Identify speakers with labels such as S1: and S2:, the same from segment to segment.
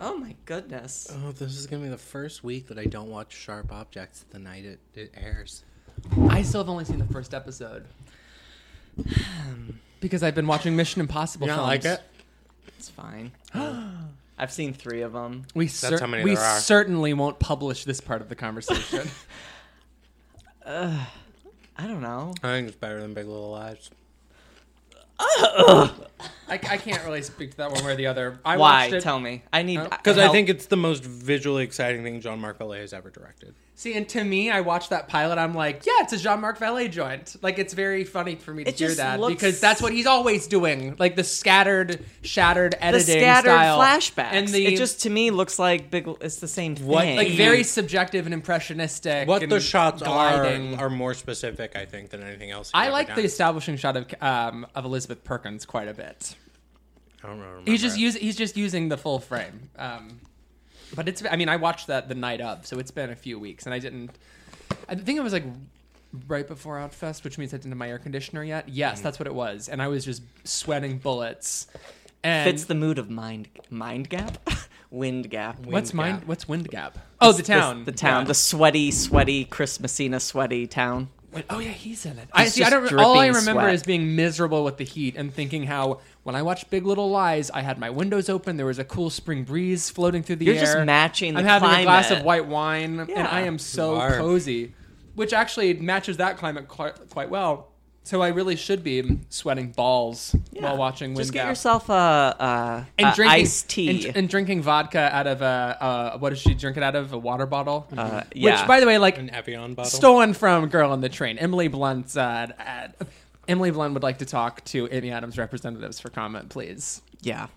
S1: Oh my goodness.
S2: Oh, this is gonna be the first week that I don't watch Sharp Objects the night it, it airs.
S3: I still have only seen the first episode because I've been watching Mission Impossible
S2: You don't
S3: films.
S2: like it?
S1: It's fine. I've seen three of them.
S3: We
S2: That's how many
S3: we
S2: there are.
S3: certainly won't publish this part of the conversation.
S1: I don't know.
S2: I think it's better than Big Little Lies.
S3: I, I can't really speak to that one way or the other. I
S1: Why?
S3: watched it.
S1: Tell me. I need
S2: Because I
S1: help.
S2: think it's the most visually exciting thing Jean-Marc Vallée has ever directed.
S3: See, and to me, I watched that pilot. I'm like, yeah, it's a Jean-Marc Vallée joint. Like, it's very funny for me to
S1: It
S3: hear
S1: just
S3: that
S1: looks-
S3: because that's what he's always doing. Like the scattered, shattered
S1: the
S3: editing
S1: scattered
S3: style
S1: flashbacks.
S3: and the
S1: it just to me looks like big. It's the same thing.
S2: What-
S3: like very subjective and impressionistic.
S2: What
S3: and
S2: the shots
S3: gliding.
S2: are are more specific, I think, than anything else. he's
S3: I
S2: ever
S3: like
S2: done.
S3: the establishing shot of um, of Elizabeth Perkins quite a bit.
S2: I don't remember.
S3: He's just using he's just using the full frame. Um, but it's I mean I watched that the night of, so it's been a few weeks, and I didn't. I think it was like right before Outfest, which means I didn't have my air conditioner yet.
S2: Mm.
S3: Yes, that's what it was, and I was just sweating bullets. And
S1: fits the mood of mind mind gap, wind gap.
S3: what's
S2: Wind
S3: mind?
S2: Gap.
S3: What's Wind Gap? Oh, the
S1: This-
S3: town.
S1: the town,
S3: Yeah.
S1: the sweaty, sweaty Chris Messina sweaty town.
S3: Wait, oh yeah, he's in it. I see. I don't. All I remember
S1: sweat.
S3: is being miserable with the heat and thinking how when I watched Big Little Lies, I had my windows open. There was a cool spring breeze floating through the
S1: You're
S3: air.
S1: just matching the
S3: I'm having a glass of white wine, and I am so
S2: You
S3: cozy, which actually matches that climate quite, quite well. So I really should be sweating balls while watching Wind
S1: Just get
S3: Gap.
S1: yourself a, a,
S3: and
S1: a
S3: drinking
S1: iced tea.
S3: and, and drinking vodka out of a uh, what does she drink it out of a water bottle?
S1: Uh, yeah.
S3: Which, by the way, like
S2: an Evian bottle.
S3: stolen from Girl on the Train. Emily Blunt's uh, ad. Emily Blunt would like to talk to Amy Adams representatives for comment, please.
S1: yeah.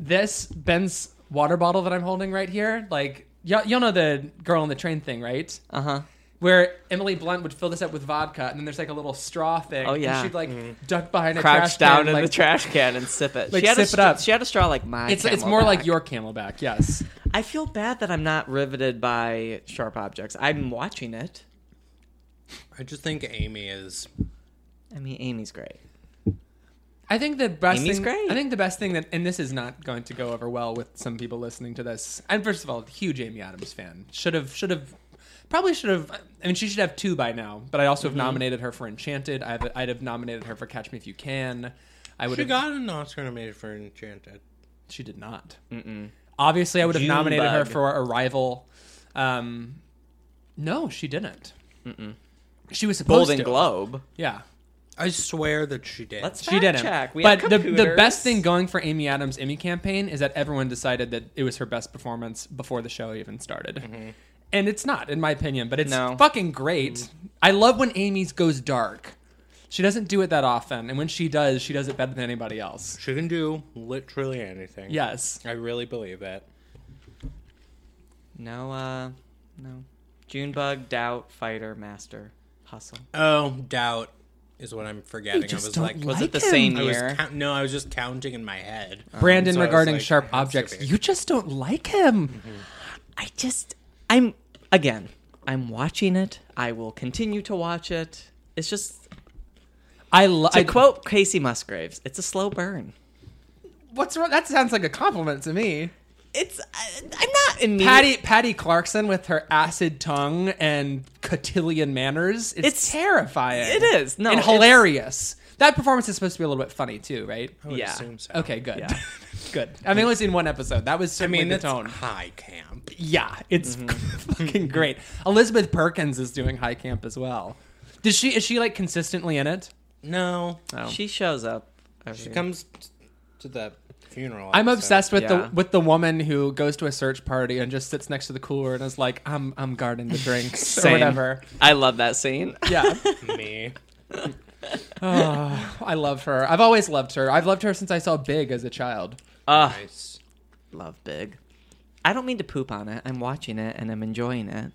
S3: This Ben's water bottle that I'm holding right here, like y'all, y'all know the Girl on the Train thing, right?
S1: Uh huh.
S3: Where Emily Blunt would fill this up with vodka, and then there's like a little straw thing.
S1: Oh,
S3: and
S1: yeah.
S3: she'd like duck behind a
S1: Crouch
S3: trash
S1: down
S3: can,
S1: in
S3: like,
S1: the trash can and sip it.
S3: like,
S1: she had a
S3: sip it up.
S1: She had a straw like mine.
S3: It's it's more like your CamelBak, yes.
S1: I feel bad that I'm not riveted by sharp objects. I'm watching it.
S2: I just think Amy is.
S1: I mean, Amy's great.
S3: I think the best
S1: Amy's
S3: thing.
S1: great.
S3: I think the best thing that, and this is not going to go over well with some people listening to this. And first of all, huge Amy Adams fan. Should have, should have, probably should have. I mean, she should have two by now. But I also have
S1: Mm-hmm.
S3: nominated her for Enchanted. I've, I'd have nominated her for Catch Me If You Can. I would
S2: She
S3: have.
S2: got an Oscar nominated for Enchanted.
S3: She did not. Obviously, I would have
S1: June
S3: nominated her for Arrival. Um, no, she didn't. She was supposed
S1: Golden
S3: to.
S1: Globe.
S3: Yeah.
S2: I swear that she did.
S1: Let's
S3: She
S1: fact
S3: didn't.
S1: check. We
S3: but
S1: have
S3: the, the
S1: computers.
S3: best thing going for Amy Adams' Emmy campaign is that everyone decided that it was her best performance before the show even started. And it's not, in my opinion, but it's
S1: No.
S3: fucking great. I love when Amy's goes dark. She doesn't do it that often, and when she does, she does it better than anybody else.
S2: She can do literally anything.
S3: Yes.
S2: I really believe that.
S1: No, uh, no. Junebug, Doubt, Fighter, Master, Hustle.
S2: Oh, doubt is what I'm forgetting.
S3: just
S2: I was
S3: don't
S2: like,
S1: Was it the
S3: him.
S1: same
S2: I was
S1: year?
S2: count- no, I was just counting in my head.
S3: Um, Brandon,
S2: so
S3: regarding
S2: like,
S3: sharp
S2: it has to
S3: objects,
S2: be.
S3: you just don't like him. Mm-hmm.
S1: I just, I'm again. I'm watching it. I will continue to watch it. It's just
S3: I love.
S1: to quote Kacey Musgraves. It's a slow burn.
S3: What's wrong? That sounds like a compliment to me.
S1: It's I, I'm not immediately.
S3: Patty Patty Clarkson with her acid tongue and cotillion manners. It's,
S1: It's-
S3: terrifying.
S1: it is. No,
S3: and hilarious. That performance is supposed to be a little bit funny too, right?
S2: I would
S1: Yeah.
S2: assume so.
S3: Okay, good,
S1: Yeah.
S3: good. I've only seen one episode. That was
S2: I mean,
S3: the tone.
S2: high camp.
S3: Yeah, it's
S1: Mm-hmm.
S3: fucking great. Elizabeth Perkins is doing high camp as well. Does she? Is she like consistently in it?
S2: No,
S3: Oh.
S1: She shows up.
S2: she comes t- to the funeral.
S3: I'm
S2: episode.
S3: obsessed with
S1: Yeah.
S3: the with the woman who goes to a search party and just sits next to the cooler and is like, "I'm I'm guarding the drinks or
S1: Same.
S3: whatever."
S1: I love that scene.
S3: Yeah.
S2: me.
S3: I love her. I've always loved her. I've loved her since I saw Big as a child.
S1: Uh,
S2: Nice.
S1: love Big. I don't mean to poop on it. I'm watching it and I'm enjoying it.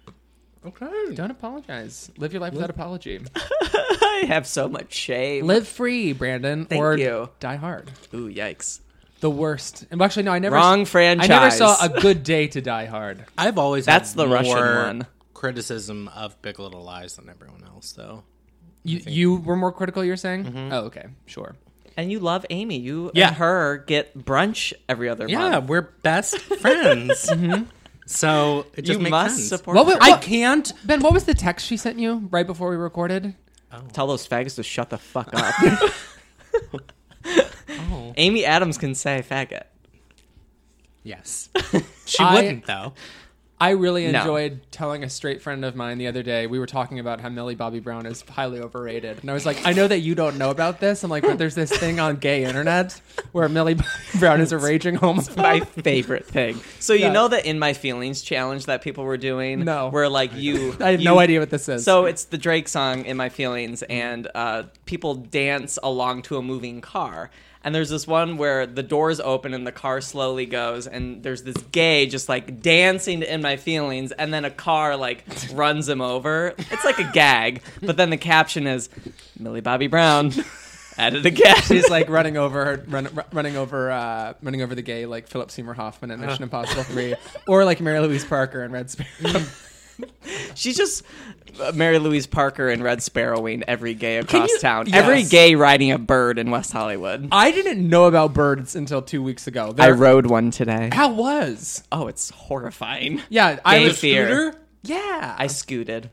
S2: Okay.
S3: Don't apologize. Live your life without apology.
S1: I have so much shame.
S3: Live free, Brandon.
S1: Thank
S3: or
S1: you.
S3: die hard.
S1: Ooh, yikes.
S3: The worst. And actually, no, I never.
S1: Wrong franchise.
S3: I never saw a good day to die hard.
S2: I've always
S1: That's
S2: had
S1: the Russian one.
S2: criticism of Big Little Lies than everyone else, though.
S3: You, you were more critical. You're saying?
S1: Mm-hmm.
S3: Oh, okay, sure.
S1: And you love Amy. You
S2: Yeah.
S1: and her get brunch every other
S2: Yeah,
S1: month.
S2: we're best friends. So it just
S1: You
S2: makes
S1: must
S2: sense.
S1: support
S3: What
S1: her.
S3: was-
S2: I can't.
S3: Ben, what was the text she sent you right before we recorded?
S1: Tell those fags to shut the fuck up.
S2: Oh.
S1: Amy Adams can say faggot.
S2: Yes. She
S3: I-
S2: wouldn't though.
S3: I really
S1: No.
S3: enjoyed telling a straight friend of mine the other day. We were talking about how Millie Bobby Brown is highly overrated, and I was like, I know that you don't know about this. I'm like, but there's this thing on gay internet where Millie Bobby Brown is a raging homophobe.
S1: My favorite thing. So you know the In My Feelings challenge that people were doing?
S3: No.
S1: Where like you
S3: I have
S1: you-
S3: no idea what this is.
S1: So it's the Drake song "In My Feelings," and uh, people dance along to a moving car. And there's this one where the doors open and the car slowly goes, and there's this gay just like dancing to "In My Feelings," and then a car like runs him over. It's like a gag, but then the caption is Millie Bobby Brown at it again.
S3: She's like running over, run, ru- running over, uh, running over the gay like Philip Seymour Hoffman in Mission Impossible Three, or like Mary Louise Parker in Red Sparrow.
S1: She's just uh, Mary Louise Parker and Red Sparrowing every gay across
S3: you-
S1: town.
S3: Yes.
S1: Every gay riding a bird in West Hollywood.
S3: I didn't know about birds until two weeks ago.
S1: I
S3: They're-
S1: rode one today.
S3: How was?
S1: Oh, it's horrifying.
S3: Yeah, I
S1: Gay
S3: was.
S1: fear.
S2: Scooter?
S3: Yeah,
S1: I scooted.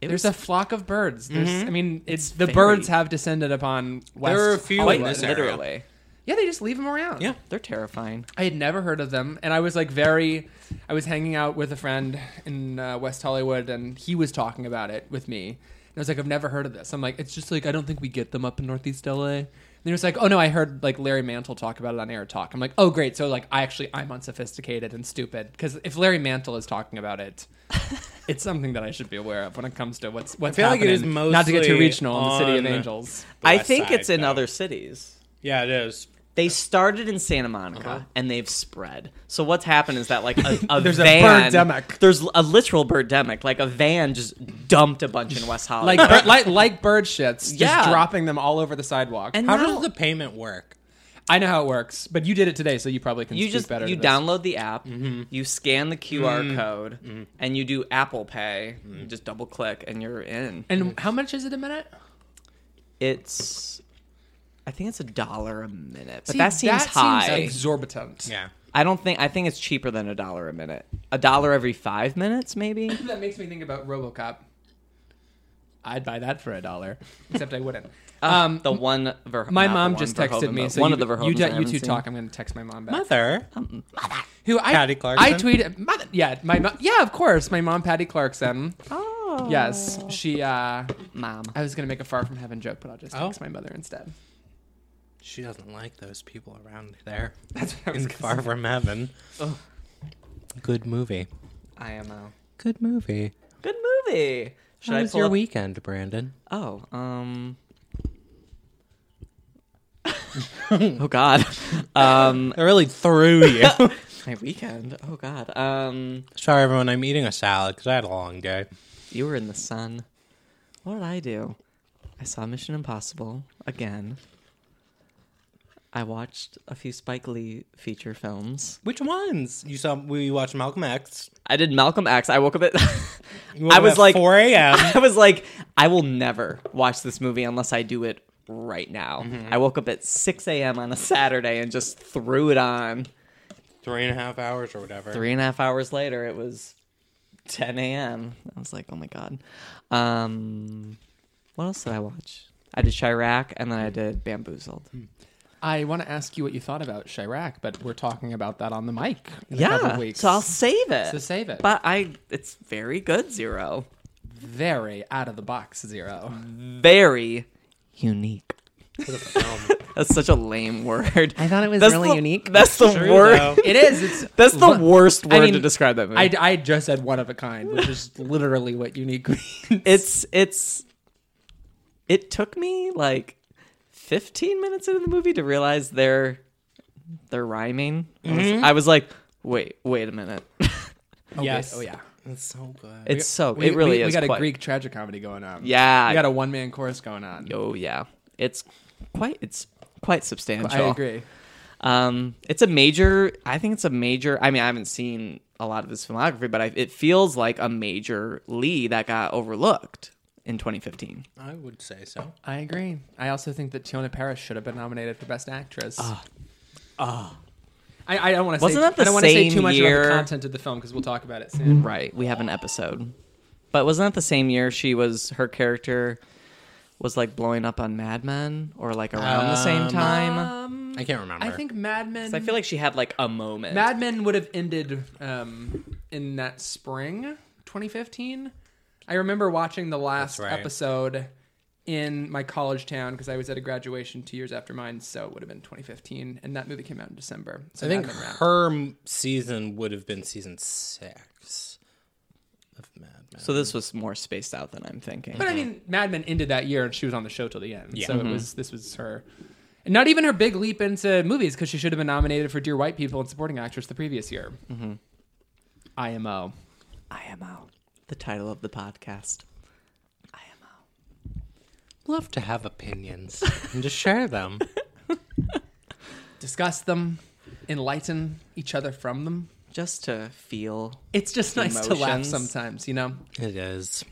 S1: It
S3: There's
S1: was
S3: a flock of birds. There's, I mean, it's, the
S1: very-
S3: birds have descended upon West.
S2: There are a few in
S3: Hollywood.
S2: this area.
S1: literally.
S3: Yeah, they just leave them around.
S2: Yeah.
S1: They're terrifying.
S3: I had never heard of them, and I was like very. I was hanging out with a friend in uh, West Hollywood, and he was talking about it with me. And I was like, I've never heard of this. I'm like, it's just like I don't think we get them up in Northeast LA. And he was like, Oh no, I heard like Larry Mantle talk about it on Air Talk. I'm like, Oh great, so like I actually I'm unsophisticated and stupid because if Larry Mantle is talking about it, it's something that I should be aware of when it comes to what's what's
S2: feel like it
S3: happening. not to get too regional in the city of angels.
S1: I think
S2: side,
S1: it's in
S2: though.
S1: other cities.
S2: Yeah, it is.
S1: They started in Santa Monica and they've spread. So what's happened is that like a, a
S3: There's a
S1: van,
S3: birdemic.
S1: There's a literal birdemic. Like a van just dumped a bunch in West Hollywood.
S3: Like, bir- like like bird shits, just
S1: Yeah.
S3: dropping them all over the sidewalk.
S1: and
S2: How
S1: now-
S2: does the payment work?
S3: I know how it works, but you did it today, so you probably can
S1: you
S3: speak
S1: just
S3: better.
S1: you download the app,
S2: Mm-hmm.
S1: you scan the QR
S2: Mm.
S1: code, and you do Apple Pay. You just double click and you're in.
S3: And how much is it a minute?
S1: It's, I think it's a dollar a minute, but
S3: See,
S1: that seems high.
S3: exorbitant.
S2: Yeah.
S1: I don't think I think it's cheaper than a dollar a minute. A dollar every five minutes, maybe.
S3: That makes me think about RoboCop. I'd buy that for a dollar, except I wouldn't. Um,
S1: the one. Ver-
S3: my
S1: not the
S3: mom
S1: one
S3: just
S1: Verhoeven,
S3: texted me. So
S1: one
S3: you,
S1: of the
S3: you,
S1: Verhoevens
S3: you two
S1: seen.
S3: talk. I'm going to text my mom back.
S2: Mother.
S3: Mother who I
S2: Patty
S3: I tweeted. Mother, yeah, my mo- yeah, of course, my mom, Patty Clarkson.
S1: Oh.
S3: Yes, she. uh
S1: Mom.
S3: I was going to make a far from heaven joke, but I'll just
S2: Oh.
S3: my mother instead.
S2: She doesn't like those people around there.
S3: That's what I was
S2: In Far
S3: say.
S2: From Heaven. Good movie.
S1: IMO.
S2: Good movie.
S1: Good movie. Should
S2: How
S1: I
S2: was
S1: pull
S2: your
S1: up-
S2: weekend, Brandon?
S1: Oh, um. oh God. Um,
S2: I really threw you.
S1: my weekend. Oh God. Um,
S2: Sorry, everyone. I'm eating a salad because I had a long day.
S1: you were in the sun. What did I do? I saw Mission Impossible again. I watched a few Spike Lee feature films.
S2: Which ones? You saw? We watched Malcolm X.
S1: I did Malcolm X. I woke up at. I was
S2: at
S1: like
S2: 4 a.m.
S1: I was like, I will never watch this movie unless I do it right now. I woke up at 6 a.m. on a Saturday and just threw it on.
S2: Three and a half hours or whatever.
S1: Three and a half hours later, it was 10 a.m. I was like, oh my God. Um, what else did I watch? I did Chi-Raq and then I did Bamboozled.
S3: I want to ask you what you thought about Chi-Raq, but we're talking about that on the mic in a couple
S1: Yeah.
S3: weeks.
S1: So I'll save it.
S3: So save it.
S1: But I, it's very good, Zero.
S3: very out of the box zero.
S1: Very unique.
S2: For the film.
S1: That's such a lame word.
S3: I thought it was
S1: That's
S3: really
S1: the-
S3: unique.
S1: That's the
S2: True,
S1: word.
S3: It is. It's
S1: That's the worst word
S3: I mean,
S1: to describe that movie.
S3: I, I just said one of a kind, which is literally what unique means.
S1: it's it's it took me like 15 minutes into the movie to realize they're they're rhyming. I was, I was like, Wait, wait a minute.
S3: Okay,
S2: Yes.
S3: Oh yeah.
S2: It's so good.
S1: It's so
S3: We,
S1: it really
S3: we,
S1: is.
S3: We got
S1: quite-
S3: a Greek tragic comedy going on.
S1: Yeah.
S3: We got a one man chorus going on.
S1: Oh yeah, it's quite it's quite substantial.
S3: I agree.
S1: Um, it's a major. I think it's a major. I mean, I haven't seen a lot of his filmography, but I, it feels like a major Lee that got overlooked in 2015.
S2: I would say so.
S3: I agree. I also think that Teyonah Parris should have been nominated for Best Actress. Ah. I, I don't want to say.
S1: Wasn't that the
S3: I don't want to say
S1: same
S3: too much about
S1: year-
S3: the content of the film because we'll talk about it soon.
S1: Right. We have an episode, but wasn't that the same year she was her character was like blowing up on Mad Men or like around the same time?
S3: Um,
S2: I can't remember.
S3: I think Mad Men.
S1: 'Cause I feel like she had like a moment.
S3: Mad Men would have ended um, in that spring, 2015. I remember watching the last
S2: right.
S3: episode in my college town because I was at a graduation two years after mine, so it would have been 2015, and that movie came out in December. So
S2: I think
S3: Mad Men wrapped.
S2: her m- season would have been season six of Mad Men.
S1: so this was more spaced out than I'm thinking.
S3: But I mean, Mad Men ended that year, and she was on the show till the end.
S2: Yeah.
S3: So it was this was her, and not even her big leap into movies because she should have been nominated for Dear White People and Supporting Actress the previous year. Mm-hmm. IMO.
S1: IMO, the title of the podcast. IMO.
S2: love to have opinions and to share them.
S3: Discuss them, enlighten each other from them.
S1: Just to feel.
S3: It's just nice to laugh
S1: Emotions.
S3: sometimes, you know.
S2: It is.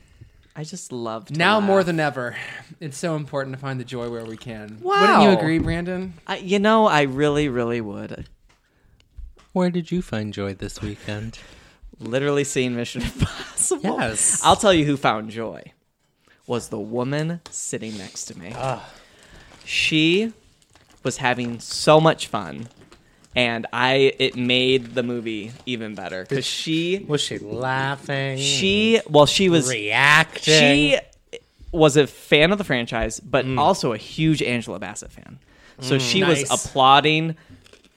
S1: I just love to
S3: now more than ever, it's so important to find the joy where we can.
S1: Wow.
S3: Wouldn't you agree, Brandon?
S1: I, you know, I really, really would.
S2: Where did you find joy this weekend?
S1: Literally seeing Mission Impossible.
S2: Yes.
S1: I'll tell you who found joy. Was the woman sitting next to me. She was having so much fun, and I it made the movie even better because she
S2: Was she laughing?
S1: she well she was
S2: reacting.
S1: she was a fan of the franchise, but
S2: Mm.
S1: also a huge Angela Bassett fan. So she
S2: Nice.
S1: was applauding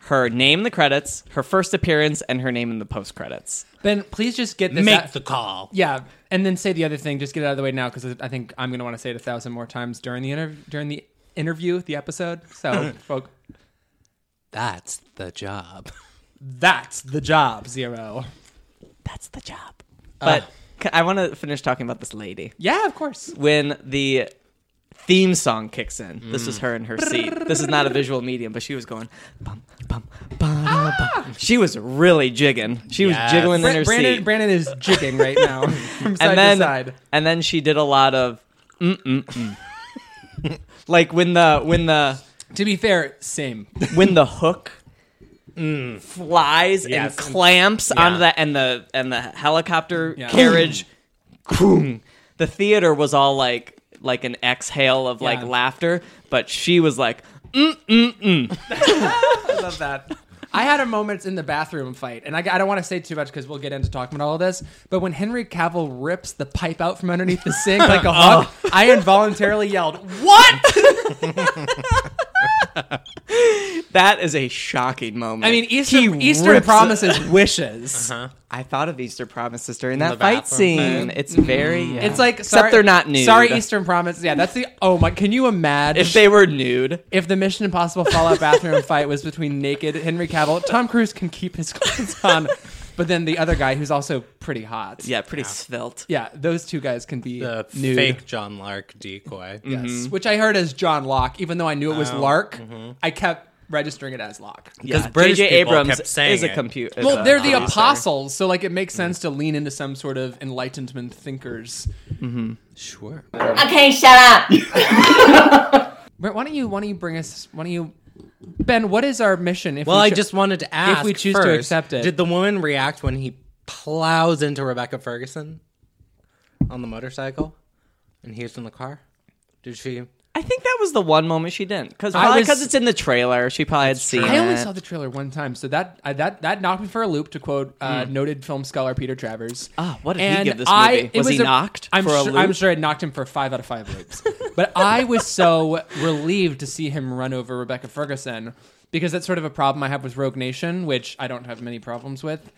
S1: her name in the credits, her first appearance, and her name in the post credits.
S3: Ben, please just get this
S2: make
S3: out-
S2: the call.
S3: Yeah, and then say the other thing. Just get it out of the way now because I think I'm going to want to say it a thousand more times during the interview. During the interview, the episode. So, folk,
S2: That's the job.
S3: that's the job. Zero.
S1: That's the job. But I want to finish talking about this lady.
S3: Yeah, of course.
S1: When the theme song kicks in, this
S2: Mm.
S1: is her in her seat. This is not a visual medium, but she was going bum bum ba bum. She was really jigging. She was
S2: Yes.
S1: jiggling in her
S3: Brandon,
S1: seat.
S3: Brandon is jigging right now from side
S1: and then
S3: to side.
S1: and then she did a lot of mm mm mm. like when the when the
S3: To be fair, same.
S1: when the hook flies
S2: Yes.
S1: and clamps onto
S2: Yeah.
S1: that and the and the helicopter
S3: Yeah.
S1: carriage boom. the theater was all like like an exhale of like
S3: Yeah.
S1: laughter but she was like mm, mm, mm.
S3: I love that. I had a moment in the bathroom fight, and I, I don't want to say too much because we'll get into talking about all of this. But when Henry Cavill rips the pipe out from underneath the sink like a hawk, oh. I involuntarily yelled, "What?"
S1: that is a shocking moment
S3: I mean, Easter,
S1: He
S3: Eastern
S1: rips-
S3: promises wishes. Uh-huh.
S1: I thought of Easter promises during that
S2: the
S1: fight
S2: bathroom
S1: scene.
S2: fight.
S1: It's very mm. yeah.
S3: It's like
S1: except
S3: sorry,
S1: they're not nude.
S3: Sorry, Eastern Promise. Yeah, that's the. Oh my! Can you imagine
S1: If they were nude,
S3: if the Mission Impossible Fallout bathroom fight was between naked Henry Cavill? Tom Cruise can keep his clothes on, but then the other guy who's also pretty hot.
S1: yeah, pretty svelte.
S3: Yeah, those two guys can be
S2: The
S3: nude.
S2: fake John Lark decoy.
S3: Yes, which I heard as John Locke, even though I knew it was
S2: Oh,
S3: Lark. Mm-hmm. I kept registering it as Locke.
S1: Yeah,
S2: British
S1: J.J.
S2: people
S1: Abrams
S2: kept saying
S1: is a
S2: it.
S1: computer.
S3: Well, they're the apostles, so like it makes sense to lean into some sort of enlightenment thinkers. Mm-hmm.
S2: Sure.
S4: Okay, shut up.
S3: Brent, Why don't you? Why don't you bring us? Why don't you, Ben? What is our mission? If
S2: Well,
S3: we
S2: I just wanted to ask if
S3: we choose to accept it.
S2: Did the woman react when he plows into Rebecca Ferguson on the motorcycle, and he's in the car? Did she?
S1: I think that was the one moment she didn't, because
S3: I
S1: probably
S3: was-
S1: because it's in the trailer. She probably had seen
S3: I only
S1: it.
S3: saw the trailer one time, so that I, that that knocked me for a loop. To quote uh, noted film scholar Peter Travers.
S1: Ah, what did he give this movie?
S3: it
S1: Was he
S3: a-
S1: knocked
S3: I'm
S1: for a
S3: sure,
S1: loop?
S3: I'm sure it knocked him for five out of five loops. but I was so relieved to see him run over Rebecca Ferguson because that's sort of a problem I have with Rogue Nation, which I don't have many problems with.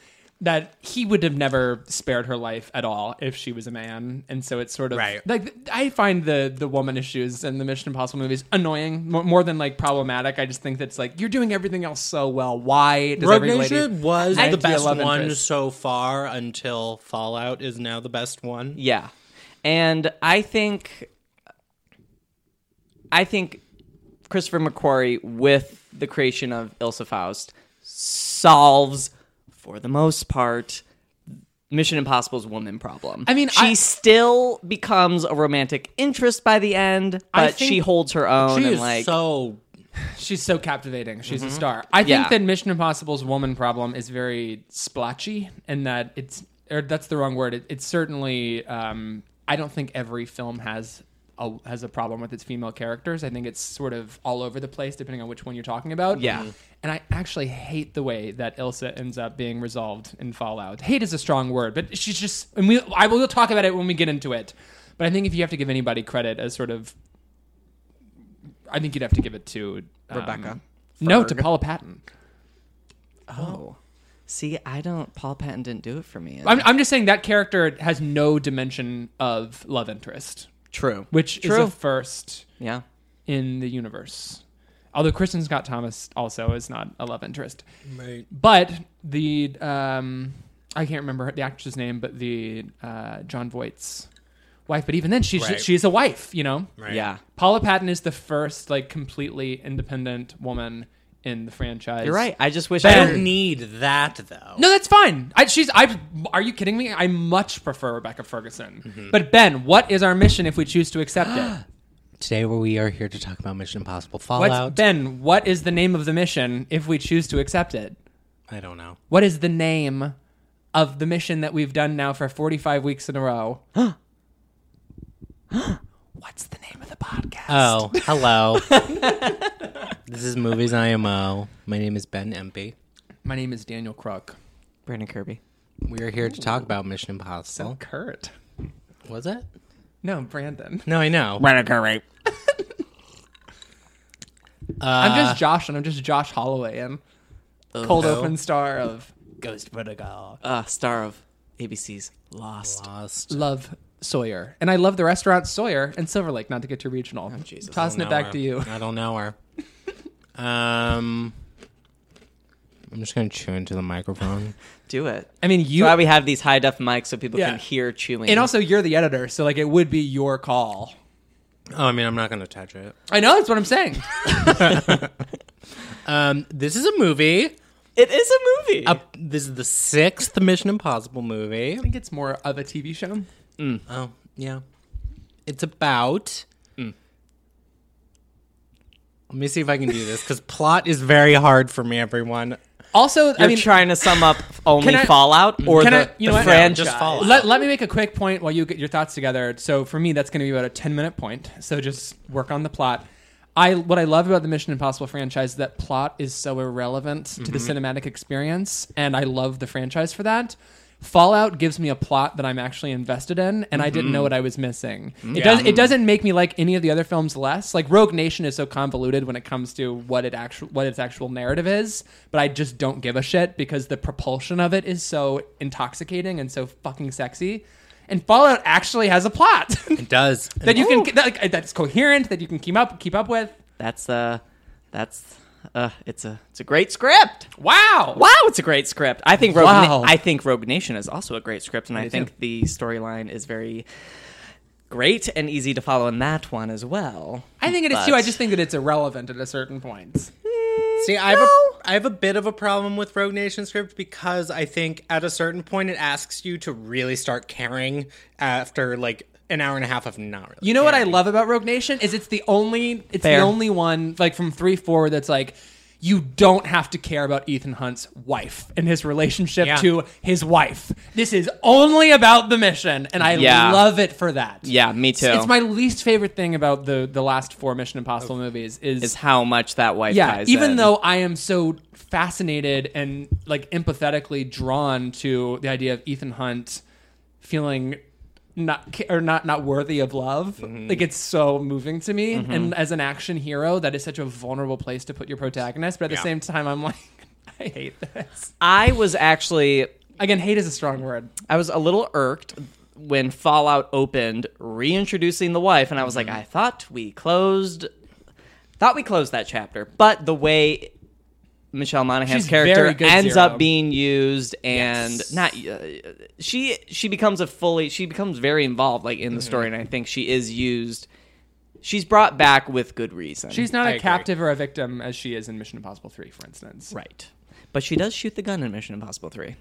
S3: That he would have never spared her life at all if she was a man, and so it's sort of
S2: Right.
S3: like I find the the woman issues in the Mission Impossible movies annoying more, more than like problematic. I just think that's like you're doing everything else so well. Why does
S2: Rogue
S3: every
S2: Nation was the
S3: to be a
S2: best one
S3: interest?
S2: so far until Fallout is now the best one.
S1: Yeah. And I think I think Christopher McQuarrie with the creation of Ilsa Faust solves for the most part Mission Impossible's woman problem.
S3: I mean,
S1: she
S3: I-
S1: still becomes a romantic interest by the end, but she holds her own
S2: She
S1: and
S2: is
S1: like
S2: so
S3: She's so captivating. She's a star. I think
S1: Yeah.
S3: that Mission Impossible's woman problem is very splotchy, and that it's or that's the wrong word. It, it's certainly. Um, I don't think every film has a, has a problem with its female characters. I think it's sort of all over the place depending on which one you're talking about.
S1: Yeah. Mhm.
S3: And I actually hate the way that Ilsa ends up being resolved in Fallout. Hate is a strong word, but she's just. And we, I will talk about it when we get into it. But I think if you have to give anybody credit as sort of I think you'd have to give it to um,
S1: Rebecca
S3: No, to Paula Patton.
S1: oh. See, I don't Paul Patton didn't do it for me.
S3: I'm, I'm just saying that character has no dimension of love interest,
S1: True.
S3: which
S1: True.
S3: is a first
S1: yeah.
S3: in the universe. Although Kristin Scott Thomas also is not a love interest,
S2: right.
S3: but the um, I can't remember the actress's name, but the uh, Jon Voight's wife. But even then, she's
S2: Right.
S3: she's a wife, you know.
S2: Right.
S1: Yeah.
S3: Paula Patton is the first like completely independent woman in the franchise.
S1: You're right. I just wish
S2: I
S1: I
S2: don't
S1: didn't
S2: need that though.
S3: No, that's fine. I, she's. I. Are you kidding me? I much prefer Rebecca Ferguson.
S2: Mm-hmm.
S3: But Ben, what is our mission if we choose to accept it?
S2: Today we are here to talk about Mission Impossible
S3: What's,
S2: Fallout.
S3: ben, what is the name of the mission if we choose to accept it?
S2: I don't know.
S3: What is the name of the mission that we've done now for 45 weeks in a row? What's the name of the podcast?
S2: Oh, hello. this is Movies IMO. My name is Ben Empey.
S3: My name is Daniel Kruk.
S1: Brandon Kirby.
S2: We are here to talk about Mission Impossible.
S3: So Kurt.
S2: Was it?
S3: No, Brandon.
S2: No, I know.
S1: Brandon Kirby.
S3: I'm just Josh, and I'm just Josh Holloway, and cold
S2: Oh.
S3: open star of Ghost Protocol.
S1: Uh, star of ABC's Lost.
S2: Lost.
S3: love Sawyer, and I love the restaurant Sawyer and Silver Lake. Not to get too regional.
S1: Jesus.
S3: Tossing it back
S2: her.
S3: to you.
S2: I don't know her. Um, I'm just gonna chew into the microphone.
S1: Do it.
S3: I mean,
S1: You,
S3: you.
S1: why we have these high def mics so people
S3: Yeah.
S1: can hear chewing.
S3: and also, you're the editor, so like it would be your call.
S2: Oh, I mean, I'm not gonna touch it.
S3: I know that's what I'm saying.
S2: Um, this is a movie.
S1: it is a movie.
S2: Uh, this is the sixth Mission Impossible movie.
S3: I think it's more of a TV show.
S2: Oh, yeah. It's about. Let me see if I can do this because plot is very hard for me, everyone.
S3: Also,
S1: You're
S3: I mean,
S1: trying to sum up only
S3: I-
S1: Fallout mm-hmm.
S3: or
S1: the,
S3: I- you know
S1: the
S3: what?
S1: franchise.
S2: just Fallout.
S3: let, let me make a quick point while you get your thoughts together. So for me, that's going to be about a 10 minute point. So just work on the plot. I what I love about the Mission Impossible franchise is that plot is so irrelevant to the mm-hmm. cinematic experience, and I love the franchise for that. Fallout gives me a plot that I'm actually invested in, and I didn't know what I was missing. It does. It doesn't make me like any of the other films less. Like Rogue Nation is so convoluted when it comes to what it actual what its actual narrative is, but I just don't give a shit because the propulsion of it is so intoxicating and so fucking sexy. And Fallout actually has a plot
S2: It does.
S3: that you can that, like, that's coherent that you can keep up keep up with.
S1: That's uh that's uh it's a it's a great script.
S3: Wow.
S1: Wow, it's a great script. I think Rogue
S3: Wow.
S1: Na- I think Rogue Nation is also a great script and I,
S3: do
S1: think the storyline is very great and easy to follow in that one as well.
S3: I think it is
S1: But-
S3: too. I just think that it's irrelevant at a certain point.
S2: See, I have, a, I have a bit of a problem with Rogue Nation script because I think at a certain point it asks you to really start caring after like an hour and a half of not really.
S3: You know what I
S2: caring.
S3: love about Rogue Nation is it's the only it's
S1: Fair.
S3: the only one like from three four that's like you don't have to care about Ethan Hunt's wife and his relationship
S2: Yeah.
S3: to his wife. This is only about the mission, and I
S1: Yeah.
S3: love it for that.
S1: Yeah, me too.
S3: It's my least favorite thing about the the last four Mission Impossible movies is
S1: is how much that wife
S3: yeah
S1: ties
S3: even
S1: in.
S3: though i am so fascinated and like empathetically drawn to the idea of ethan hunt feeling not or not not worthy of love.
S1: Mm-hmm.
S3: like it's so moving to me. And as an action hero that is such a vulnerable place to put your protagonist. But at the same time i'm like i hate this.
S1: I was actually
S3: Again, hate is a strong word.
S1: I was a little irked when Fallout opened, reintroducing the wife, and I was like,
S2: Mm-hmm.
S1: I thought we closed, thought we closed that chapter, but the way Michelle Monaghan's
S3: She's
S1: character
S3: very good,
S1: ends
S3: Zero.
S1: up being used, and
S2: Yes.
S1: not uh, she she becomes a fully she becomes very involved like
S2: Mm-hmm.
S1: in the story, and I think she is used. She's brought back with good reason.
S3: She's not
S2: I
S3: a
S2: agree.
S3: captive or a victim as she is in Mission Impossible 3, for instance.
S1: right, but she does shoot the gun in Mission Impossible Three,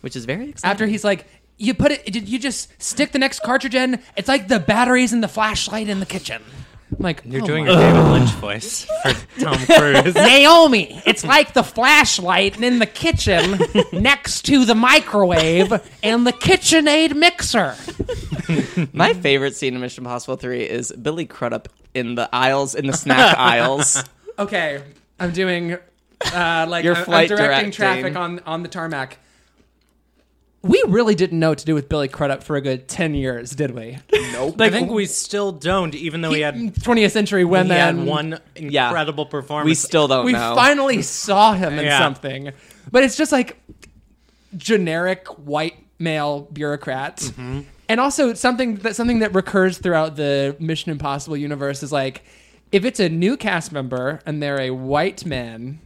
S1: which is very exciting.
S3: After he's like, you put it, did you just stick the next cartridge in. It's like the batteries in the flashlight in the kitchen. I'm like,
S2: You're
S3: oh
S2: doing
S3: my-
S2: a David Lynch voice for Tom Cruise.
S3: Naomi, it's like the flashlight in the kitchen next to the microwave and the KitchenAid mixer.
S1: My favorite scene in Mission Impossible 3 is Billy Crudup in the aisles, in the snack aisles.
S3: Okay, I'm doing uh, like
S1: Your
S3: I'm- I'm
S1: flight
S3: directing
S1: directing.
S3: traffic on on the tarmac. We really didn't know what to do with Billy Crudup for a good ten years, did we? Nope.
S2: I think we still don't, even though he had,
S3: 20th century
S2: had
S3: women.
S2: one
S1: Yeah.
S2: incredible performance.
S1: We still don't
S3: we
S1: know.
S3: finally saw him in
S2: Yeah.
S3: something, but it's just like generic white male bureaucrat.
S2: Mm-hmm.
S3: And also something that something that recurs throughout the Mission Impossible universe is like if it's a new cast member and they're a white man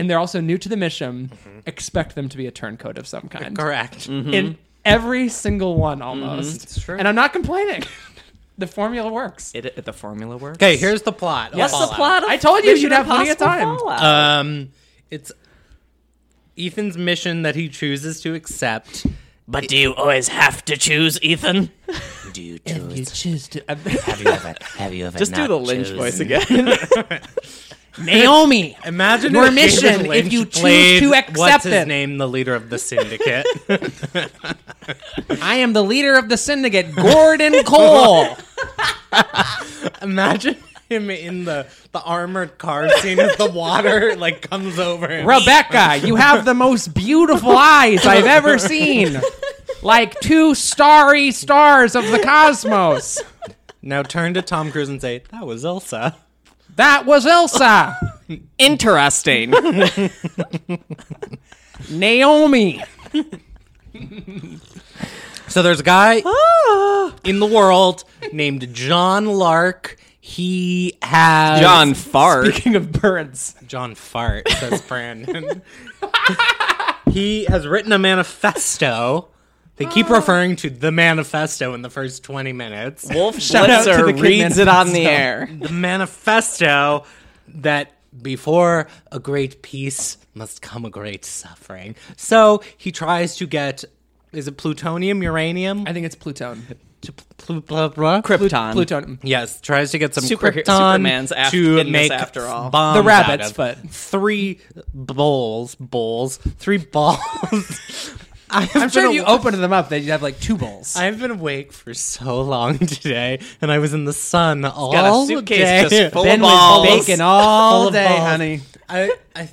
S3: and they're also new to the mission, mm-hmm. expect them to be a turncoat of some kind.
S2: Correct. Mm-hmm.
S3: In every single one mm-hmm. almost.
S2: It's true.
S3: And I'm not complaining. the formula works.
S1: It, it- the formula works.
S2: Okay, here's the plot. of
S1: What's the
S2: Fallout.
S1: plot of
S3: I told you
S1: Mission
S3: you'd have plenty of
S1: Impossible
S3: time.
S1: Fallout?
S2: Um, it's Ethan's mission that he chooses to accept.
S1: but do you always have to choose Ethan?
S5: Do you choose?
S3: choose to
S5: Have you ever? Have you ever?
S1: Just do the Lynch
S5: chosen?
S1: voice again.
S3: Naomi.
S2: Imagine
S3: Your mission, if you choose to accept
S2: what's his
S3: it.
S2: name, the leader of the syndicate.
S3: I am the leader of the syndicate, Gordon Cole.
S2: Imagine him in the the armored car scene as the water like comes over him.
S3: Rebecca, you have the most beautiful eyes I've ever seen. Like two starry stars of the cosmos.
S2: Now turn to Tom Cruise and say, "That was Ilsa."
S3: That was Ilsa.
S1: Interesting.
S3: Naomi.
S2: So there's a guy ah. in the world named John Lark. He has
S1: John Fart.
S3: Speaking of birds.
S2: John Fart, says Brandon. he has written a manifesto. They keep oh. referring to the manifesto in the first 20 minutes.
S1: Wolf
S3: Shout out to the
S1: Blitzer
S3: Kid
S1: reads it on the
S3: Manifesto.
S1: air.
S2: The manifesto that before a great peace must come a great suffering. So he tries to get, is it plutonium, uranium?
S3: I think it's Pluton.
S2: To pl- blah, blah.
S1: Krypton.
S3: Pluton.
S2: Yes, tries to get some
S1: Super-
S2: krypton
S1: Superman's after-
S2: to make
S1: after all.
S2: bombs
S3: The rabbits,
S2: out of.
S3: but-
S2: three bowls, bowls, three balls.
S3: I'm sure if you opened them up, they'd have like two bowls.
S2: I've been awake for so long today, and I was in the sun all day.
S1: got a suitcase
S2: day.
S1: just full
S3: ben
S1: of balls.
S3: was bacon all day,
S2: balls.
S3: honey.
S2: I, I,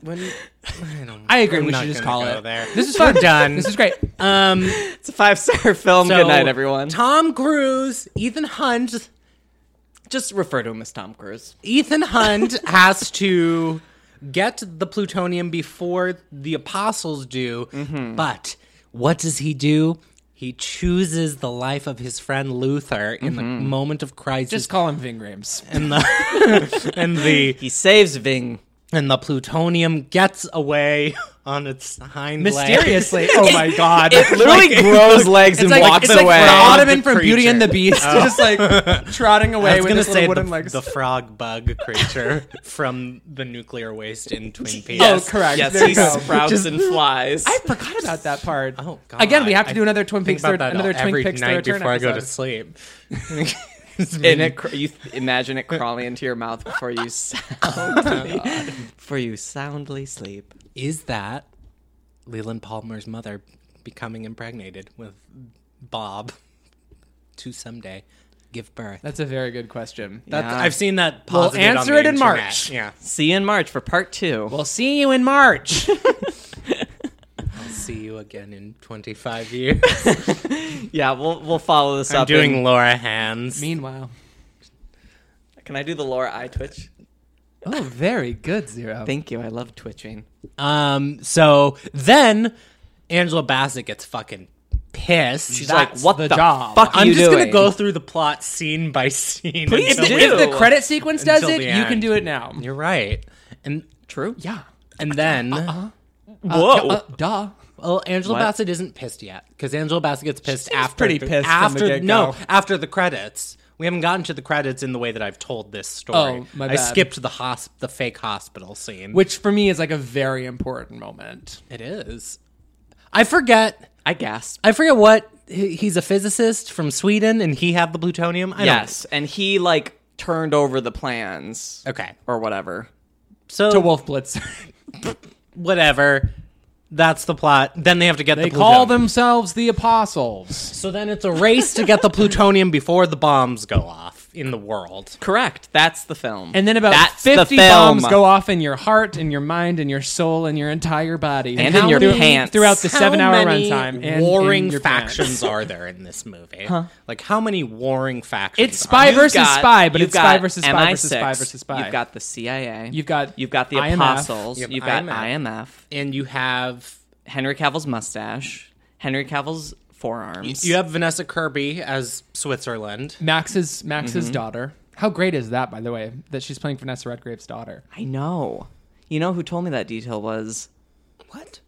S2: when, I don't.
S3: I agree.
S2: I'm
S3: we should just call it.
S2: There.
S3: This is
S2: We're
S3: fun.
S2: done.
S3: This is great.
S2: um.
S1: It's a five star film.
S2: so
S1: Good night, everyone.
S2: Tom Cruise, Ethan Hunt,
S1: Just refer to him as Tom Cruise.
S2: Ethan Hunt has to get the plutonium before the apostles do.
S1: Mm-hmm.
S2: But what does he do? He chooses the life of his friend Luther in the
S1: Mm-hmm.
S2: moment of crisis.
S3: Just call him Ving Rhames.
S2: and the and the
S1: He saves Ving.
S2: And the plutonium gets away on its hind legs.
S3: Mysteriously. oh my god.
S1: It literally grows legs and
S3: like,
S1: walks
S3: it's like
S1: away.
S3: the
S2: Frog
S3: Ottoman from Beauty and the
S2: creature.
S3: Beast, oh. just like trotting away with
S2: gonna
S3: his
S2: say
S3: little
S2: the,
S3: wooden legs.
S2: the frog bug creature from the nuclear waste in Twin Peaks.
S3: Yes. Oh, correct.
S1: Yes,
S3: There
S1: he
S3: you go.
S1: sprouts and flies.
S3: I forgot about that part.
S2: Oh, God.
S3: Again, we have to
S2: I
S3: do another Twin Peaks
S2: about
S3: third, another Twin
S2: every
S3: Peaks
S2: night
S3: third return
S2: before I go to sleep.
S1: And it, cr- you th- imagine it crawling into your mouth before you soundly, oh before you soundly sleep.
S2: Is that Leland Palmer's mother becoming impregnated with Bob to someday give birth?
S3: That's a very good question.
S2: That's,
S1: Yeah.
S2: I've seen that.
S3: We'll
S2: posited on
S3: answer
S2: the
S3: it in
S2: internet.
S3: March.
S2: Yeah,
S1: See you in March for part two.
S3: We'll see you in March.
S2: See you again in 25 years.
S1: yeah, we'll we'll follow this
S2: I'm
S1: up.
S2: doing
S1: in-
S2: Laura Hands.
S3: Meanwhile.
S1: can I do the Laura eye twitch?
S3: Oh, very good, Zero.
S1: Thank you. I love twitching.
S2: Um, so then Angela Bassett gets fucking pissed.
S1: She's
S3: That's
S1: like, "What
S3: the job.
S1: fuck are
S2: I'm
S1: you
S2: just
S1: doing?"
S2: gonna go through the plot scene by scene.
S1: Please
S2: until
S1: do.
S3: If the credit sequence does
S2: Until
S3: it,
S2: the
S3: you can
S2: end.
S3: do it now.
S2: You're right. And
S1: True.
S3: Yeah.
S2: and then
S1: Whoa.
S3: Uh, duh.
S2: Well, Angela
S1: What?
S2: Bassett isn't pissed yet because Angela Bassett gets pissed after
S3: pretty
S2: the-
S3: pissed from
S2: after
S3: the
S2: no after the credits. We haven't gotten to the credits in the way that I've told this story.
S3: Oh, my bad.
S2: I skipped the hosp- the fake hospital scene.
S3: Which for me is like a very important moment.
S2: it is. I forget.
S1: I guess.
S2: I forget what he's a physicist from Sweden, and he had the plutonium. I
S1: Yes, and he like turned over the plans
S2: okay.
S1: or whatever.
S2: So
S3: To Wolf Blitzer.
S2: whatever. That's the plot. Then they have to get
S3: they
S2: the
S3: call
S2: plutonium.
S3: themselves the Apostles.
S2: So then it's a race to get the plutonium before the bombs go off in the world.
S1: Correct. That's the film.
S3: And then about
S1: That's the
S3: 50
S1: film.
S3: bombs go off in your heart, in your mind, in your soul, and your entire body.
S1: And
S2: in your
S3: through-
S1: pants.
S3: Throughout the
S2: How
S3: seven hour
S2: many
S3: runtime. And
S2: warring
S3: in your pants.
S2: factions are there in this movie? Like how many warring factions?
S3: It's
S2: are
S3: spy
S2: there?
S3: Versus
S1: got-
S3: spy, but
S1: you've
S3: it's spy
S1: got
S3: versus spy
S1: MI6,
S3: versus spy versus spy.
S1: You've got the CIA.
S3: You've got
S1: you've got the
S3: IMF.
S1: apostles.
S2: You have
S1: You've got
S2: IMF.
S1: IMF.
S2: and you have
S1: Henry Cavill's mustache. Henry Cavill's forearms.
S2: you have Vanessa Kirby as Switzerland.
S3: Max's Max's
S1: Mm-hmm.
S3: daughter. How great is that, by the way, that she's playing Vanessa Redgrave's daughter?
S1: I know. You know who told me that detail was?
S2: What?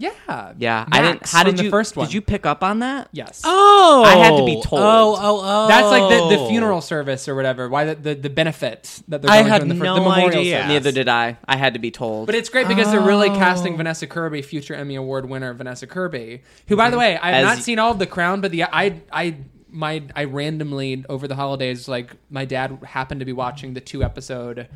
S3: Yeah,
S1: Yeah, I didn't.
S3: Max
S1: How
S3: from
S1: did
S3: the
S1: you
S3: first one?
S1: Did you pick up on that?
S3: Yes.
S2: Oh,
S1: I had to be told.
S2: Oh, oh, oh.
S3: That's like the, the oh. funeral service or whatever. Why the the, the benefit that they're
S2: I
S3: going
S2: had
S3: to in the, fir-
S2: no
S3: the memorial
S2: idea.
S3: service.
S1: Neither did I. I had to be told.
S3: But it's great because they're really
S2: Oh.
S3: casting Vanessa Kirby, future Emmy Award winner Vanessa Kirby, who, by the mm-hmm. way, I have
S1: As-
S3: not seen all of The Crown, but the I I my I randomly over the holidays, like my dad happened to be watching the two episode,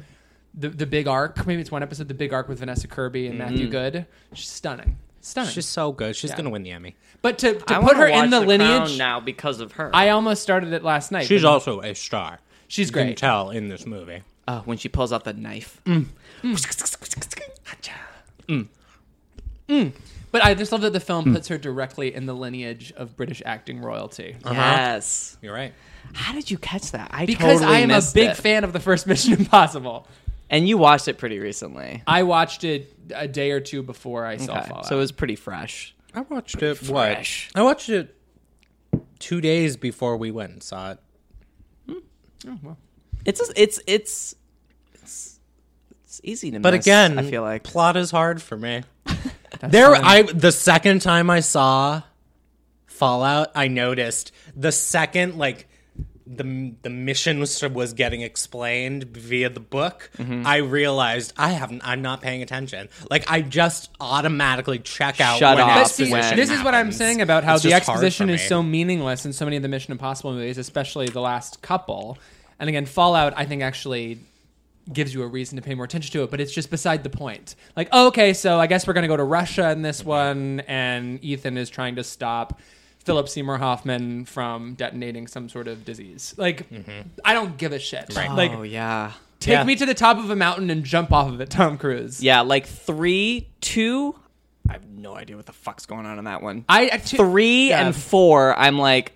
S3: the the big arc. Maybe it's one episode, the big arc with Vanessa Kirby and Matthew mm-hmm. Good. She's stunning, stunning.
S2: She's so good. She's
S3: Yeah.
S2: gonna win the Emmy.
S3: but to, to
S1: I
S3: put
S1: wanna
S3: her
S1: watch
S3: in the,
S1: Crown
S3: lineage,
S1: now because of her.
S3: I almost started it last night.
S2: She's
S3: but
S2: also a star.
S3: she's
S2: You can
S3: great.
S2: tell in this movie.
S1: uh, when she pulls out the knife. Mm. Mm. Mm.
S3: But I just love that the film puts her directly in the lineage of British acting royalty. Uh-huh.
S1: Yes.
S2: You're right.
S1: How did you catch that? I
S3: Because
S1: totally
S3: I am a
S1: missed
S3: big
S1: it.
S3: fan of the first Mission Impossible.
S1: And you watched it pretty recently.
S3: I watched it a day or two before I saw
S1: Okay,
S3: Fallout.
S1: So it was pretty fresh.
S2: I watched it.
S1: Fresh.
S2: What? I watched it two days before we went and saw it. Hmm. Oh well.
S1: It's it's it's it's, it's easy to
S2: But
S1: miss,
S2: again,
S1: I feel like
S2: plot is hard for me. there, I the second time I saw Fallout, I noticed the second like the the mission was, was getting explained via the book.
S1: Mm-hmm.
S2: I realized I haven't. I'm not paying attention. Like I just automatically check out.
S1: Shut
S2: when
S1: off
S3: see,
S2: exposition
S3: this is what I'm saying about how
S2: It's
S3: the exposition is so meaningless in so many of the Mission Impossible movies, especially the last couple. And again, Fallout, I think actually gives you a reason to pay more attention to it, but it's just beside the point. Like, oh, okay, so I guess we're going to go to Russia in this one, and Ethan is trying to stop Philip Seymour Hoffman from detonating some sort of disease. Like, mm-hmm. I don't give a shit. Like,
S1: oh yeah,
S3: take
S2: Yeah.
S3: me to the top of a mountain and jump off of it, Tom Cruise.
S1: yeah. Like three, two. I have no idea what the fuck's going on in that one.
S3: I actually,
S1: three
S3: yeah.
S1: and four, I'm like,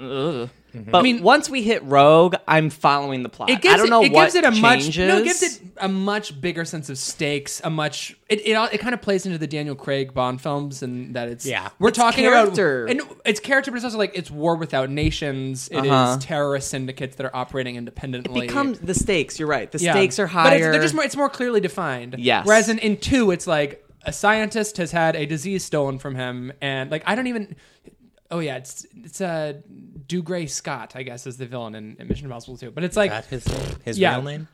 S1: ugh. But
S3: I mean-
S1: once we hit Rogue, I'm following the plot.
S3: It gives
S1: I don't know
S3: it, it
S1: what
S3: gives it a much
S1: changes.
S3: no, it gives it a much bigger sense of stakes. A much it it, it kind of plays into the Daniel Craig Bond films and that it's
S2: Yeah.
S3: we're
S1: It's
S3: talking
S1: character.
S3: about and it's character, but it's also like it's war without nations. It is
S1: Uh-huh.
S3: terrorist syndicates that are operating independently.
S1: becomes the stakes. You're right. The
S3: Yeah.
S1: stakes are
S3: But
S1: higher.
S3: it's, they're just more, it's more clearly defined.
S1: Yes.
S3: Whereas in, in two, it's like a scientist has had a disease stolen from him, and like I don't even. Oh yeah, it's it's uh, Dougray Scott, I guess, is the villain in, in Mission Impossible 2. But it's like
S2: That his his
S3: Yeah.
S2: real name.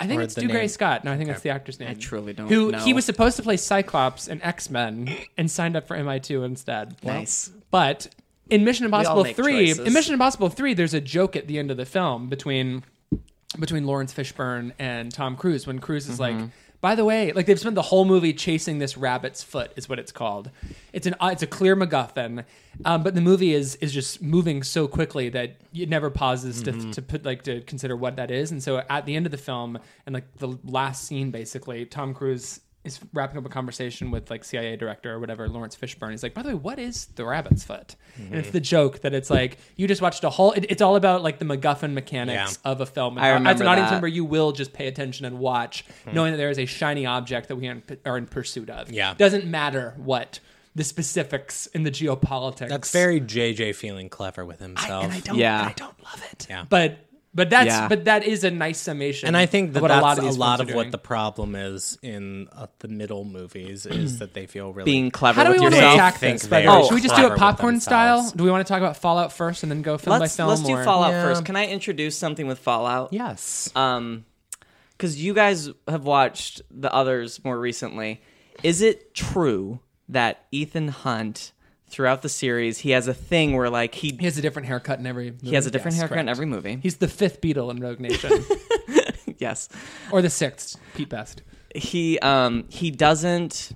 S3: I think
S2: Or
S3: it's
S2: the
S3: Dougray
S2: name?
S3: Scott. No, I think that's the actor's name. I
S1: truly don't
S3: Who
S1: know.
S3: he was supposed to play Cyclops in X Men and signed up for MI2 instead.
S1: Nice.
S3: But in Mission Impossible 3,
S1: choices.
S3: in Mission Impossible 3, there's a joke at the end of the film between between Laurence Fishburne and Tom Cruise when Cruise is
S1: Mm-hmm.
S3: like, by the way, like they've spent the whole movie chasing this rabbit's foot, is what it's called. It's an uh, it's a clear MacGuffin, um, but the movie is is just moving so quickly that it never pauses
S1: Mm-hmm.
S3: to to put like to consider what that is. And so at the end of the film and like the last scene, basically, Tom Cruise is wrapping up a conversation with like CIA director or whatever, Laurence Fishburne. He's like, by the way, what is the rabbit's foot? And it's mm-hmm. the joke that it's like you just watched a whole. It, it's all about like the MacGuffin mechanics
S2: Yeah.
S3: of a film. And
S1: I
S3: how- as
S1: remember
S3: an audience
S1: that.
S3: member, you will just pay attention and watch, mm-hmm. knowing that there is a shiny object that we are in pursuit of.
S2: Yeah.
S3: doesn't matter what the specifics in the geopolitics.
S2: That's very JJ feeling clever with himself.
S3: and I don't,
S1: Yeah.
S3: I don't love it.
S2: Yeah.
S3: But but that's
S1: Yeah.
S3: but that is a nice summation.
S2: and I think that that's
S3: a lot of,
S2: a lot of what the problem is in uh, the middle movies is that they feel really
S1: Being clever
S3: How do we
S1: with
S3: want to
S1: yourself.
S2: They
S3: attack
S2: think
S3: this? By the way, should we just do
S2: clever
S3: it popcorn style? Do we want to talk about Fallout first and then go film
S1: Let's
S3: by film?
S1: let's do
S3: or-
S1: Fallout
S2: Yeah.
S1: first. Can I introduce something with Fallout?
S2: yes.
S1: Um, because you guys have watched the others more recently. Is it true that Ethan Hunt, throughout the series, he has a thing where like he
S3: He has a different haircut in every. Movie.
S1: he has a different
S3: Yes,
S1: haircut in
S3: correct.
S1: every movie?
S3: He's the fifth Beatle in Rogue Nation,
S1: yes.
S3: or the sixth, Pete Best.
S1: he um he doesn't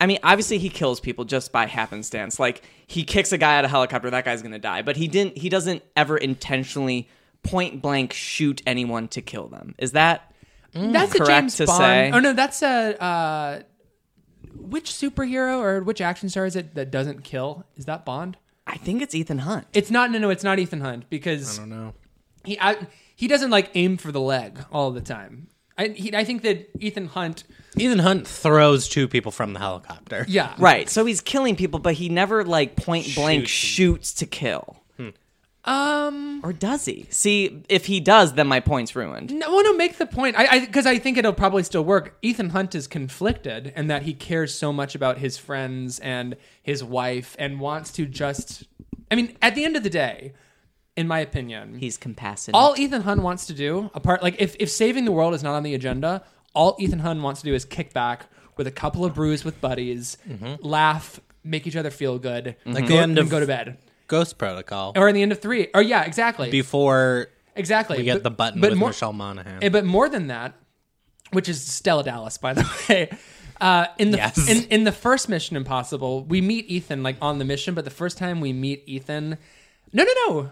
S1: I mean, obviously he kills people just by happenstance. Like he kicks a guy out of a helicopter, that guy's gonna die. But he didn't he doesn't ever intentionally point blank shoot anyone to kill them. Is that
S3: That's a James
S1: to
S3: Bond.
S1: say.
S3: Oh no, that's a. Uh, which superhero or which action star is it that doesn't kill? Is that Bond?
S1: I think it's Ethan Hunt.
S3: It's not. No, no, it's not Ethan Hunt because
S2: I don't know.
S3: he I, he doesn't like aim for the leg all the time. I he, I think that Ethan Hunt.
S2: Ethan Hunt throws two people from the helicopter.
S3: Yeah,
S1: Right. So he's killing people, but he never like point blank shoots to kill.
S3: Um.
S1: Or does he? See, if he does, then my point's ruined.
S3: No, well, no, make the point. I because I, think it'll probably still work. Ethan Hunt is conflicted and that he cares so much about his friends and his wife and wants to just. I mean, at the end of the day, in my opinion,
S1: He's compassionate.
S3: all Ethan Hunt wants to do, apart like if if saving the world is not on the agenda, all Ethan Hunt wants to do is kick back with a couple of brews with buddies, laugh, make each other feel good,
S2: Like
S3: go,
S2: the end
S3: and
S2: of
S3: go to bed,
S2: Ghost Protocol.
S3: or in the end of three, or yeah, exactly,
S2: Before
S3: exactly.
S2: we get
S3: But-
S2: the button
S3: but
S2: with
S3: more,
S2: Michelle Monaghan.
S3: Eh, But more than that, which is Stella Dallas, by the way. Uh, in the
S2: Yes.
S3: in, in the first Mission Impossible, we meet Ethan like on the mission, but the first time we meet Ethan, no, no, no,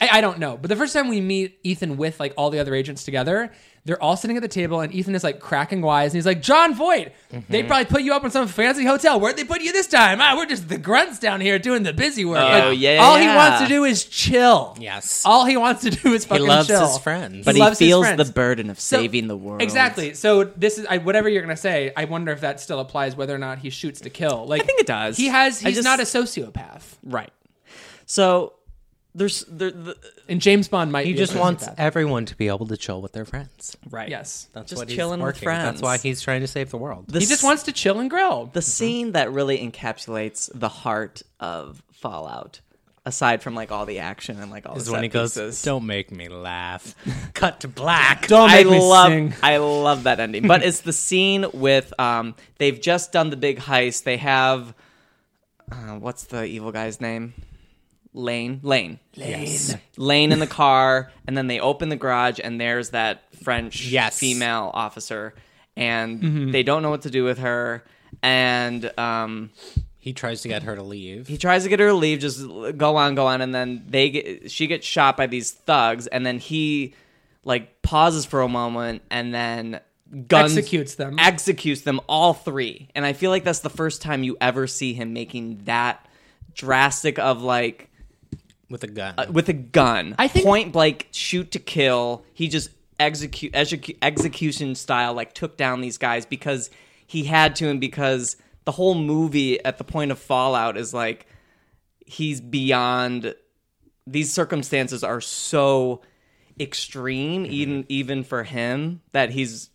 S3: I, I don't know. But the first time we meet Ethan with like all the other agents together, they're all sitting at the table, and Ethan is like cracking wise, and he's like, "Jon Voight, they
S2: Mm-hmm.
S3: probably put you up in some fancy hotel. Where'd they put you this time? Ah, we're just the grunts down here doing the busy work.
S1: Oh,
S3: Like,
S1: yeah,
S3: all he wants to do is chill.
S2: Yes.
S3: all he wants to do is fucking he
S2: loves
S3: chill.
S2: his friends.
S1: but he,
S3: his
S1: feels the burden of
S3: So-
S1: saving the world.
S3: Exactly. So this is I, whatever you're gonna say. I wonder if that still applies, whether or not he shoots to kill. Like
S1: I think it does.
S3: He has. He's
S1: just-
S3: not a sociopath,
S1: Right. So there's there, the,
S3: and James Bond might.
S2: he
S3: be
S2: just wants
S3: sociopath.
S2: everyone to be able to chill with their friends.
S1: right.
S3: Yes.
S2: That's
S1: Just
S2: what he's
S1: chilling with
S2: working.
S1: friends.
S2: That's why he's trying to save the world.
S1: The
S3: He just wants to chill and grill.
S1: the scene that really encapsulates the heart of Fallout. Aside from like all the action and like all
S2: is
S1: the
S2: when he goes,
S1: pieces.
S2: "Don't make me laugh." Cut to black.
S3: Don't
S1: I
S3: me
S1: love
S3: sing.
S1: I love that ending. But it's the scene with um they've just done the big heist. They have uh, what's the evil guy's name? Lane. Lane.
S2: Yes.
S1: Lane in the car, and then they open the garage, and there's that French
S2: Yes.
S1: female officer, and
S3: Mm-hmm.
S1: they don't know what to do with her. And um,
S2: He tries to get her to leave.
S1: he tries to get her to leave, just go on, go on, and then they get she gets shot by these thugs, and then he like pauses for a moment, and then guns
S3: Executes them.
S1: executes them all three. And I feel like that's the first time you ever see him making that drastic of like
S2: with a gun.
S1: uh, with a gun.
S3: I think-
S1: point blank shoot to kill. He just execute execu- execution style like took down these guys because he had to and because the whole movie at the point of fallout is like he's beyond these circumstances are so extreme even even for him that he's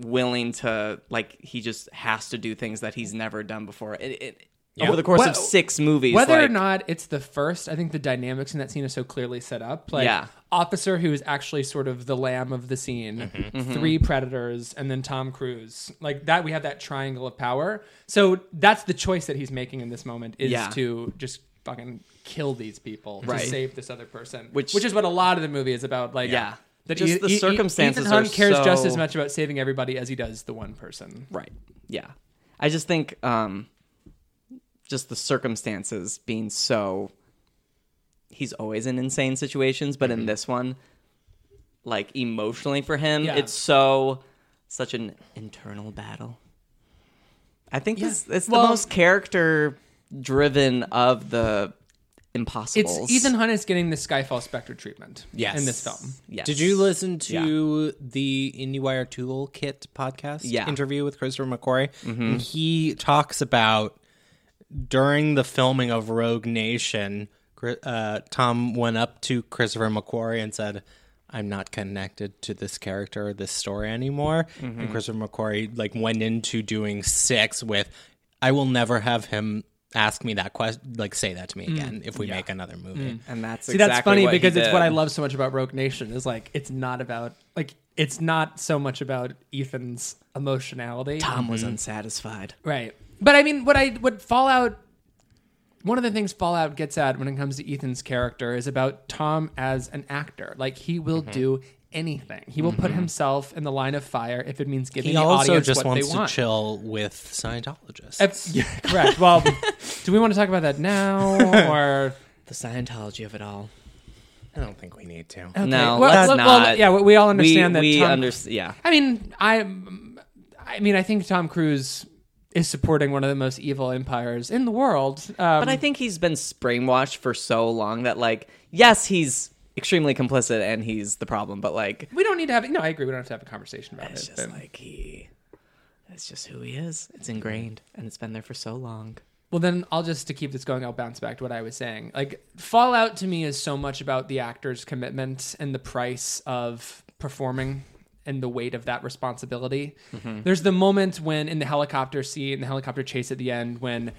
S1: willing to like he just has to do things that he's never done before it, it, over the course
S3: Wh-
S1: of six movies
S3: Whether or not it's the first, I think the dynamics in that scene are so clearly set up. Like
S1: Yeah.
S3: officer who is actually sort of the lamb of the scene,
S1: Mm-hmm.
S3: three predators, and then Tom Cruise. Like that, we have that triangle of power. So that's the choice that he's making in this moment is
S1: Yeah.
S3: to just fucking kill these people
S1: Right.
S3: to save this other person,
S1: Which-
S3: which is what a lot of the movie is about. Like
S1: Yeah.
S3: That
S1: Just
S3: E-
S1: the
S3: E-
S1: circumstances
S3: Ethan Hunt
S1: are
S3: cares just as much about saving everybody as he does the one person.
S1: Right. Yeah. I just think um just the circumstances being so he's always in insane situations, but in mm-hmm. this one like emotionally for him,
S3: Yeah.
S1: it's so such an internal battle. I think this it's
S3: Well-
S1: the most character driven of the impossibles.
S3: It's Ethan Hunt is getting the Skyfall Spectre treatment
S2: Yes.
S3: in this film.
S1: Yes.
S2: Did you listen to the IndieWire Toolkit podcast
S1: Yeah.
S2: interview with Christopher McQuarrie? And he talks about during the filming of Rogue Nation, uh, Tom went up to Christopher McQuarrie and said, "I'm not connected to this character or this story anymore." And mm-hmm. Christopher McQuarrie like went into doing six with, "I will never have him." Ask me that question, like say that to me mm. again if we make another movie. Mm.
S1: and that's
S3: See,
S1: exactly
S3: that's funny
S1: what
S3: because it's what I love so much about Rogue Nation is like it's not about like it's not so much about Ethan's emotionality.
S1: Tom was mm-hmm. unsatisfied.
S3: Right. But I mean, what I what Fallout, one of the things Fallout gets at when it comes to Ethan's character is about Tom as an actor. Like he will
S2: Mm-hmm.
S3: do anything. He will put himself in the line of fire if it means giving
S2: He
S3: the
S2: also
S3: audience
S2: just
S3: what
S2: wants
S3: they
S2: to chill with Scientologists.
S3: If- yeah, correct. Well, do we want to talk about that now or?
S1: The Scientology of it all.
S2: I don't think we need to.
S1: No,
S3: Well,
S1: let's
S3: well,
S1: not.
S3: well, yeah, we- we all understand
S1: we,
S3: that
S1: We understand. Yeah.
S3: I mean, I, I mean, I think Tom Cruise is supporting one of the most evil empires in the world. Um,
S1: But I think he's been brainwashed for so long that, like, yes, he's extremely complicit and he's the problem, but like,
S3: we don't need to have. No, I agree. We don't have to have a conversation about
S1: it's
S3: it.
S1: just
S3: but-
S1: like he. It's just who he is. It's ingrained, and it's been there for so long.
S3: Well, then I'll just to keep this going. I'll bounce back to what I was saying. Like Fallout to me is so much about the actor's commitment and the price of performing and the weight of that responsibility. Mm-hmm. There's the moment when in the helicopter scene, in the helicopter chase at the end, when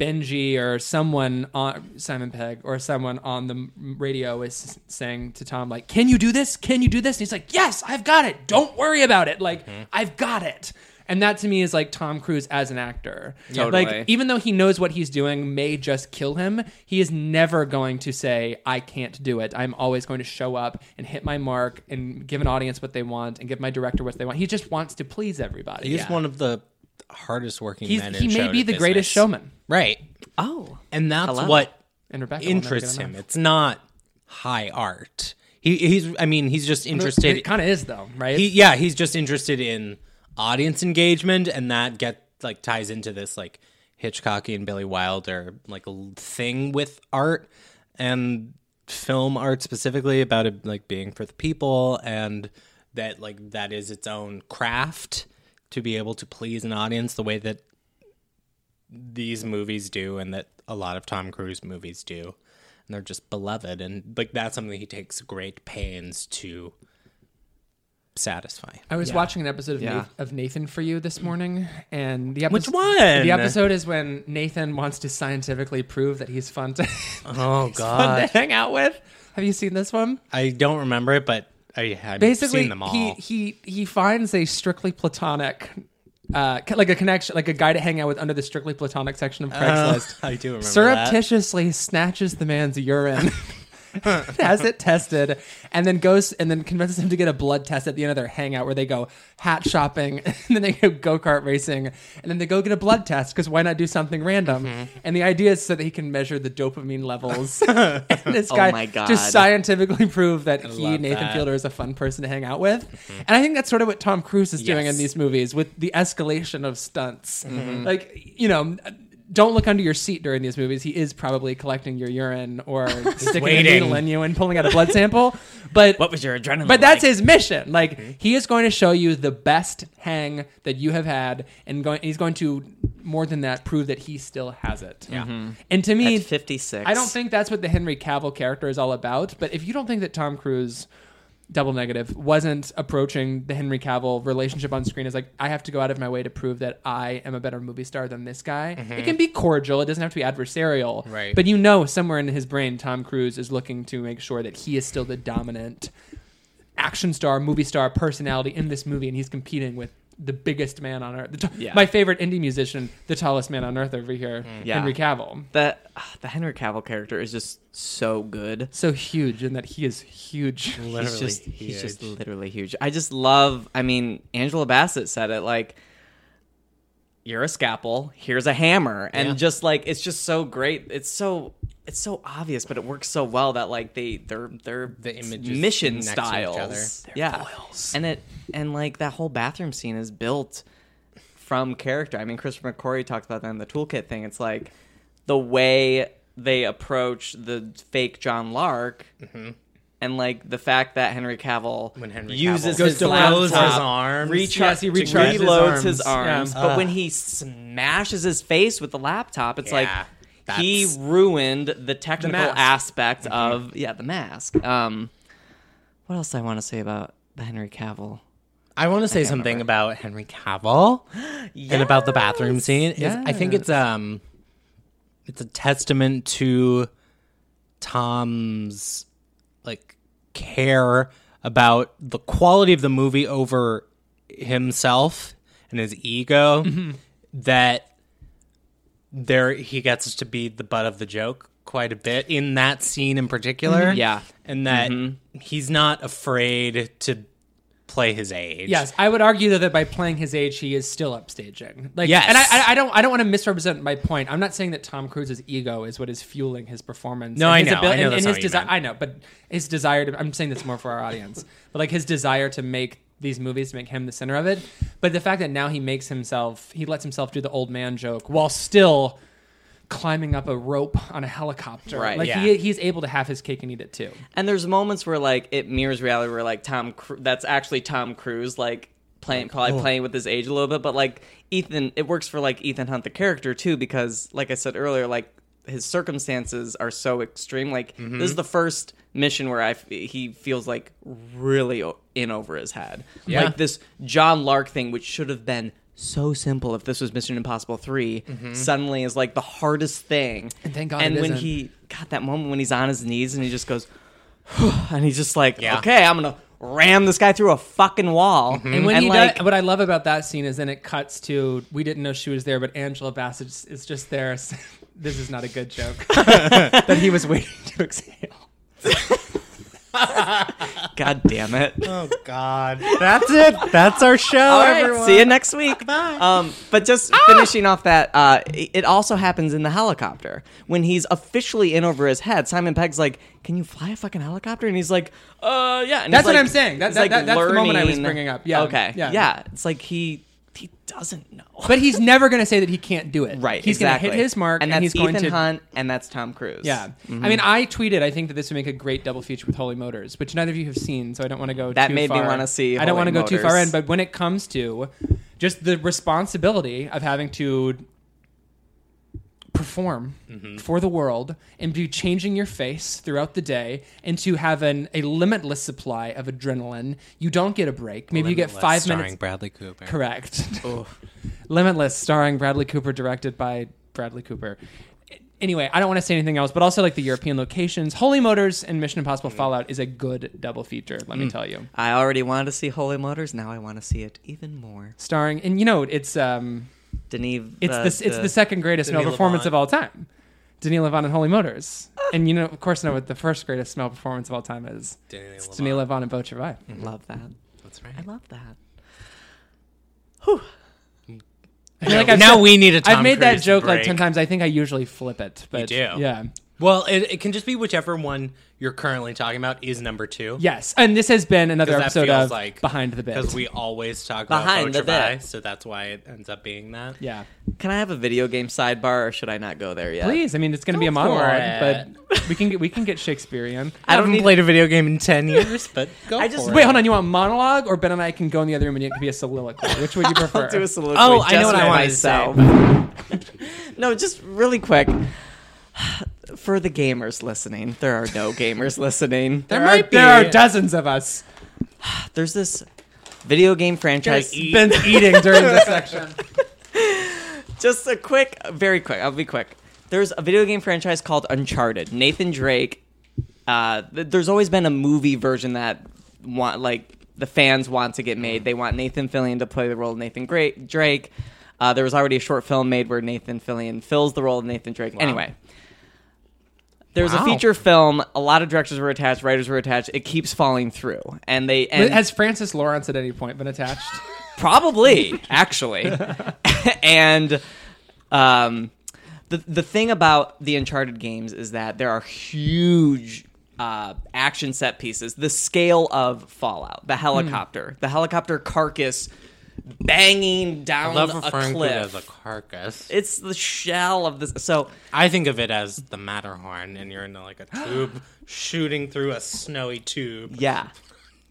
S3: Benji or someone on Simon Pegg or someone on the radio is saying to Tom like, "Can you do this? Can you do this?" And he's like, "Yes, I've got it. Don't worry about it. Like, mm-hmm. I've got it." And that to me is like Tom Cruise as an actor.
S1: Totally.
S3: Like even though he knows what he's doing may just kill him, he is never going to say, I can't do it. I'm always going to show up and hit my mark and give an audience what they want and give my director what they want. He just wants to please everybody.
S2: He's one of the hardest working
S3: He's,
S2: men.
S3: he
S2: in
S3: may
S2: show
S3: be the
S2: business.
S3: greatest showman.
S2: right?
S1: Oh,
S2: And that's
S1: love
S2: what
S3: And Rebecca
S2: interests him. It's not high art. He, he's. I mean, he's just interested.
S3: It kind of is though, right?
S2: he, yeah, he's just interested in audience engagement, and that get like ties into this like Hitchcocky and Billy Wilder like thing with art and film art specifically about it like being for the people and that like that is its own craft to be able to please an audience the way that these movies do and that a lot of Tom Cruise movies do. And they're just beloved and like that's something he takes great pains to satisfy.
S3: I was watching an episode of,
S1: Yeah.
S3: Nathan, of Nathan for You this morning, and the episode Which
S2: one?
S3: The episode is when Nathan wants to scientifically prove that he's fun to,
S2: Oh
S3: fun to
S2: god.
S3: hang out with. Have you seen this one?
S2: I don't remember it, but I have
S3: basically
S2: seen them all.
S3: he he he finds a strictly platonic uh co- like a connection like a guy to hang out with under the strictly platonic section of Craigslist
S2: I do remember that.
S3: surreptitiously snatches the man's urine has it tested and then goes and then convinces him to get a blood test at the end of their hangout where they go hat shopping and then they go go-kart racing and then they go get a blood test because why not do something random?
S2: Mm-hmm.
S3: and the idea is so that he can measure the dopamine levels. And this
S1: Oh
S3: guy
S1: my God.
S3: just scientifically prove that he Nathan
S2: that.
S3: Fielder is a fun person to hang out with. And I think that's sort of what Tom Cruise is doing in these movies with the escalation of stunts. Like you know don't look under your seat during these movies. He is probably collecting your urine or sticking a needle in you and pulling out a blood sample. But
S1: what was your adrenaline?
S3: but that's his mission. Like mm-hmm. he is going to show you the best hang that you have had, and going. He's going to more than that prove that he still has it. Yeah. Mm-hmm. And to me,
S1: 56.
S3: I don't think that's what the Henry Cavill character is all about. But if you don't think that Tom Cruise, double negative, wasn't approaching the Henry Cavill relationship on screen as like I have to go out of my way to prove that I am a better movie star than this guy. Mm-hmm. It can be cordial. It doesn't have to be adversarial.
S2: Right.
S3: But you know, somewhere in his brain, Tom Cruise is looking to make sure that he is still the dominant action star, movie star, personality in this movie, and he's competing with the biggest man on earth. The t-
S1: Yeah.
S3: My favorite indie musician, the tallest man on earth over here,
S1: Yeah.
S3: Henry Cavill.
S1: that ah, the Henry Cavill character is just so good.
S3: So huge, and that he is huge.
S2: Literally
S1: he's just he's just literally huge. I just love. I mean, Angela Bassett said it like, "You're a scalpel. Here's a hammer," and
S2: Yeah.
S1: just like it's just so great. It's so it's so obvious, but it works so well that like they they're they're
S2: The images
S1: mission
S2: next to each
S1: styles. yeah, and it and like that whole bathroom scene is built from character. I mean, Christopher McQuarrie talked about that in the toolkit thing. It's like the way they approach the fake John Lark mm-hmm. And like the fact that Henry Cavill
S2: When Henry
S1: uses
S2: Cavill
S1: his
S2: goes to
S1: laptop,
S2: close his arms.
S1: recharge-
S3: Yes, he recharges
S1: reloads his
S3: arms.
S1: arms.
S3: Yeah.
S1: But when he smashes his face with the laptop, it's like he ruined the technical
S3: mask.
S1: aspect of yeah the mask. Um, what else do I want to say about the Henry Cavill?
S2: I want to say something about Henry Cavill and about the bathroom scene. Is I think it's um, it's a testament to Tom's like care about the quality of the movie over himself and his ego mm-hmm. that there he gets to be the butt of the joke quite a bit in that scene in particular. Mm-hmm.
S1: Yeah.
S2: And that mm-hmm. he's not afraid to play his age.
S3: Yes, I would argue that, that by playing his age, he is still upstaging. Like,
S2: Yes.
S3: and I, I, don't, I don't want to misrepresent my point. I'm not saying that Tom Cruise's ego is what is fueling his performance.
S2: No, I know. I know
S3: and, and his
S2: not what you
S3: desire.
S2: meant.
S3: I know, but his desire to. I'm saying this more for our audience, but like his desire to make these movies to make him the center of it. But the fact that now he makes himself, he lets himself do the old man joke while still climbing up a rope on a helicopter.
S1: Right.
S3: Like
S2: Yeah.
S3: he, he's able to have his cake and eat it too.
S1: And there's moments where like it mirrors reality, where like Tom, Cru- that's actually Tom Cruise, like playing probably oh. playing with his age a little bit. But like Ethan, it works for like Ethan Hunt the character too, because like I said earlier, like his circumstances are so extreme. Like mm-hmm. this is the first mission where I f- he feels like really in over his head.
S2: Yeah.
S1: Like this John Lark thing, which should have been so simple if this was Mission Impossible 3 mm-hmm. suddenly is like the hardest thing.
S3: And thank God
S1: And
S3: it
S1: when
S3: isn't.
S1: he got that moment when he's on his knees and he just goes, and he's just like,
S2: Yeah.
S1: okay, I'm gonna ram this guy through a fucking wall. Mm-hmm.
S3: And when he
S1: like,
S3: does, what I love about that scene is then it cuts to we didn't know she was there, but Angela Bassett is- is just there. this is not a good joke. that he was waiting to exhale.
S1: God damn it.
S2: Oh God. That's it. That's our show.
S1: All right,
S2: everyone.
S1: see you next week. Bye. Um, but just finishing off that, uh, it it also happens in the helicopter when he's officially in over his head. Simon Pegg's like, "Can you fly a fucking helicopter?" And he's like, "Uh, yeah." And
S3: That's what
S1: like-
S3: I'm saying. That-
S1: he's
S3: that- that- that's the moment I was bringing up. Yeah,
S1: Okay.
S3: yeah.
S1: Yeah. It's like he he doesn't know.
S3: But he's never going to say that he can't do it.
S1: Right.
S3: He's
S1: exactly.
S3: going to hit his mark,
S1: and
S3: and,
S1: that's
S3: he's going
S1: Ethan
S3: to.
S1: Hunt, and that's Tom Cruise.
S3: Yeah.
S1: Mm-hmm.
S3: I mean, I tweeted. I think that this would make a great double feature with Holy Motors, which neither of you have seen, so I don't want to go.
S1: That
S3: too
S1: made me wanna see
S3: I don't want to go too far in, but when it comes to just the responsibility of having to perform
S1: Mm-hmm.
S3: for the world and be changing your face throughout the day and to have an, a limitless supply of adrenaline you don't get a break maybe you get five
S2: starring
S3: minutes
S2: Bradley Cooper.
S3: correct limitless starring bradley cooper directed by bradley cooper anyway i don't want to say anything else but also like the european locations holy motors and mission impossible
S1: Mm.
S3: fallout is a good double feature let me tell you
S1: I already wanted to see Holy Motors. Now I want to see it even more.
S3: starring and you know it's um
S1: Denis.
S3: It's
S1: uh,
S3: the, it's the second greatest male
S2: Denis
S3: performance of all time. Denis Lavant and Holy Motors. and you know, of course, know what the first greatest male performance of all time is.
S2: Denis
S3: It's Denis Lavant and Beau Travail.
S1: Love that.
S2: That's right.
S1: I love that.
S3: I feel like I've
S2: now
S3: said-
S2: we need a Tom
S3: I've made that
S2: Cruise
S3: joke like ten times. I think I usually flip it, but
S2: do.
S3: yeah.
S2: Well, it, it can just be whichever one you're currently talking about is number two.
S3: Yes, and this has been another episode of
S2: like-
S3: Behind the Bit.
S2: Because we always talk
S1: Behind
S2: about
S1: the
S2: Beau
S1: bit.
S2: so that's why it ends up being that.
S3: yeah,
S1: Can I have a video game sidebar, or should I not go there yet?
S3: please. I mean, it's going to be a monologue, but we can get we can get Shakespearean.
S2: I
S1: I
S2: haven't
S1: need-
S2: played a video game in ten years, but go
S1: I just-
S2: for
S3: Wait,
S2: it.
S3: hold on. You want monologue, or Ben and I can go in the other room and it can be a soliloquy? Which would you prefer?
S1: I'll do a soliloquy.
S2: Oh, I know what I want to say.
S1: no, just really quick. For the gamers listening, there are no gamers listening.
S3: there,
S2: There
S3: might
S2: are-
S3: there are dozens of us.
S1: There's this video game franchise.
S2: eat.
S3: Ben's eating during this section.
S1: Just a quick, very quick. I'll be quick. There's a video game franchise called Uncharted. Nathan Drake. Uh, th- there's always been a movie version that want like the fans want to get made. They want Nathan Fillion to play the role of Nathan Drake. Uh, there was already a short film made where Nathan Fillion fills the role of Nathan Drake. Anyway, there's a
S2: Wow.
S1: feature film. A lot of directors were attached, writers were attached. It keeps falling through, and they and
S3: Has Francis Lawrence at any point been attached?
S1: Probably, actually. and um, the the thing about the Uncharted games is that there are huge uh, action set pieces. The scale of Fallout, the helicopter, the helicopter carcass banging
S2: I
S1: down
S2: love
S1: a
S2: cliff. to it as a carcass.
S1: It's the shell of this. So
S2: I think of it as the Matterhorn, and you're in like a tube shooting through a snowy tube.
S1: yeah,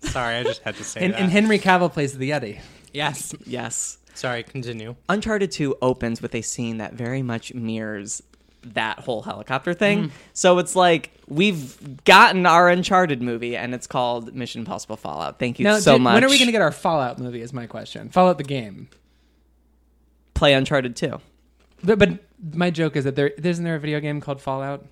S2: Sorry, I just had to say
S3: And,
S2: that.
S3: and Henry Cavill plays the Yeti.
S2: yes.
S1: yes.
S2: Sorry, continue.
S1: Uncharted 2 opens with a scene that very much mirrors that whole helicopter thing. So it's like we've gotten our Uncharted movie and it's called Mission Impossible Fallout. Thank you
S3: Now,
S1: so
S3: did-
S1: much.
S3: when are we going to get our Fallout movie? Is my question. Fallout the game.
S1: play Uncharted 2?
S3: But, but my joke is that there isn't there a video game called Fallout.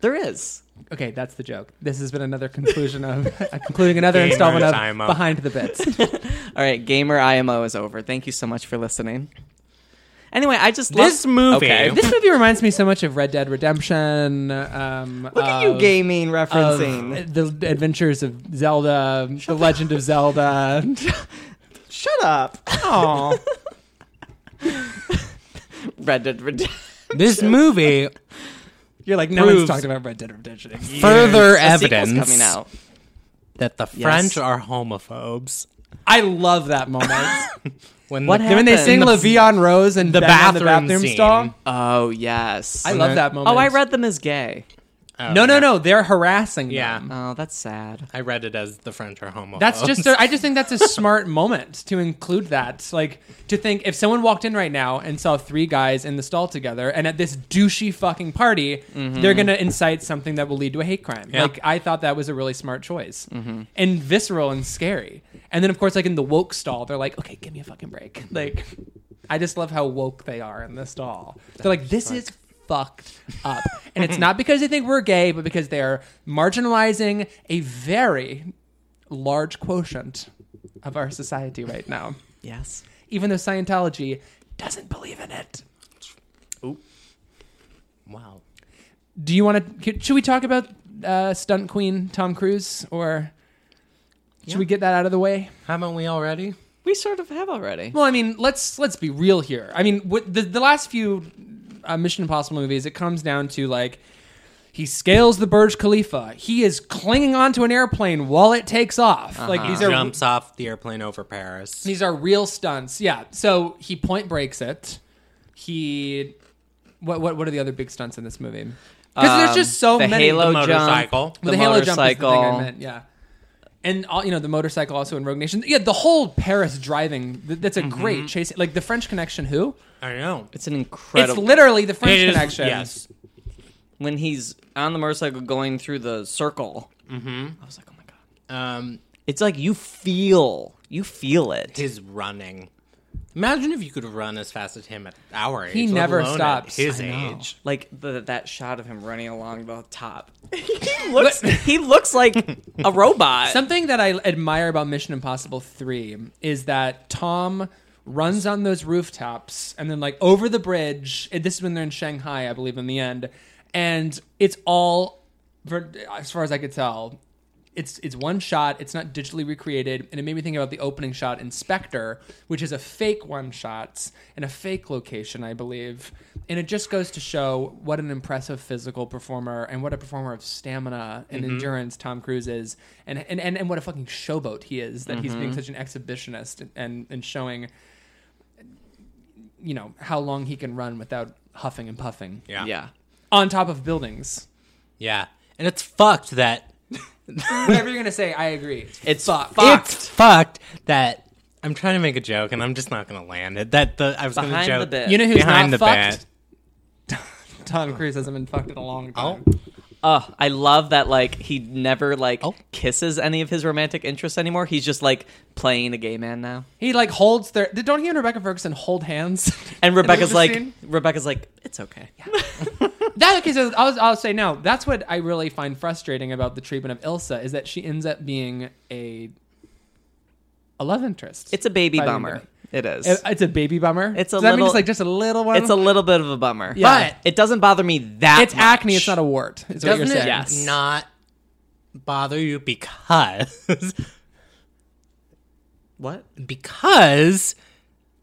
S1: There is.
S3: Okay, that's the joke. This has been another conclusion of uh, concluding another
S2: Gamers
S3: installment of
S2: IMO.
S3: Behind the Bits.
S1: All right, Gamer IMO is over. Thank you so much for listening. Anyway, I just
S2: This
S1: love-
S2: movie-
S1: Okay.
S3: this movie reminds me so much of Red Dead Redemption. Um,
S1: Look at you
S3: of-
S1: gaming
S3: of
S1: referencing.
S3: the Adventures of Zelda, The Legend of Zelda.
S1: Shut up.
S3: Oh,
S1: Red Dead Redemption.
S2: This movie
S3: you're like no one's
S2: Proves-
S3: talking about Red Dead Redemption. anymore.
S2: further
S1: A sequel's
S2: evidence
S1: coming out.
S2: that the
S1: Yes.
S2: French are homophobes.
S3: I love that moment
S2: When
S1: What
S2: the,
S1: happened?
S3: when they sing "La Vie en Rose" and
S2: the bathroom,
S3: the bathroom
S2: scene.
S3: stall.
S1: Oh yes.
S3: I love mm-hmm. that moment.
S1: Oh, I read them as gay.
S2: Oh,
S3: No, no,
S2: yeah.
S3: no. They're harassing
S2: Yeah.
S3: them.
S1: Oh, that's sad.
S2: I read it as the French are homo.
S3: That's just. A, I just think that's a smart moment to include that. Like to think if someone walked in right now and saw three guys in the stall together, and at this douchey fucking party, mm-hmm. they're gonna incite something that will lead to a hate crime. Like I thought that was a really smart choice mm-hmm. and visceral and scary. And then of course, like in the woke stall, they're like, "Okay, give me a fucking break." Like, I just love how woke they are in the stall. They're like, "This is." Fucked up, and it's not because they think we're gay, but because they are marginalizing a very large quotient of our society right now,
S1: Yes.
S3: even though Scientology doesn't believe in it. Ooh.
S2: Wow.
S3: Do you want to? Should we talk about uh, stunt queen Tom Cruise, or should we get that out of the way?
S2: Haven't we already?
S1: We sort of have already.
S3: Well, I mean, let's let's be real here. I mean, what, the the last few uh, Mission Impossible movies, it comes down to like he scales the Burj Khalifa. He is clinging onto an airplane while it takes off. Like these are
S2: Jumps off the airplane over Paris.
S3: These are real stunts. Yeah. So he point breaks it. He what what what are the other big stunts in this movie? Because there's just so
S1: Um, the
S3: many.
S1: Halo
S2: The
S1: jump.
S2: motorcycle.
S3: the,
S1: the
S3: Halo jump is the thing I
S1: motorcycle.
S3: meant. Yeah. And all, you know the motorcycle also in Rogue Nation. Yeah, the whole Paris driving. th- That's a great chase. Like the French Connection. Who?
S2: I know.
S1: It's an incredible.
S3: It's literally the French
S2: It is-
S3: Connection.
S2: Yes.
S1: when he's on the motorcycle going through the circle. Mm-hmm. I was like, oh my god.
S2: Um,
S1: It's like you feel, you feel it.
S2: his running. Imagine if you could run as fast as him at our age.
S3: He
S2: let
S3: never
S2: alone at
S3: stops.
S2: His age.
S1: Like the that shot of him running along the top. he looks, he looks like a robot.
S3: Something that I admire about Mission Impossible 3 is that Tom runs on those rooftops and then like over the bridge. and This is when they're in Shanghai, I believe, in the end, and it's all, for, as far as I could tell, it's it's one shot. It's not digitally recreated, and it made me think about the opening shot in Spectre, which is a fake one shot in a fake location, I believe. And it just goes to show what an impressive physical performer and what a performer of stamina and mm-hmm. endurance Tom Cruise is, and and, and, and what a fucking showboat he is that he's being mm-hmm. such an exhibitionist and and showing, you know, how long he can run without huffing and puffing
S2: Yeah.
S1: yeah.
S3: on top of buildings.
S2: Yeah. And it's fucked that
S3: Whatever you're gonna say, I agree.
S1: It's
S3: fucked.
S2: it's fucked that I'm trying to make a joke and I'm just not gonna land it. That the I was gonna
S1: Behind
S2: joke
S1: the bit.
S3: You know who's
S2: behind
S3: not
S2: the
S3: fucked?
S2: bit.
S3: Tom Cruise hasn't been fucked in a long
S2: Oh,
S3: time.
S1: Oh, I love that. Like he never like
S2: Oh.
S1: kisses any of his romantic interests anymore. He's just like playing a gay man now.
S3: He like holds their. Don't he and Rebecca Ferguson hold hands?
S1: And Rebecca's like,
S3: scene?
S1: Rebecca's like, it's okay.
S3: That okay. So I'll, I'll say no. That's what I really find frustrating about the treatment of Ilsa is that she ends up being a a love interest.
S1: It's a baby
S3: By the
S1: bummer.
S3: end.
S1: It is.
S3: It- it's a baby bummer.
S1: It's a
S3: Does that mean
S1: little-
S3: it's like just a little one.
S1: it's a little bit of a bummer.
S3: Yeah.
S1: But it doesn't bother me that
S3: It's acne. It's not a wart. Is what
S2: doesn't
S3: you're
S2: it
S3: saying.
S1: Yes.
S2: not bother you because
S1: What?
S2: because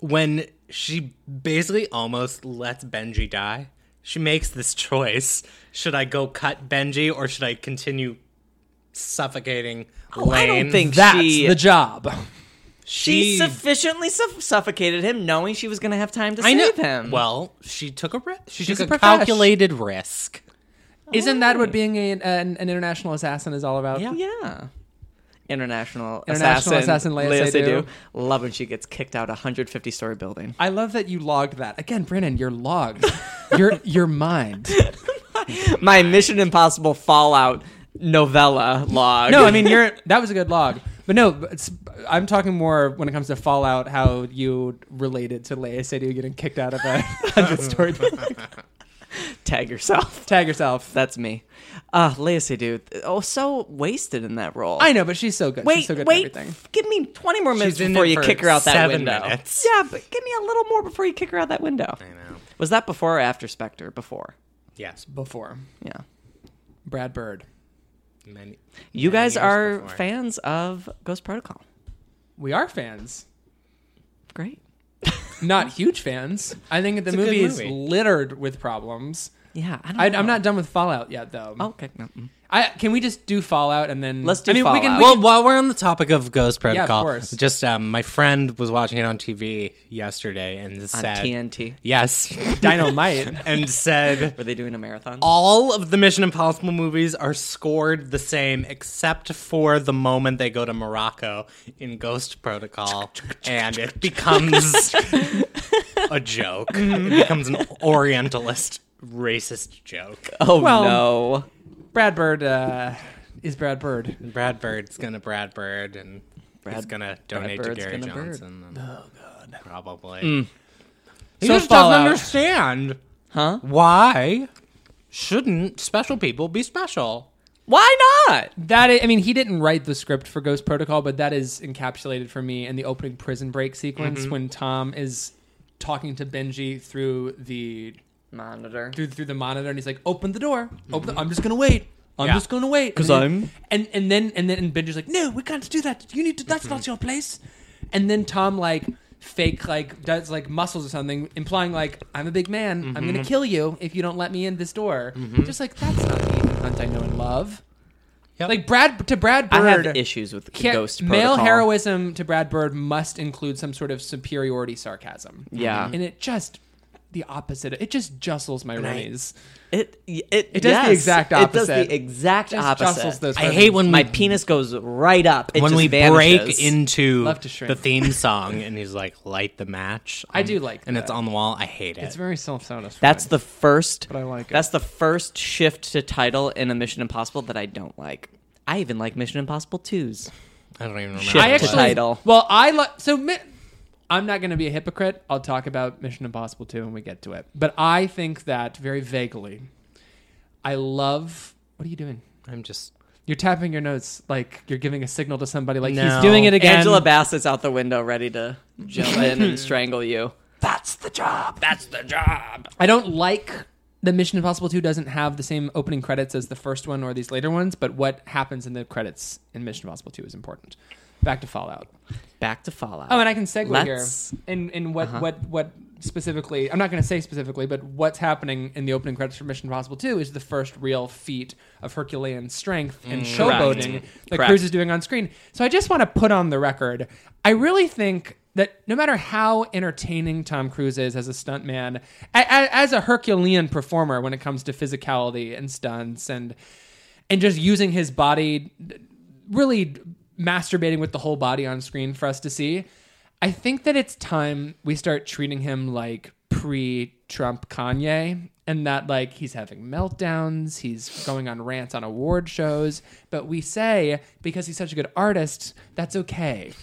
S2: when she basically almost lets Benji die, she makes this choice. Should I go cut Benji or should I continue suffocating
S1: Oh, I don't think
S3: That's
S1: she.
S3: the job.
S1: She, sufficiently suff- suffocated him, knowing she was going to have time to
S2: I know.
S1: save him.
S2: Well, she took a risk. She
S3: She's
S2: took
S3: a
S2: a, calculated risk.
S3: Isn't that what being a, an, an international assassin is all about?
S2: Yeah.
S1: yeah. International,
S3: International assassin Lea Seydoux.
S1: Love when she gets kicked out a 150 story building.
S3: I love that you logged that. Again, Brandon, your logs. your your mind.
S1: My Mission Impossible Fallout novella log.
S3: No, I mean you're that was a good log. But no, it's, I'm talking more when it comes to Fallout, how you related to Lea Seydoux getting kicked out of a hundred story building.
S1: Tag yourself.
S3: Tag yourself.
S1: That's me. Uh, Lea Seydoux. Oh, so wasted in that role.
S3: I know, but she's so good.
S1: Wait,
S3: she's so good
S1: wait.
S3: at everything.
S1: Give me 20 more minutes
S2: She's in
S1: before
S2: it
S1: you
S2: for
S1: kick her out that
S2: seven
S1: window.
S2: minutes.
S1: Yeah, but give me a little more before you kick her out that window.
S2: I know.
S1: Was that before or after Spectre? Before.
S2: Yes.
S3: Before
S1: Yeah.
S3: Brad Bird,
S2: Many,
S1: You
S2: many
S1: guys
S2: years
S1: are
S2: before.
S1: fans of Ghost Protocol.
S3: we are fans.
S1: Great.
S3: Not huge fans. I think the
S2: a good
S3: movie is
S2: movie.
S3: littered with problems.
S1: Yeah, I don't
S3: I,
S1: know.
S3: I'm not done with Fallout yet, though.
S1: Oh, okay. No. mm.
S3: I can we just do Fallout and then
S1: Let's do
S3: I mean, We can,
S1: Fallout.
S3: we
S2: Well,
S3: can-
S2: while we're on the topic of Ghost
S3: Yeah, of
S2: Protocol,
S3: course.
S2: just um, my friend was watching it on TV yesterday and
S1: On
S2: said,
S1: TNT.
S2: "Yes,"
S3: Dynamite.
S2: and said
S1: Were they doing a marathon?
S2: all of the Mission Impossible movies are scored the same except for the moment they go to Morocco in Ghost Protocol, and it becomes a joke. It becomes an Orientalist racist joke.
S1: Oh,
S3: Well-
S1: no.
S3: Brad Bird uh, is Brad Bird.
S2: Brad Bird's gonna Brad Bird, and he's gonna donate to Gary
S1: gonna Bird.
S2: Johnson. and- oh God, probably. He
S3: So
S2: just
S3: Fallout.
S2: doesn't understand
S1: Huh?
S2: why shouldn't special people be special.
S1: Why not?
S3: That is, I mean, he didn't write the script for Ghost Protocol, but that is encapsulated for me in the opening prison break sequence
S2: Mm-hmm.
S3: when Tom is talking to Benji through the
S1: Monitor.
S3: through through the monitor, and he's like, "Open the door. Open. The, I'm just gonna wait. I'm
S2: Mm-hmm. Yeah.
S3: just gonna wait."
S1: 'Cause
S3: And then-
S1: I'm-
S3: and and then and then and Benji's like, "No, we can't do that. You need to. That's
S2: Mm-hmm.
S3: not your place." And then Tom like fake like does like muscles or something, implying like, "I'm a big man. I'm
S2: Mm-hmm.
S3: gonna kill you if you don't let me in this door." Just like that's not the Ethan Hunt I know and love.
S2: Yep.
S3: Like Brad to Brad Bird.
S1: I have issues with
S3: Can't-
S1: Ghost
S3: male heroism to Brad Bird must include some sort of superiority sarcasm.
S1: Yeah.
S3: and it just the opposite. It just jostles my runnies.
S1: It it
S3: It does the
S1: yes,
S3: exact
S1: It does
S3: opposite.
S1: the exact
S3: Just
S1: opposite.
S3: jostles those.
S2: I
S3: runnies.
S2: hate when
S1: My
S2: we
S1: penis goes right up. It
S2: when
S1: just
S2: we
S1: vanishes.
S2: break into
S3: Love to shrink.
S2: the theme song and he's like light the match.
S3: I do like that.
S2: and it's on the wall. I hate it.
S3: It's very self-satisfying.
S1: That's the first.
S3: But I like it.
S1: That's the first shift to title in a Mission Impossible that I don't like. I even like Mission Impossible 2s.
S2: I don't even remember.
S1: Shift
S3: I
S1: to
S3: actually
S1: title.
S3: Well, I like so. Mi- I'm not going to be a hypocrite. I'll talk about Mission Impossible 2 when we get to it. But I think that very vaguely, I love. What are you doing?
S2: I'm just
S3: You're tapping your notes like you're giving a signal to somebody. Like
S2: No.
S3: he's doing it again.
S1: Angela Bassett's out the window ready to jump in and strangle you.
S2: that's the job. That's the job.
S3: I don't like the Mission Impossible 2 doesn't have the same opening credits as the first one or these later ones, but what happens in the credits in Mission Impossible 2 is important. Back to Fallout.
S1: Back to Fallout.
S3: Oh, and I can segue
S1: Let's-
S3: here in in what uh-huh. what what specifically. I'm not going to say specifically, but what's happening in the opening credits for Mission Impossible 2 is the first real feat of Herculean strength and mm, showboating that
S1: Correct.
S3: Cruise is doing on screen. So I just want to put on the record. I really think that no matter how entertaining Tom Cruise is as a stuntman, a- a- as a Herculean performer when it comes to physicality and stunts and and just using his body really masturbating with the whole body on screen for us to see. I think that it's time we start treating him like pre Trump Kanye and that like he's having meltdowns, he's going on rants on award shows, but we say because he's such a good artist, that's okay.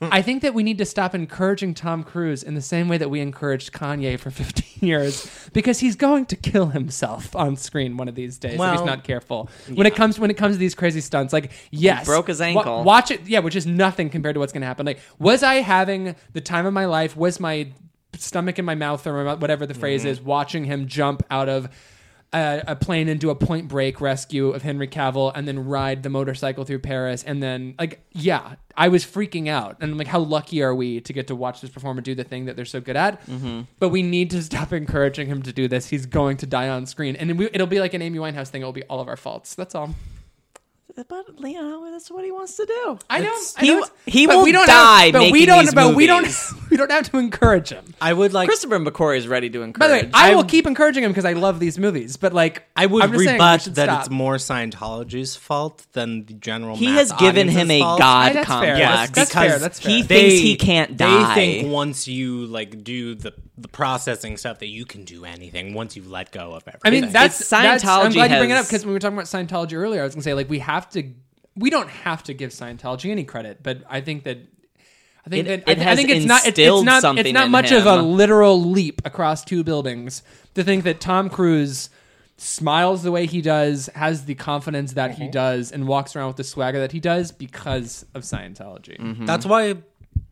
S3: I think that we need to stop encouraging Tom Cruise in the same way that we encouraged Kanye for 15 years because he's going to kill himself on screen one of these days if he's not careful. When it comes when it comes to these crazy stunts, like yes,
S1: broke his ankle.
S3: watch it, yeah, which is nothing compared to what's going to happen. Like, was I having the time of my life? Was my stomach in my mouth or whatever the phrase mm-hmm. is? Watching him jump out of. A, a plane and do a point break rescue of Henry Cavill and then ride the motorcycle through Paris and then like yeah I was freaking out. And I'm like how lucky are we to get to watch this performer do the thing that they're so good at? Mm-hmm. But we need to stop encouraging him to do this. He's going to die on screen. And we, it'll be like an Amy Winehouse thing. It'll be all of our faults. That's all
S1: but you know that's what he wants to do.
S3: I know.
S2: It's-
S3: I know
S1: He-
S3: it's-
S1: he
S3: but
S1: will
S3: we don't
S1: die
S3: Have, but we
S1: making
S3: don't.
S1: these
S3: but we don't. We don't have to encourage him.
S2: I would like
S1: Christopher McQuarrie is ready to encourage.
S3: By the way, I, will keep encouraging him because I love these movies. But like,
S2: I would
S3: I'm just saying we
S2: rebut
S3: should
S2: that
S3: stop.
S2: it's more Scientology's fault than the general.
S1: he
S2: mass
S1: has given him
S2: audience's
S1: a
S2: fault.
S1: god
S3: I- that's fair.
S1: complex.
S2: Yes,
S3: That's
S2: because
S3: fair, that's fair.
S1: he
S3: They-
S1: thinks he can't die.
S2: They think once you like do the the processing stuff that you can do anything once you let go of everything.
S3: I mean, that's,
S1: It's-
S3: that's I'm
S1: Scientology
S3: glad you bring it up
S1: has-
S3: because when we were talking about Scientology earlier, I was gonna say like we have to, we don't have to give Scientology any credit, but I think that. I think
S1: It-
S3: that
S1: it
S3: I, I
S1: has
S3: think it's not it's, it's not it's not
S1: in
S3: much of a literal leap across two buildings to think that Tom Cruise smiles the way he does, has the confidence that
S1: Mm-hmm.
S3: he does, and walks around with the swagger that he does because of Scientology.
S1: Mm-hmm.
S2: that's why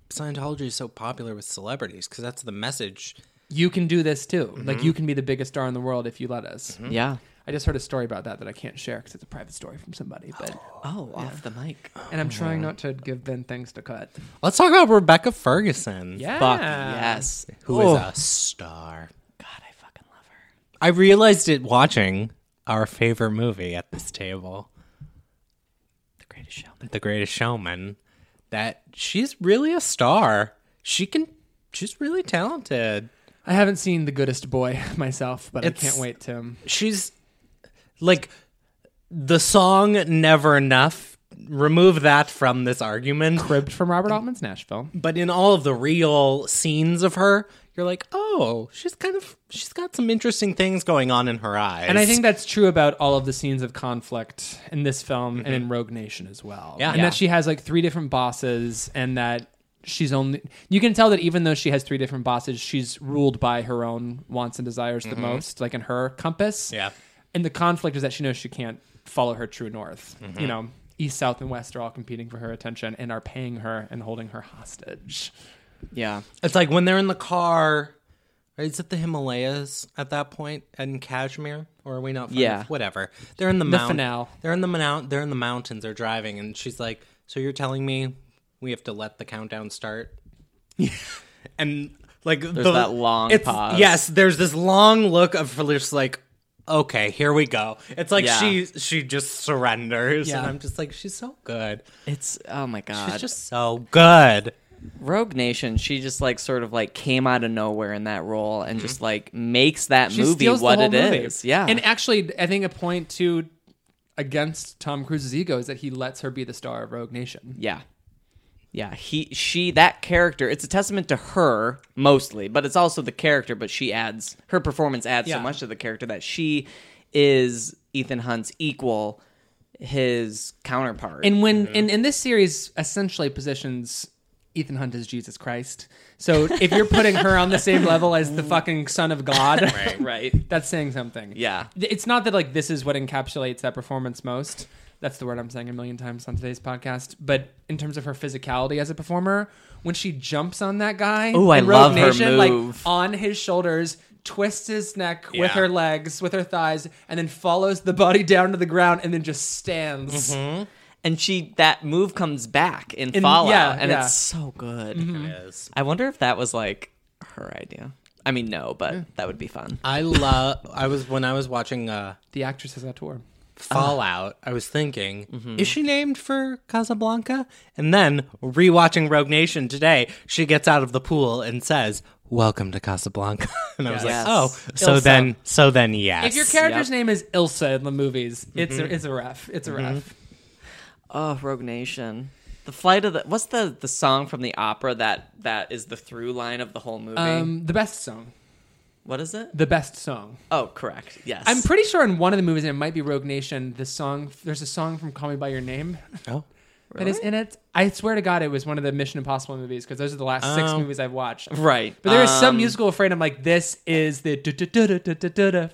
S2: Scientology is so popular with celebrities because that's the message.
S3: You can do this too.
S1: Mm-hmm.
S3: Like you can be the biggest star in the world if you let us.
S1: yeah.
S3: I just heard a story about that that I can't share because it's a private story from somebody. But
S1: Oh, off the mic.
S3: and I'm trying not to oh. give Ben things to cut.
S2: Let's talk about Rebecca Ferguson.
S3: Yeah.
S1: Fuck yes.
S2: who is
S1: Oh.
S2: a star.
S1: God, I fucking love her.
S2: I realized it watching our favorite movie at this table,
S1: The greatest showman.
S2: The Greatest Showman, that she's really a star. She can. She's really talented.
S3: I haven't seen The Goodest Boy myself, but
S2: It's-
S3: I can't wait to.
S2: she's like the song never enough remove that from this argument
S3: Cribbed from Robert Altman's Nashville.
S2: but in all of the real scenes of her you're like oh she's kind of she's got some interesting things going on in her eyes
S3: And I think that's true about all of the scenes of conflict in this film and in mm-hmm. Rogue Nation as well.
S2: Yeah.
S3: And
S2: Yeah.
S3: that she has like three different bosses and that she's only you can tell that even though she has three different bosses, she's ruled by her own wants and desires the mm-hmm. most, like in her compass.
S2: Yeah.
S3: And the conflict is that she knows she can't follow her true north. Mm-hmm. You know, east, south, and west are all competing for her attention and are paying her and holding her hostage.
S1: Yeah.
S2: it's like when they're in the car right, is it the himalayas at that point in kashmir or are we not far-
S1: Yeah.
S2: whatever they're in the,
S3: The
S2: mount-
S3: finale.
S2: they're in the mount they're in the mountains they're driving and she's like so you're telling me we have to let the countdown start Yeah. and like there's
S1: that long pause.
S2: yes there's this long look of just like okay here we go it's like
S1: Yeah.
S2: she she just surrenders
S3: Yeah.
S2: and i'm just like she's so good
S1: It's oh my god.
S2: she's just so good
S1: Rogue Nation, she just like sort of like came out of nowhere in that role and mm-hmm. just like makes that
S3: She
S1: movie
S3: steals
S1: what
S3: whole
S1: it
S3: movie.
S1: is. Yeah.
S3: And actually, I think a point to against Tom Cruise's ego is that he lets her be the star of Rogue Nation.
S1: yeah. Yeah, he she that character, it's a testament to her mostly, but it's also the character, but she adds her performance adds
S2: Yeah.
S1: so much to the character that she is Ethan Hunt's equal, his counterpart.
S3: And when in, in this series essentially positions Ethan Hunt as Jesus Christ. So if you're putting her on the same level as the fucking son of God,
S1: right.
S3: that's saying something.
S1: Yeah.
S3: It's not that like this is what encapsulates that performance most. That's the word I'm saying a million times on today's podcast. But in terms of her physicality as a performer, when she jumps on that guy,
S1: Ooh, I
S3: in Rogue
S1: love her move.
S3: like on his shoulders, twists his neck with her legs, with her thighs, and then follows the body down to the ground and then just stands.
S1: And she that move comes back in,
S3: In-
S1: Fallout
S3: yeah,
S1: and
S3: yeah.
S1: it's so good.
S2: It is.
S1: I wonder if that was like her idea. I mean, no, but that would be fun.
S2: I love. I was when I was watching uh,
S3: The actress is on tour.
S2: Fallout. I was thinking,
S1: Mm-hmm.
S2: is she named for Casablanca? And then rewatching Rogue Nation today, she gets out of the pool and says, "Welcome to Casablanca." And I was
S1: Yes.
S2: like, "Oh, so
S3: Ilsa.
S2: then, so then, yes."
S3: If your character's
S1: Yep.
S3: name is Ilsa in the movies, it's a, it's a ref. It's a ref.
S1: Oh, Rogue Nation. The flight of the what's the the song from the opera that that is the through line of the whole movie?
S3: Um, the best song.
S1: What is it?
S3: The best song.
S1: Oh, correct. Yes.
S3: I'm pretty sure in one of the movies, and it might be Rogue Nation. The song, there's a song from Call Me by Your Name
S2: oh,
S3: that is in it. I swear to God, it was one of the Mission Impossible movies because those are the last six
S2: Oh.
S3: movies I've watched.
S1: right.
S3: But there is some
S1: Um,
S3: musical afraid. I'm like, this is the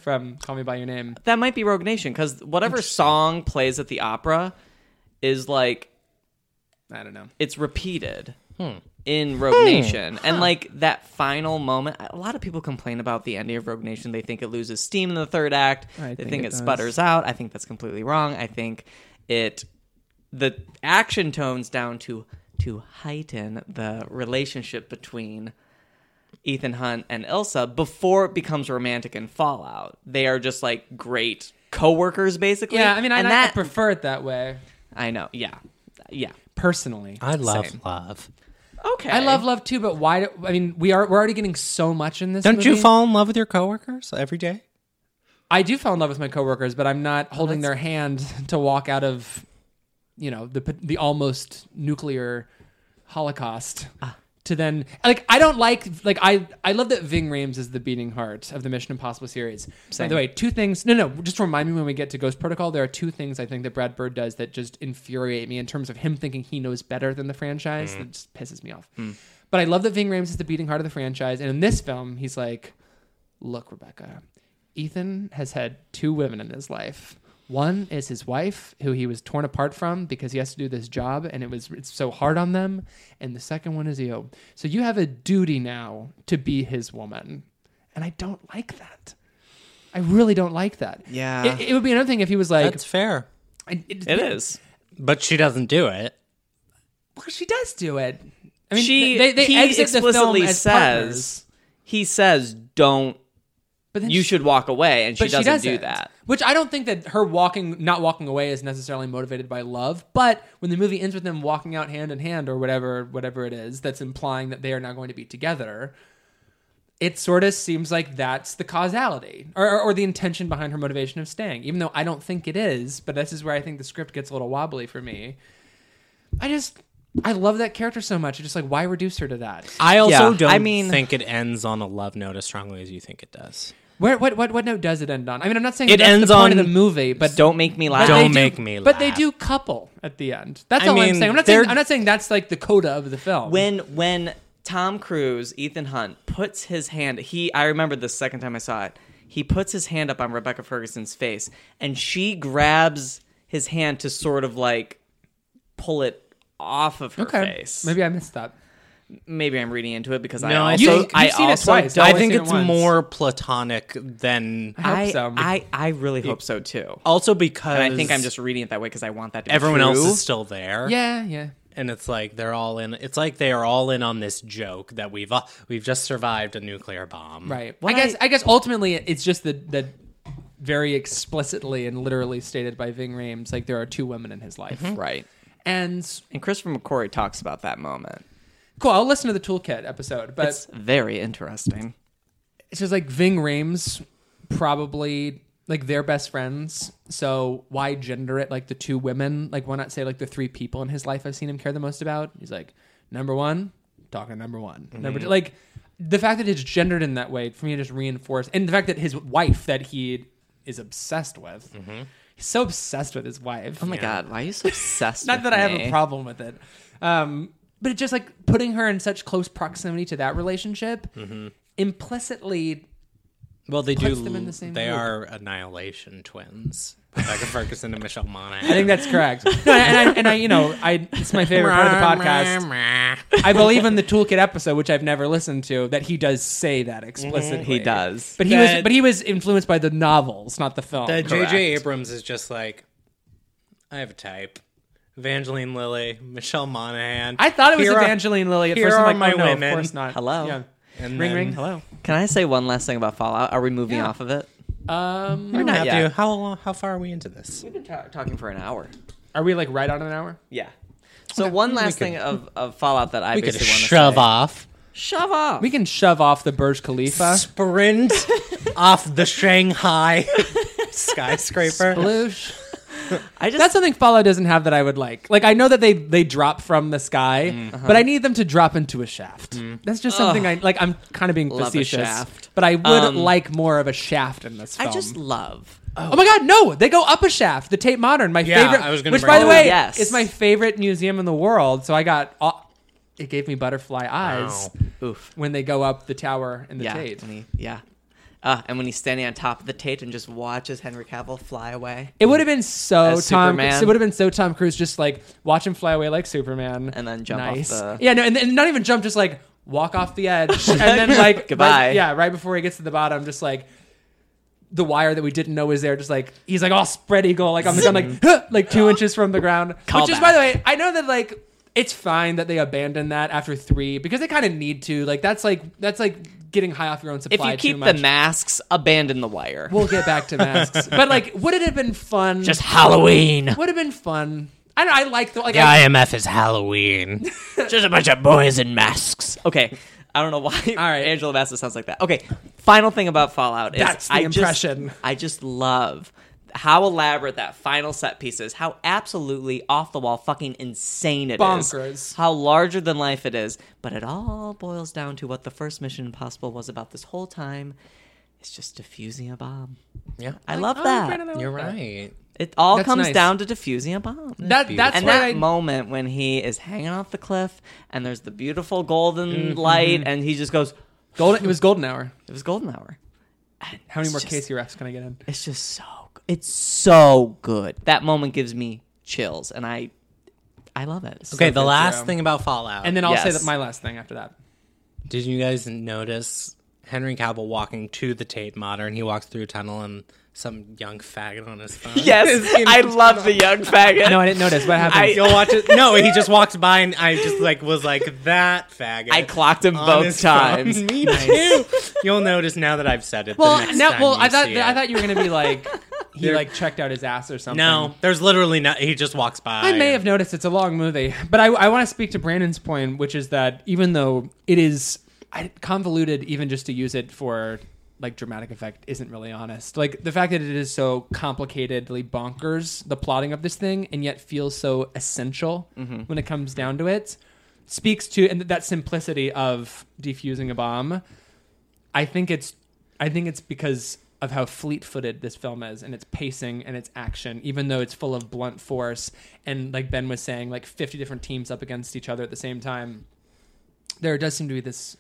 S3: from Call Me by Your Name.
S1: that might be Rogue Nation because whatever song plays at the opera is like
S3: I don't know.
S1: it's repeated
S3: Hmm.
S1: In hmm. Rogue Nation. And like that final moment, a lot of people complain about the ending of Rogue Nation. They think it loses steam in the third act.
S3: I
S1: they
S3: think
S1: think
S3: it
S1: it, sputters out. I think that's completely wrong. I think it the action tones down to to heighten the relationship between Ethan Hunt and Ilsa before it becomes romantic in Fallout. They are just like great coworkers basically.
S3: Yeah, I mean, I,
S1: and
S3: I
S1: that
S3: prefer it that way.
S1: I know. Yeah. Yeah.
S3: personally.
S2: I love
S1: Same.
S2: love.
S1: Okay.
S3: I love love too, but why? Do, I mean, we are we're already getting so much in this.
S2: Don't you fall in love with your coworkers every day?
S3: I do fall in love with my coworkers, but I'm not oh, holding their hand to walk out of, you know, the the almost nuclear holocaust. Ah. To then, like, I don't like, like, I I love that Ving Rhames is the beating heart of the Mission Impossible series. By the way, two things. No, no, just remind me when we get to Ghost Protocol. There are two things I think that Brad Bird does that just infuriate me in terms of him thinking he knows better than the franchise. Hmm. That just pisses me off. Hmm. But I love that Ving Rhames is the beating heart of the franchise, and in this film, he's like, look, Rebecca, Ethan has had two women in his life. One is his wife, who he was torn apart from because he has to do this job, and it was it's so hard on them. And the second one is you. So you have a duty now to be his woman, and I don't like that. I really don't like that.
S1: Yeah.
S3: it, it would be another thing if he was like,
S2: That's fair.
S3: I- it,
S1: It is.
S2: But she doesn't do it.
S3: Well, she does do it. I mean,
S1: she
S3: they, they
S1: he
S3: exit the film
S1: explicitly
S3: as
S1: says
S3: partners,
S1: he says don't
S3: but then
S1: you
S3: she-
S1: should walk away and she doesn't,
S3: she doesn't
S1: do that.
S3: Which I don't think that her walking, not walking away, is necessarily motivated by love. But when the movie ends with them walking out hand in hand, or whatever, whatever it is, that's implying that they are now going to be together. It sort of seems like that's the causality, or, or, or the intention behind her motivation of staying. Even though I don't think it is, but this is where I think the script gets a little wobbly for me. I just, I love that character so much. It's just like, why reduce her to that?
S2: I also
S1: Yeah,
S2: don't
S1: I mean-
S2: think it ends on a love note as strongly as you think it does.
S3: Where, what, what, what note does it end on? I mean, I'm not saying
S2: It
S3: that's
S2: ends
S3: the point
S2: on-
S3: of the movie, but
S1: Don't make me laugh.
S3: But they
S2: Don't
S3: do-
S2: make me laugh.
S3: But they
S2: laugh.
S3: do couple at the end. That's
S2: I
S3: all I'm
S2: mean,
S3: saying. I'm not saying
S2: they're-
S3: I'm not saying that's like the coda of the film.
S1: when when Tom Cruise, Ethan Hunt puts his hand he I remember the second time I saw it. He puts his hand up on Rebecca Ferguson's face and she grabs his hand to sort of like pull it off of her
S3: okay,
S1: face.
S3: maybe I missed that.
S1: Maybe I'm reading into it because I
S2: No, I
S1: also
S2: think-
S1: I
S3: you've seen it
S1: also
S3: twice.
S1: don't-
S2: I
S3: only
S2: think
S3: seen it
S2: it's
S3: once.
S2: more platonic than
S3: hope
S1: I,
S3: so.
S1: I I really hope so too.
S2: also because
S1: And I think I'm just reading it that way because I want that to be
S2: everyone else
S1: true.
S2: is still there.
S3: Yeah, yeah.
S2: and it's like they're all in. It's like they are all in on this joke that we've uh, we've just survived a nuclear bomb.
S3: Right.
S1: What
S3: I guess
S1: I-
S3: I, guess ultimately it's just that that very explicitly and literally stated by Ving Rhames, like there are two women in his life.
S1: right.
S3: And
S1: And Christopher McQuarrie talks about that moment.
S3: Cool, I'll listen to the toolkit episode. But
S1: It's very interesting.
S3: it's just like Ving Rhames probably like they're best friends. So why gender it like the two women? Like why not say like the three people in his life I've seen him care the most about? He's like number one, talking number one, number two. Like the fact that it's gendered in that way for me just reinforce, and the fact that his wife that he is obsessed with. He's so obsessed with his wife.
S1: Oh my god, why are you so obsessed?
S3: Not
S1: with
S3: that I have a problem with it. Um, but it's just like putting her in such close proximity to that relationship mm-hmm. implicitly
S2: Well, they
S3: Puts
S2: do.
S3: them in the same
S2: they
S3: group.
S2: are annihilation twins. Rebecca Ferguson and Michelle Monaghan.
S3: I think that's correct. No, and I, and I, you know, I it's my favorite part of the podcast. I believe in the toolkit episode, which I've never listened to, that he does say that mm-hmm. explicitly.
S1: He does.
S3: but he was, but he was influenced by the novels, not the film.
S2: That J.J. Abrams is just like, I have a type. Evangeline Lilly, Michelle Monaghan.
S3: I thought it was
S2: Here are-
S3: Evangeline Lilly at
S2: here
S3: first. I'm
S2: are
S3: like,
S2: my
S3: oh, no,
S2: women.
S3: of course not.
S1: Hello.
S3: Yeah.
S2: And
S3: ring,
S2: then-
S3: ring. Hello.
S1: Can I say one last thing about Fallout? Are we moving
S3: Yeah.
S1: off of it?
S3: Um,
S2: We're
S1: not
S2: not
S1: yet.
S2: How long- how far are we into this?
S1: We've been ta- talking for an hour.
S3: are we like right on an hour?
S1: Yeah. So one last thing of, of Fallout that I
S2: We could
S1: basically want to
S2: shove
S1: say.
S2: off,
S1: Shove off.
S3: We can shove off the Burj Khalifa.
S2: sprint off the Shanghai skyscraper.
S3: Sploosh.
S1: I just
S3: That's something Fallout doesn't have that I would like. Like I know that they they drop from the sky,
S1: Mm. Uh-huh.
S3: but I need them to drop into a shaft. That's just something I like. I'm kind of being
S1: Love a
S3: facetious,
S1: shaft.
S3: but I would
S1: Um,
S3: like more of a shaft in this film.
S1: I just love.
S3: oh my god, no! They go up a shaft. The Tate Modern, my
S2: Yeah,
S3: favorite.
S2: I was
S3: which, by the way,
S1: up. Yes.
S3: is my favorite museum in the world. So I got. All, it gave me butterfly eyes
S2: Wow.
S1: Oof.
S3: when they go up the tower in the
S1: Yeah.
S3: Tate.
S1: When he, yeah. Uh, and when he's standing on top of the Tate and just watches Henry Cavill fly away.
S3: It would have been so
S1: As
S3: Tom.
S1: Superman.
S3: It would have been so Tom Cruise, just like watch him fly away like Superman,
S1: And then jump off the-
S3: Yeah, no, and, and not even jump, just like walk off the edge, and then like
S1: Goodbye.
S3: right- yeah, right before he gets to the bottom, just like the wire that we didn't know was there, just like he's like all spread eagle, like on the ground, like huh, like two inches from the ground.
S1: Call
S3: Which is,
S1: back.
S3: by the way, I know that like it's fine that they abandoned that after three because they kind of need to. Like that's like that's like getting high off your own
S1: If
S3: supply.
S1: you
S3: too
S1: keep the
S3: much.
S1: masks, abandon the wire.
S3: We'll get back to masks. but like, would it have been fun?
S5: Just Halloween.
S3: would have been fun. I don't. I like the like.
S2: The
S3: I,
S2: IMF is Halloween.
S5: Just a bunch of boys in masks.
S1: Okay. I don't know why
S3: All right.
S1: Angela Bassett sounds like that. Okay. Final thing about Fallout is
S3: That's the
S1: I
S3: impression.
S1: Just, I just love how elaborate that final set piece is. How absolutely off the wall, fucking insane it is.
S3: Bonkers.
S1: How larger than life it is. But it all boils down to what the first Mission Impossible was about this whole time. It's just defusing a bomb.
S2: yeah,
S1: I love
S3: Oh,
S1: that.
S3: Brandon, I
S2: you're
S3: that.
S2: right.
S1: It all
S3: That's
S1: comes
S3: nice.
S1: down to defusing a bomb.
S3: That that's
S1: and that
S3: I,
S1: moment when he is hanging off the cliff and there's the beautiful golden
S3: Mm-hmm.
S1: light and he just goes,
S3: golden. It was golden hour.
S1: it was golden hour.
S3: How many
S1: It's
S3: more
S1: just-
S3: Kacey refs can I get in?
S1: It's just so good. It's so good. That moment gives me chills and I I love it.
S2: Okay, the
S3: good,
S2: last
S3: Jerome.
S2: thing about Fallout.
S3: And then I'll say
S1: Yes.
S3: that my last thing after that.
S2: Did you guys notice Henry Cavill walking to the Tate Modern? He walks through a tunnel and some young faggot on his phone.
S1: Yes, I love the young faggot.
S3: No, I didn't notice. What happened?
S1: I-
S2: You'll watch it. No, he just walks by and I just like was like that faggot.
S1: I clocked him
S2: on
S1: both
S2: his phone.
S1: times.
S2: Me too. You'll notice now that I've said it.
S3: well,
S2: the next
S3: now,
S2: time
S3: well,
S2: you
S3: I thought
S2: see
S3: I thought you were gonna be like he
S2: There-
S3: like checked out his ass or something.
S2: No, there's literally not. He just walks by.
S3: I may have noticed it's a long movie, but I, I want to speak to Brandon's point, which is that even though it is convoluted, even just to use it for like dramatic effect isn't really honest. Like the fact that it is so complicatedly bonkers, the plotting of this thing, and yet feels so essential mm-hmm. when it comes down to it, speaks to and that simplicity of defusing a bomb. I think it's I think it's because of how fleet-footed this film is and its pacing and its action even though it's full of blunt force and like Ben was saying like 50 different teams up against each other at the same time there does seem to be this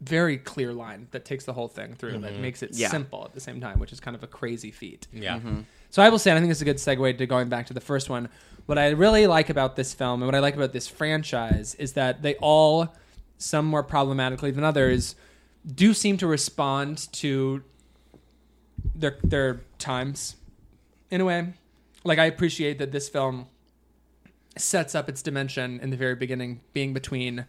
S3: very clear line that takes the whole thing through that mm-hmm. makes it
S1: Yeah.
S3: simple at the same time which is kind of a crazy feat
S2: Yeah. Mm-hmm.
S3: so I will say, and I think this is a good segue to going back to the first one. What I really like about this film and what I like about this franchise is that they all, some more problematically than others, do seem to respond to their their times in a way. Like I appreciate that this film sets up its dimension in the very beginning, being between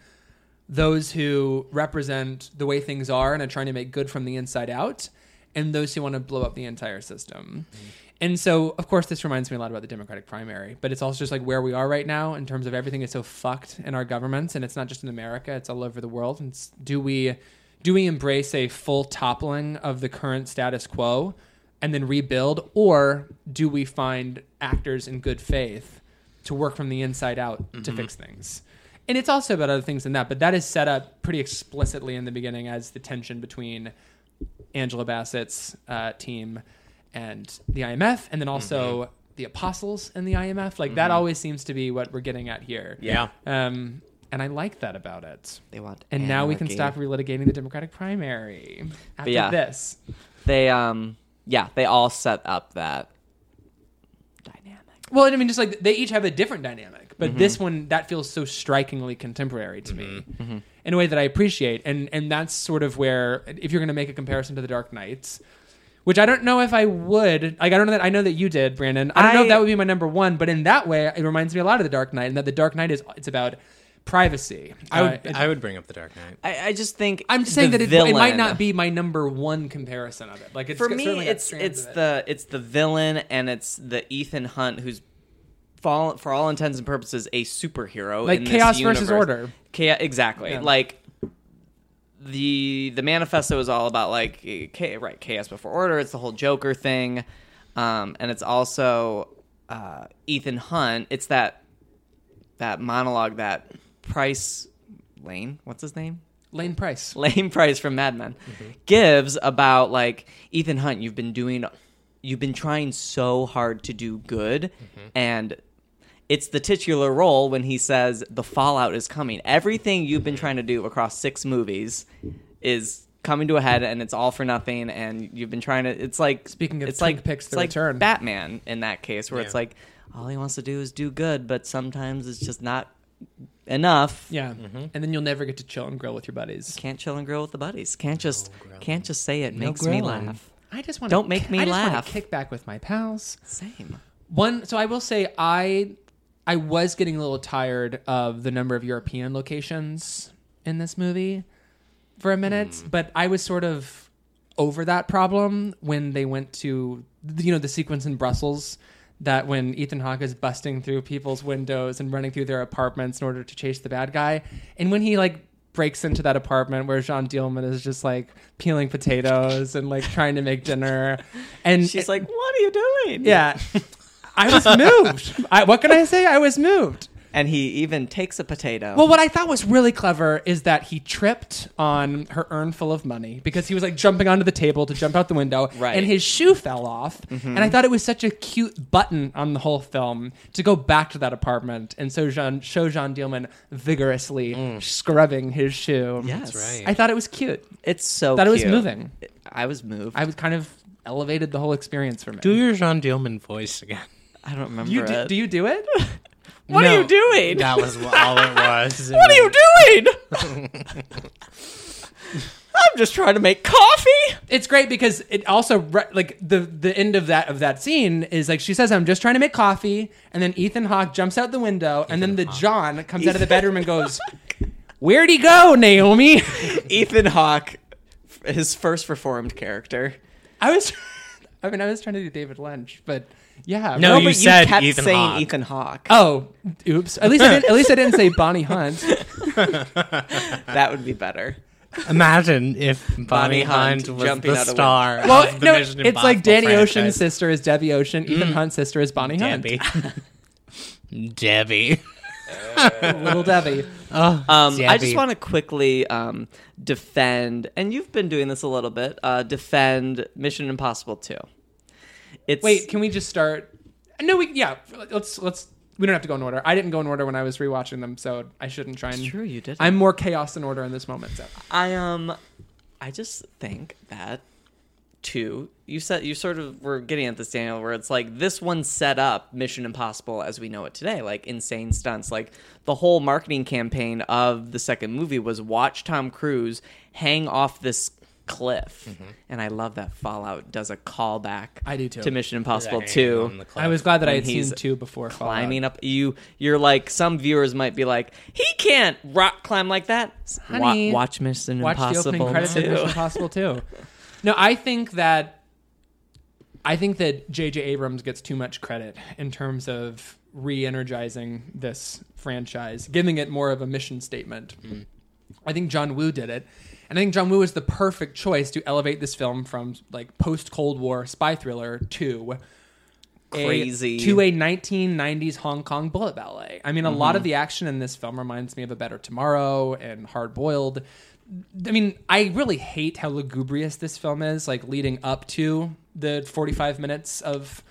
S3: those who represent the way things are and are trying to make good from the inside out, and those who want to blow up the entire system. Mm-hmm. And so, of course, this reminds me a lot about the Democratic primary, but it's also just like where we are right now in terms of everything is so fucked in our governments, and it's not just in America; it's all over the world. And it's, do we do we embrace a full toppling of the current status quo and then rebuild, or do we find actors in good faith to work from the inside out to fix things? And it's also about other things than that, but that is set up pretty explicitly in the beginning as the tension between Angela Bassett's uh, team and the IMF, and then also the apostles and the IMF. Like that always seems to be what we're getting at here.
S2: Yeah.
S3: Um, and I like that about it.
S1: They want
S3: And now we can stop relitigating the Democratic primary after
S1: yeah.
S3: this.
S1: They um yeah, they all set up that dynamic.
S3: Well, I mean, just like they each have a different dynamic, but this mm-hmm. one that feels so strikingly contemporary to me mm-hmm. Mm-hmm. in a way that I appreciate, and and that's sort of where if you're going to make a comparison to the Dark Knights, which I don't know if I would, like I don't know that I know that you did, Brandon. I don't know if that would be my number one, but in that way, it reminds me a lot of the Dark Knight, and that the Dark Knight is it's about privacy.
S2: I would.
S3: Uh,
S2: I would bring up the Dark Knight.
S1: I, I just think
S3: I'm just saying that it, it might not be my number one comparison of it. Like it's
S1: for me it's it's
S3: of it.
S1: the it's the villain and it's the Ethan Hunt who's for all, for all intents and purposes a superhero
S3: Like
S1: in this
S3: chaos versus order.
S1: Cha- exactly
S3: Yeah.
S1: like the the manifesto is all about like right chaos before order it's the whole joker thing um and it's also uh ethan hunt it's that that monologue that price lane what's his name
S3: Lane Pryce.
S1: Lane Pryce from Mad Men mm-hmm. gives about like Ethan Hunt, you've been doing you've been trying so hard to do good mm-hmm. and it's the titular role when he says the fallout is coming. Everything you've been trying to do across 6 movies is coming to a head and it's all for nothing and you've been trying to it's like
S3: Speaking of
S1: it's like it's
S3: The
S1: like
S3: Return.
S1: Batman in that case where it's like all he wants to do is do good but sometimes it's just not enough
S3: Yeah,
S1: Mm-hmm.
S3: and then you'll never get to chill and grill with your buddies.
S1: can't chill and grill with the buddies. Can't just can't just say it makes me
S2: grilling.
S1: laugh.
S3: I just want to
S1: Don't make me
S3: I just
S1: laugh.
S3: Want to kick back with my pals.
S1: Same.
S3: One, so I will say I I was getting a little tired of the number of European locations in this movie for a minute,
S1: Hmm.
S3: but I was sort of over that problem when they went to you know the sequence in Brussels that when Ethan Hawke is busting through people's windows and running through their apartments in order to chase the bad guy, and when he like breaks into that apartment where Jeanne Dielman is just like peeling potatoes and like trying to make dinner, and
S1: She's like, "What are you doing?"
S3: yeah, I was moved. I, what can I say? I was moved.
S1: And he even takes a potato.
S3: Well, what I thought was really clever is that he tripped on her urn full of money because he was like jumping onto the table to jump out the window,
S1: Right.
S3: and his shoe fell off. Mm-hmm. And I thought it was such a cute button on the whole film to go back to that apartment and so Jean, show Jeanne Dielman vigorously mm. scrubbing his shoe.
S1: yes,
S2: right.
S3: I thought it was cute.
S1: It's so.
S3: Thought it was moving.
S1: I was moved.
S3: I was kind of elevated the whole experience for me.
S2: Do your Jeanne Dielman voice again.
S1: I don't remember
S3: you do, do you do it?
S1: what
S2: No,
S1: are you doing?
S2: That was all it was.
S1: What are you doing? I'm just trying to make coffee.
S3: it's great because it also re- like the the end of that of that scene is like she says I'm just trying to make coffee and then Ethan Hawke jumps out the window and then the John comes out of the bedroom and goes Where'd he go, Naomi?
S1: Ethan Hawke, his first reformed character.
S3: I was I mean I was trying to do David Lynch, but yeah.
S2: No,
S3: well,
S2: you
S1: but
S2: said
S1: kept
S2: Ethan
S1: saying
S2: Hawke.
S1: Ethan Hawke.
S3: Oh, oops. At least I didn't at least I didn't say Bonnie Hunt.
S1: That would be better.
S2: Imagine if Bonnie,
S1: Bonnie
S2: Hunt,
S1: Hunt
S2: was
S1: jumping
S2: the
S1: out a
S2: star.
S3: Well,
S2: of the
S3: no,
S2: Mission
S3: it's like
S2: Impossible
S3: Danny Ocean's
S2: franchise.
S3: sister is Debbie Ocean, Ethan Hunt's sister is Bonnie Hunt.
S2: Debbie. Debbie.
S3: Little Debbie.
S2: Oh,
S1: Um, I just want to quickly um, defend, and you've been doing this a little bit. Uh, defend Mission Impossible Two. It's
S3: Wait, can we just start? No, we yeah. Let's let's. We don't have to go in order. I didn't go in order when I was rewatching them, so I shouldn't try and.
S1: True, you didn't.
S3: I'm more chaos than order in this moment. So
S1: I um, I just think that two. You said you sort of were getting at this, Daniel, where it's like this one set up Mission Impossible as we know it today, like insane stunts. Like the whole marketing campaign of the second movie was watch Tom Cruise hang off this cliff, mm-hmm. and I love that Fallout does a callback.
S3: I do Two.
S1: to Mission Impossible
S2: Hanging
S1: Two.
S2: on the cliff.
S3: I was glad that I had seen two before
S1: climbing
S3: Fallout.
S1: up you you're like some viewers might be like he can't rock climb like that Wa-
S3: Honey,
S1: watch mission
S3: Watch the opening credits of. Mission Impossible too. No, I think that I think that J.J. Abrams gets too much credit in terms of re-energizing this franchise, giving it more of a mission statement. Mm-hmm. I think John Woo did it. And I think John Woo is the perfect choice to elevate this film from like post Cold War spy thriller to a-
S1: Crazy.
S3: to a 1990s Hong Kong bullet ballet. I mean, a lot of mm-hmm. the action in this film reminds me of A Better Tomorrow and Hard Boiled. I mean, I really hate how lugubrious this film is, like leading up to the 45 minutes of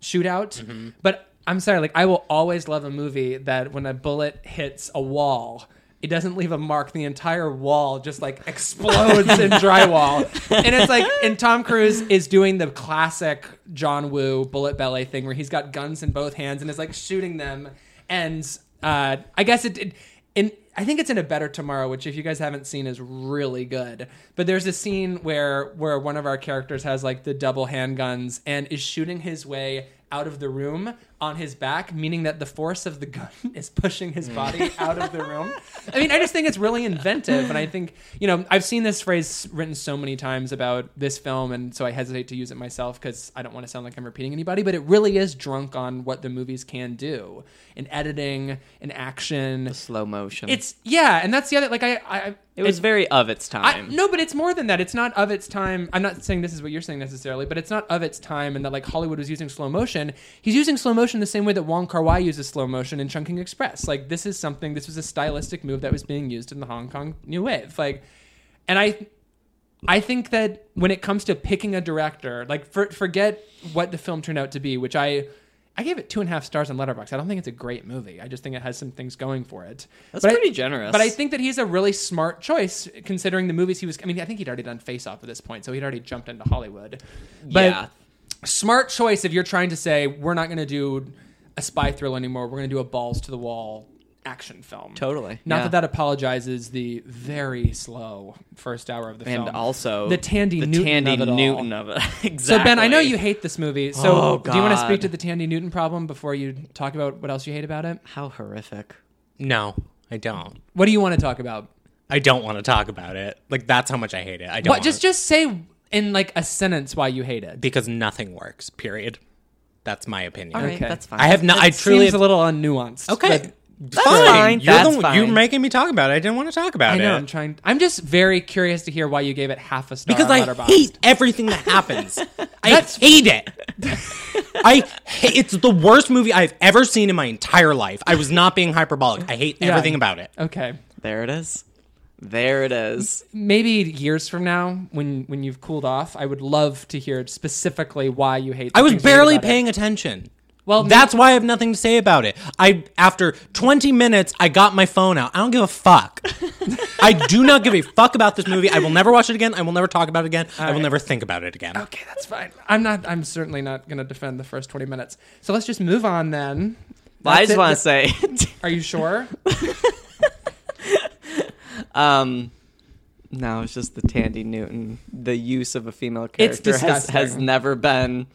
S3: shootout. Mm-hmm. But I'm sorry, like I will always love a movie that when a bullet hits a wall, it doesn't leave a mark. The entire wall just like explodes in drywall, and it's like, and Tom Cruise is doing the classic John Woo bullet ballet thing where he's got guns in both hands and is like shooting them. And uh, I guess it, it in I think it's in a Better Tomorrow, which if you guys haven't seen is really good. But there's a scene where where one of our characters has like the double handguns and is shooting his way out of the room on his back, meaning that the force of the gun is pushing his mm. body out of the room. I mean, I just think it's really inventive, and I think you know I've seen this phrase written so many times about this film, and so I hesitate to use it myself because I don't want to sound like I'm repeating anybody. But it really is drunk on what the movies can do in editing, in action.
S1: slow motion
S3: It's yeah, and that's the other like I I
S1: it was very of its
S3: I,
S1: time
S3: no, but it's more than that. It's not of its time. I'm not saying this is what you're saying necessarily, but it's not of its time, and that like Hollywood was using slow motion. He's using slow motion the same way that Wong Kar Wai uses slow motion in Chungking Express. Like this is something. This was a stylistic move that was being used in the Hong Kong New Wave. Like, and I, I think that when it comes to picking a director, like for, forget what the film turned out to be, which I. I gave it two and a half stars on Letterboxd. I don't think it's a great movie. I just think it has some things going for it.
S1: That's
S3: But I-
S1: pretty generous.
S3: But I think that he's a really smart choice considering the movies he was. I mean, I think he'd already done Face Off at this point, so he'd already jumped into Hollywood. But
S1: yeah
S3: smart choice if you're trying to say we're not going to do a spy thriller anymore. We're going to do a balls to the wall action film.
S1: Totally,
S3: Not
S1: yeah.
S3: that that apologizes the very slow first hour of the
S1: and
S3: film.
S1: And also
S3: the Thandie
S1: the
S3: Newton
S1: Thandie
S3: of it all.
S1: Newton of it exactly
S3: So Ben, I know you hate this movie. So
S1: Oh,
S3: do you want to speak to the Thandie Newton problem before you talk about what else you hate about it?
S1: how horrific
S2: No, I don't.
S3: What do you want to talk about?
S2: I don't want to talk about it. Like that's how much I hate it. I don't.
S3: What?
S2: wanna-
S3: Just just say in like a sentence why you hate it.
S2: because nothing works. Period. That's my opinion.
S1: All right,
S3: Okay.
S1: that's fine.
S2: I have not. I
S3: It
S2: truly
S3: see's a little unnuanced.
S2: Okay.
S3: But-
S1: That's
S2: fine.
S1: fine.
S2: You're
S1: That's
S2: the,
S1: fine.
S2: You're making me talk about it. I didn't want to talk about
S3: I know.
S2: it.
S3: I'm trying. I'm just very curious to hear why you gave it half a star.
S2: because
S3: on
S2: I
S3: Letterboxd.
S2: hate everything that happens. I
S3: That's-
S2: hate it. I hate, it's the worst movie I've ever seen in my entire life. I was not being hyperbolic. I hate
S3: Yeah.
S2: everything about it.
S3: Okay.
S1: There it is. There it is.
S3: Maybe years from now, when when you've cooled off, I would love to hear specifically why you hate.
S2: I was
S3: things you hate
S2: barely
S3: about it.
S2: paying attention.
S3: Well,
S2: That's why I have nothing to say about it. I after 20 minutes, I got my phone out. I don't give a fuck. I do not give a fuck about this movie. I will never watch it again. I will never talk about it again. I will
S3: right.
S2: never think about it again.
S3: Okay, that's fine. I'm not. I'm certainly not going to defend the first 20 minutes. So let's just move on then.
S1: Well, I just want to say,
S3: Are you sure?
S1: um, no, it's just the Thandie Newton. The use of a female character has, has never been.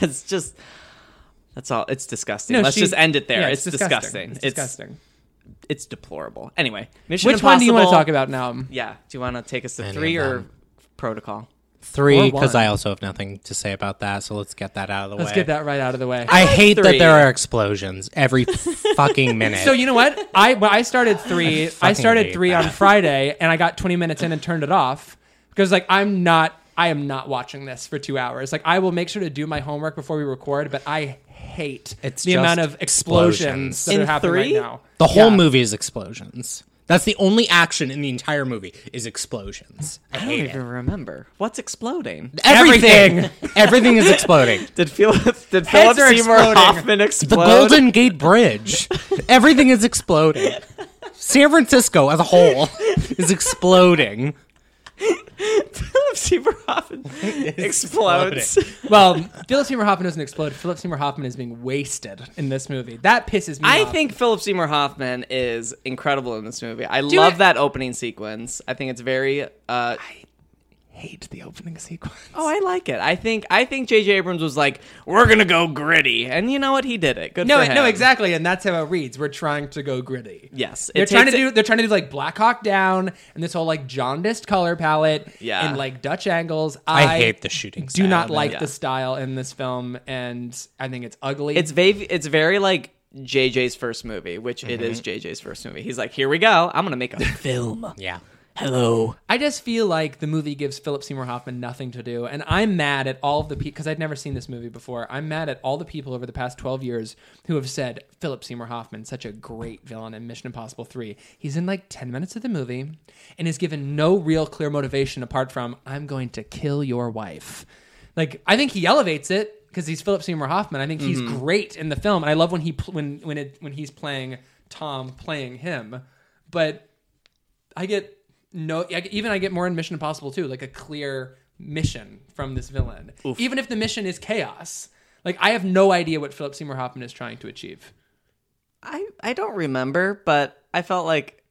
S1: It's just. That's all. It's disgusting.
S3: No,
S1: Let's
S3: she-
S1: just end it there.
S3: yeah,
S1: it's, disgusting.
S3: It's disgusting.
S1: It's deplorable. Anyway, Mission
S3: Which one do you want to talk about now?
S1: Yeah. Do you want to take us to
S2: Any
S1: three or protocol?
S2: Three, because. I also have nothing to say about that. So let's get that out of the way.
S3: Let's get that right out of the way.
S2: I hate that there are explosions every fucking minute.
S3: so you know what? I when I started three. I
S2: fucking
S3: started
S2: hate
S3: three on. Friday, and I got 20 minutes in and turned it off because like I'm not. I am not watching this for two hours. Like I will make sure to do my homework before we record, but I hate
S2: It's
S3: the amount of explosions,
S2: explosions.
S3: that
S1: In
S3: are happening
S1: three?
S3: right now.
S2: the whole
S3: Yeah.
S2: movie is explosions. That's the only action in the entire movie is explosions. I,
S1: I don't
S2: hate
S1: even
S2: it.
S1: remember what's exploding.
S2: Everything, everything is exploding.
S1: Did Philip did Philip
S3: are
S1: Seymour
S3: exploding.
S1: Hoffman
S2: The
S1: explode?
S2: Golden Gate Bridge. Everything is exploding. San Francisco as a whole is exploding.
S1: Philip Seymour Hoffman explodes.
S3: Well, Philip Seymour Hoffman doesn't explode. Philip Seymour Hoffman is being wasted in this movie. That pisses me off.
S1: I
S3: off.
S1: think Philip Seymour Hoffman is incredible in this movie. I
S3: Do
S1: love
S3: it.
S1: that opening sequence. I think it's very uh
S3: hate the opening sequence.
S1: Oh, I like it. I think I think JJ Abrams was like, "We're going to go gritty." And you know what? He did it. Good
S3: No,
S1: for him.
S3: no, exactly, and that's how it reads. We're trying to go gritty.
S1: Yes.
S3: They're trying to do. They're trying to do like Black Hawk Down and this whole like jaundiced color palette.
S1: Yeah.
S3: and like Dutch angles.
S2: I,
S3: I,
S2: hate the shooting.
S3: Do
S2: style
S3: not like
S1: Yeah.
S3: the style in this film, and I think it's ugly.
S1: It's very it's very like JJ's first movie, which it mm-hmm. is JJ's first movie. He's like, "Here we go. I'm going to make a film."
S2: Yeah.
S1: Hello.
S3: I just feel like the movie gives Philip Seymour Hoffman nothing to do, and I'm mad at all of the people because I'd never seen this movie before. I'm mad at all the people over the past 12 years who have said Philip Seymour Hoffman such a great villain in Mission Impossible 3. He's in like 10 minutes of the movie and is given no real clear motivation apart from I'm going to kill your wife. Like I think he elevates it because he's Philip Seymour Hoffman. I think he's mm-hmm. great in the film, and I love when he pl- when when it when he's playing Tom playing him, but I get no, even I get more in Mission Impossible Two, like a clear mission from this villain. Even if the mission is chaos, like I have no idea what Philip Seymour Hoffman is trying to achieve.
S1: I I don't remember, but I felt like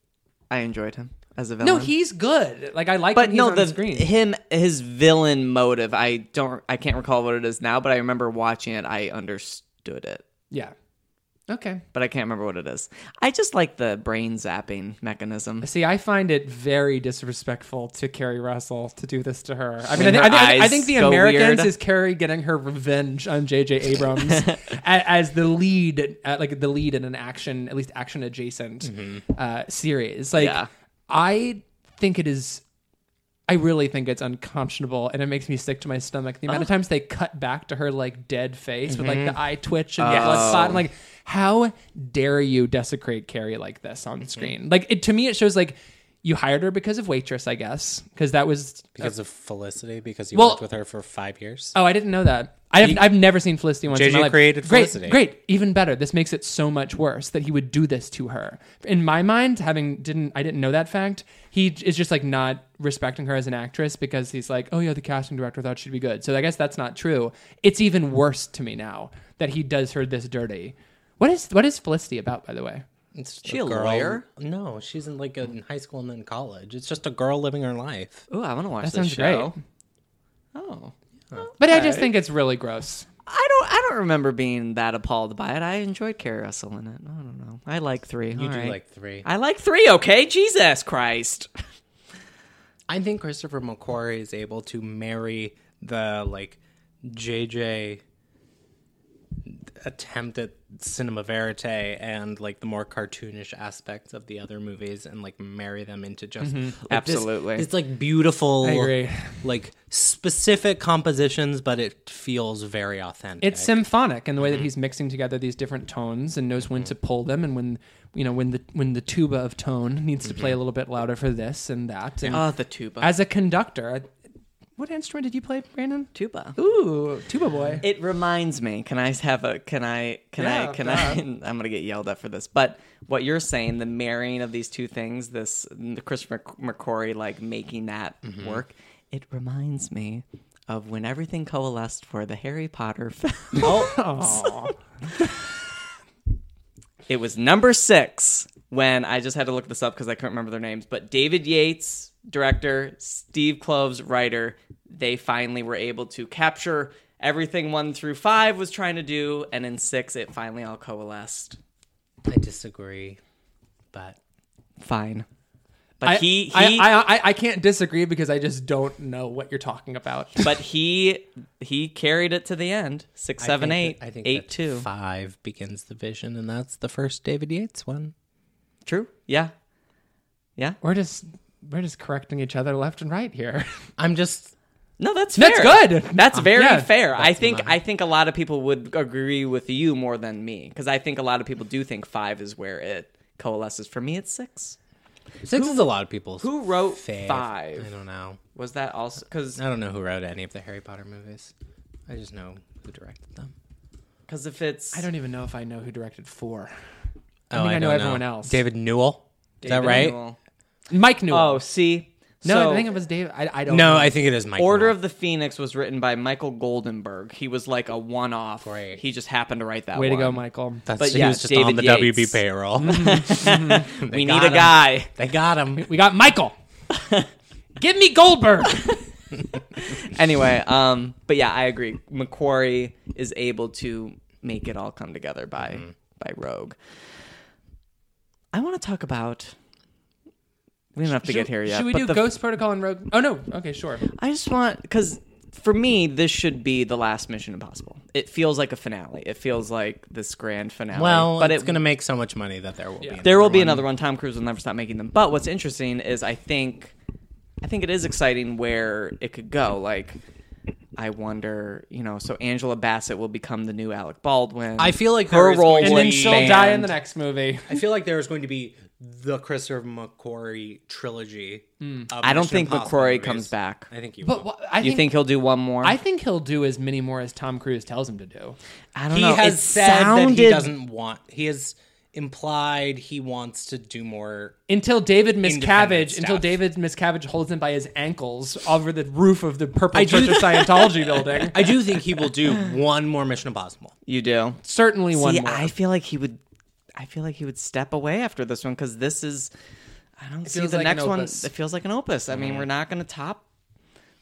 S1: I enjoyed him as a villain.
S3: No, he's good. Like I like, him.
S1: but
S3: when he's
S1: no,
S3: on
S1: the
S3: screen.
S1: him his villain motive. I don't. I can't recall what it is now, but I remember watching it. I understood it,
S3: yeah. Okay.
S1: but I can't remember what it is. I just like the brain zapping mechanism.
S3: See, I find it very disrespectful to Keri Russell to do this to her. I mean, I, think, I, think, I think the Americans
S1: weird.
S3: is Keri getting her revenge on J.J. Abrams as the lead, uh, like the lead in an action, at least action adjacent uh, series. Like,
S1: Yeah.
S3: I think it is. I really think it's unconscionable, and it makes me sick to my stomach. The amount of oh. times they cut back to her like dead face with like the mm-hmm. eye twitch and the oh. blood spot. I'm like, how dare you desecrate Keri like this on mm-hmm. screen? Like, it, to me, it shows like you hired her because of waitress, I guess, because that was.
S2: Because of Felicity, because you
S3: Well-
S2: worked with her for five years.
S3: Oh, I didn't know that. I have, I've never seen Felicity once in my
S2: JJ
S3: life.
S2: created
S3: great,
S2: Felicity.
S3: Great, even better. This makes it so much worse that he would do this to her. In my mind, having didn't I didn't know that fact. He is just like not respecting her as an actress because he's like, oh yeah, the casting director thought she'd be good. So I guess that's not true. It's even worse to me now that he does her this dirty. What is what is Felicity about, by the way?
S2: It's
S1: She a
S2: girl-
S1: lawyer?
S2: No, she's in like in high school and then college. It's just a girl living her life.
S1: Ooh, I want to watch
S3: That
S1: this
S3: sounds
S1: show.
S3: great.
S1: Oh,
S3: But I just think it's really gross.
S1: I don't. I don't remember being that appalled by it. I enjoyed Keri Russell in it. I don't know. I like three.
S2: You
S1: All
S2: do
S1: right.
S2: like three.
S1: I like three. Okay, Jesus Christ.
S2: I think Christopher McQuarrie is able to marry the like JJ attempt at cinema verite and like the more cartoonish aspects of the other movies and like marry them into just mm-hmm. like, this-
S1: Absolutely.
S2: it's like beautiful
S3: I agree.
S2: like specific compositions but it feels very authentic
S3: It's symphonic in the way that mm-hmm. he's mixing together these different tones and knows when mm-hmm. to pull them and when you know when the when the tuba of tone needs to play a little bit louder for this and that. And
S1: Oh, the tuba.
S3: as a conductor, what instrument did you play, Brandon?
S1: tuba.
S3: Ooh, tuba boy.
S1: It reminds me. Can I have a? Can I? Can
S3: Yeah,
S1: I? Can I? I'm gonna get yelled at for this. But what you're saying, the marrying of these two things, this the Christopher McQuarrie like making that
S3: Mm-hmm.
S1: work, it reminds me of when everything coalesced for the Harry Potter film.
S3: Oh,
S1: It was number six when I just had to look this up because I couldn't remember their names. But David Yates, director, Steve Kloves, writer, they finally were able to capture everything one through five was trying to do, and in six it finally all coalesced.
S2: i disagree but
S1: Fine. But
S3: I,
S1: he he
S3: I, I, I, I can't disagree because I just don't know what you're talking about.
S1: but he he carried it to the end. Six, seven,
S2: I
S1: eight,
S2: think that- I think
S1: eight,
S2: that
S1: two.
S2: five begins the vision and that's the first david yates one
S1: True. Yeah. Yeah.
S3: We're just we're just correcting each other left and right here.
S2: i'm just
S1: No, that's fair.
S3: That's good.
S1: That's uh, very
S3: Yeah.
S1: fair. I think I think a lot of people would agree with you more than me because I think a lot of people do think five is where it coalesces. For me, it's six.
S2: six is a lot of people's
S1: Who wrote
S2: fave.
S1: five?
S2: i don't know
S1: Was that also because
S2: I don't know who wrote any of the Harry Potter movies. I just know who directed them.
S1: because if it's
S3: I don't even know if I know who directed four.
S2: Oh,
S3: think I know
S2: don't
S3: everyone else.
S2: David Newell. Is that right?
S1: Newell.
S3: Mike Newell.
S1: Oh, see,
S3: no,
S1: so
S3: I think it was David. I, I don't.
S2: No,
S3: know.
S2: I think it is Mike.
S1: Order
S2: Newell.
S1: of the Phoenix was written by Michael Goldenberg. He was like a one-off.
S2: Great.
S1: He just happened to write that.
S3: Way to
S1: one.
S3: go, Michael.
S2: That's,
S1: but
S2: he
S1: yeah,
S2: was just
S1: David
S2: on the
S1: Yates.
S2: WB payroll.
S1: We need
S2: got
S1: a
S2: him.
S1: guy.
S2: they got him.
S3: We got Michael. Give me Goldberg.
S1: anyway, um, but yeah, I agree. McQuarrie is able to make it all come together by
S2: Mm-hmm.
S1: by Rogue. I want to talk about. We don't have to get here yet.
S3: Should we
S1: but
S3: do
S1: the-
S3: Ghost Protocol and Rogue? Oh no. Okay, sure.
S1: I just want because for me, this should be the last Mission Impossible. It feels like a finale. It feels like this grand finale.
S2: Well,
S1: but
S2: it's
S1: it,
S2: going to make so much money that there will be.
S1: there will be
S2: one.
S1: another one. Tom Cruise will never stop making them. But what's interesting is I think I think it is exciting where it could go. Like I wonder, you know, so Angela Bassett will become the new Alec Baldwin.
S2: I feel like
S1: her role
S3: And
S1: will
S3: then she'll
S1: expand.
S3: die in the next movie.
S2: I feel like there is going to be the Christopher McQuarrie trilogy.
S3: Hmm.
S2: Of
S1: I don't think
S2: Impossible
S1: McQuarrie
S2: movies.
S1: comes back.
S2: I think you.
S3: But
S2: will.
S3: what, I
S1: you
S3: think,
S1: think he'll do one more?
S3: I think he'll do as many more as Tom Cruise tells him to do.
S1: I don't know.
S2: he
S1: know.
S2: has
S1: It
S2: said that he doesn't want. He has implied he wants to do more.
S3: Until David
S2: Independent
S3: Miscavige, until. David Miscavige holds him by his ankles over the roof of the Purple
S2: I do-
S3: Church of Scientology building.
S2: I do think he will do one more Mission Impossible.
S1: You do.
S3: Certainly one
S1: See,
S3: more.
S1: I feel like he would. I feel like he would step away after this one because this is. I don't see the
S3: like
S1: next one. It feels like an opus. I mean, we're not going to top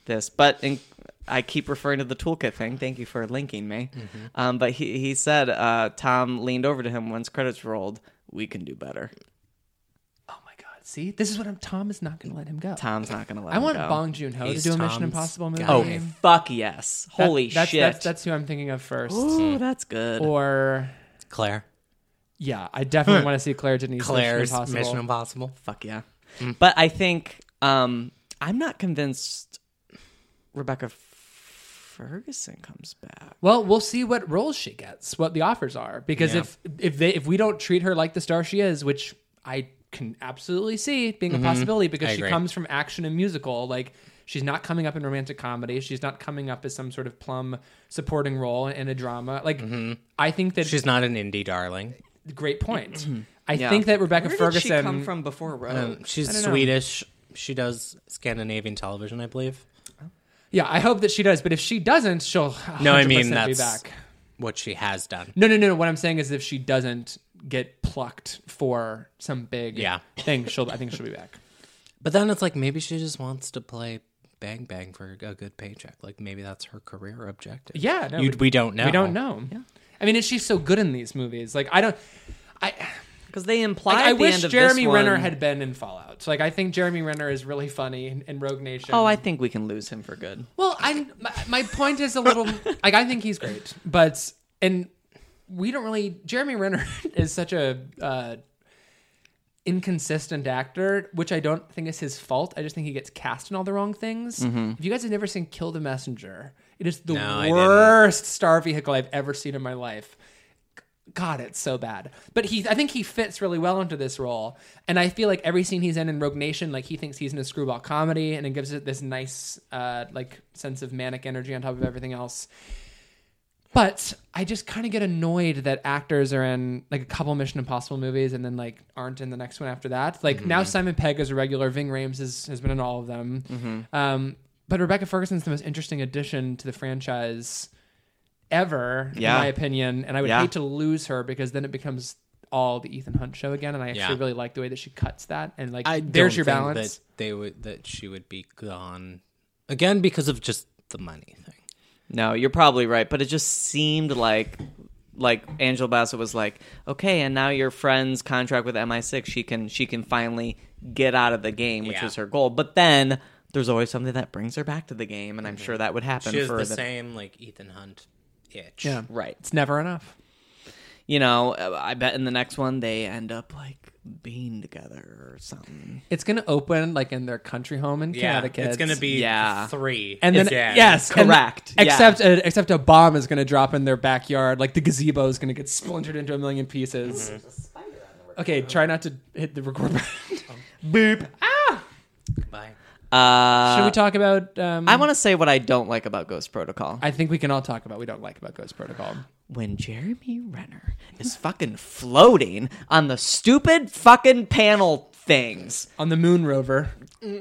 S1: this, but in, I keep referring to the toolkit thing. Thank you for linking me.
S2: Mm-hmm.
S1: Um, but he he said uh, Tom leaned over to him once credits rolled. We can do better.
S3: oh my God! See, this is what I'm. Tom is not going to let him go.
S1: Tom's not going to let.
S3: I
S1: him
S3: want
S1: go.
S3: Bong Joon Ho to
S2: He's
S3: do a Mission Impossible movie.
S1: Oh fuck yes!
S3: That-
S1: Holy
S3: that's,
S1: shit!
S3: That's, that's who I'm thinking of first.
S1: Ooh, that's good.
S3: Or
S2: Claire.
S3: Yeah, I definitely want to see Claire Denis.
S2: Claire's
S3: Mission Impossible.
S2: Mission Impossible.
S1: Fuck yeah. Hmm. But I think um, I'm not convinced Rebecca Ferguson comes back.
S3: Well, we'll see what roles she gets, what the offers are, because
S2: Yeah.
S3: if if they if we don't treat her like the star she is, which I can absolutely see being a mm-hmm. possibility, because
S2: I
S3: she
S2: agree.
S3: comes from action and musical, like she's not coming up in romantic comedy, she's not coming up as some sort of plum supporting role in a drama. Like mm-hmm. I think that
S2: She's not an indie darling.
S3: Great point. I
S1: Yeah.
S3: think that Rebecca
S1: Where
S3: Ferguson.
S1: she come from before Rogue?
S2: Um, she's
S3: I don't know.
S2: Swedish. She does Scandinavian television, I believe.
S3: Yeah, I hope that she does, but if she doesn't, she'll
S2: No, I mean
S3: 100% be
S2: that's
S3: back.
S2: what she has done.
S3: No, no, no, no. What I'm saying is, if she doesn't get plucked for some big
S2: Yeah.
S3: thing, she'll. I think she'll be back.
S2: But then it's like maybe she just wants to play Bang Bang for a good paycheck. Like maybe that's her career objective.
S3: Yeah, no,
S2: You-
S3: we-
S2: we don't know.
S3: We don't know. I mean, is she so good in these movies? Like, I don't. I
S1: Because they imply
S3: like, I
S1: the
S3: wish
S1: end of
S3: Jeremy
S1: this
S3: Renner
S1: one-
S3: had been in Fallout. So, like, I think Jeremy Renner is really funny in, in Rogue Nation.
S1: Oh, I think we can lose him for good.
S3: well, I my, my point is a little like I think he's great, but and we don't really. Jeremy Renner is such a uh, inconsistent actor, which I don't think is his fault. I just think he gets cast in all the wrong things. If you guys have never seen Kill the Messenger, it is the
S2: No,
S3: worst star vehicle I've ever seen in my life. God, it's so bad. But he, I think he fits really well into this role, and I feel like every scene he's in in Rogue Nation, like he thinks he's in a screwball comedy, and it gives it this nice, uh, like sense of manic energy on top of everything else. But I just kind of get annoyed that actors are in like a couple Mission Impossible movies and then like aren't in the next one after that. Like now Simon Pegg is a regular. Ving Rhames has, has been in all of them. Um, but Rebecca Ferguson's the most interesting addition to the franchise ever,
S1: Yeah.
S3: in my opinion. And I would
S1: Yeah.
S3: hate to lose her because then it becomes all the Ethan Hunt show again. And I actually
S2: Yeah.
S3: really like the way that she cuts that. And like,
S2: I
S3: there's
S2: don't
S3: your
S2: think
S3: balance.
S2: That they would that she would be gone again because of just the money thing.
S1: No, you're probably right, but it just seemed like like Angela Bassett was like, okay, and now your friend's contract with MI6, she can she can finally get out of the game, which
S2: Yeah.
S1: was her goal. But then there's always something that brings her back to the game, and I'm sure that would happen
S2: She has
S1: for
S2: the
S1: the
S2: same like Ethan Hunt itch.
S3: yeah.
S1: right.
S3: It's never enough.
S1: You know, I bet in the next one they end up like being together or something.
S3: It's going to open like in their country home in
S2: Yeah,
S3: Connecticut.
S2: it's gonna be
S1: Yeah.
S2: three,
S3: and then
S2: again.
S3: yes, and-
S1: Correct, yeah.
S3: Except uh, except a bomb is going to drop in their backyard. Like the gazebo is going to get splintered into a million pieces. Okay, try not to hit the record button. Boop. Ah!
S2: Bye.
S1: Uh,
S3: Should we talk about? Um,
S1: I want to say what I don't like about Ghost Protocol.
S3: I think we can all talk about we don't like about Ghost Protocol.
S1: when Jeremy Renner is fucking floating on the stupid fucking panel things.
S3: On the Moon Rover,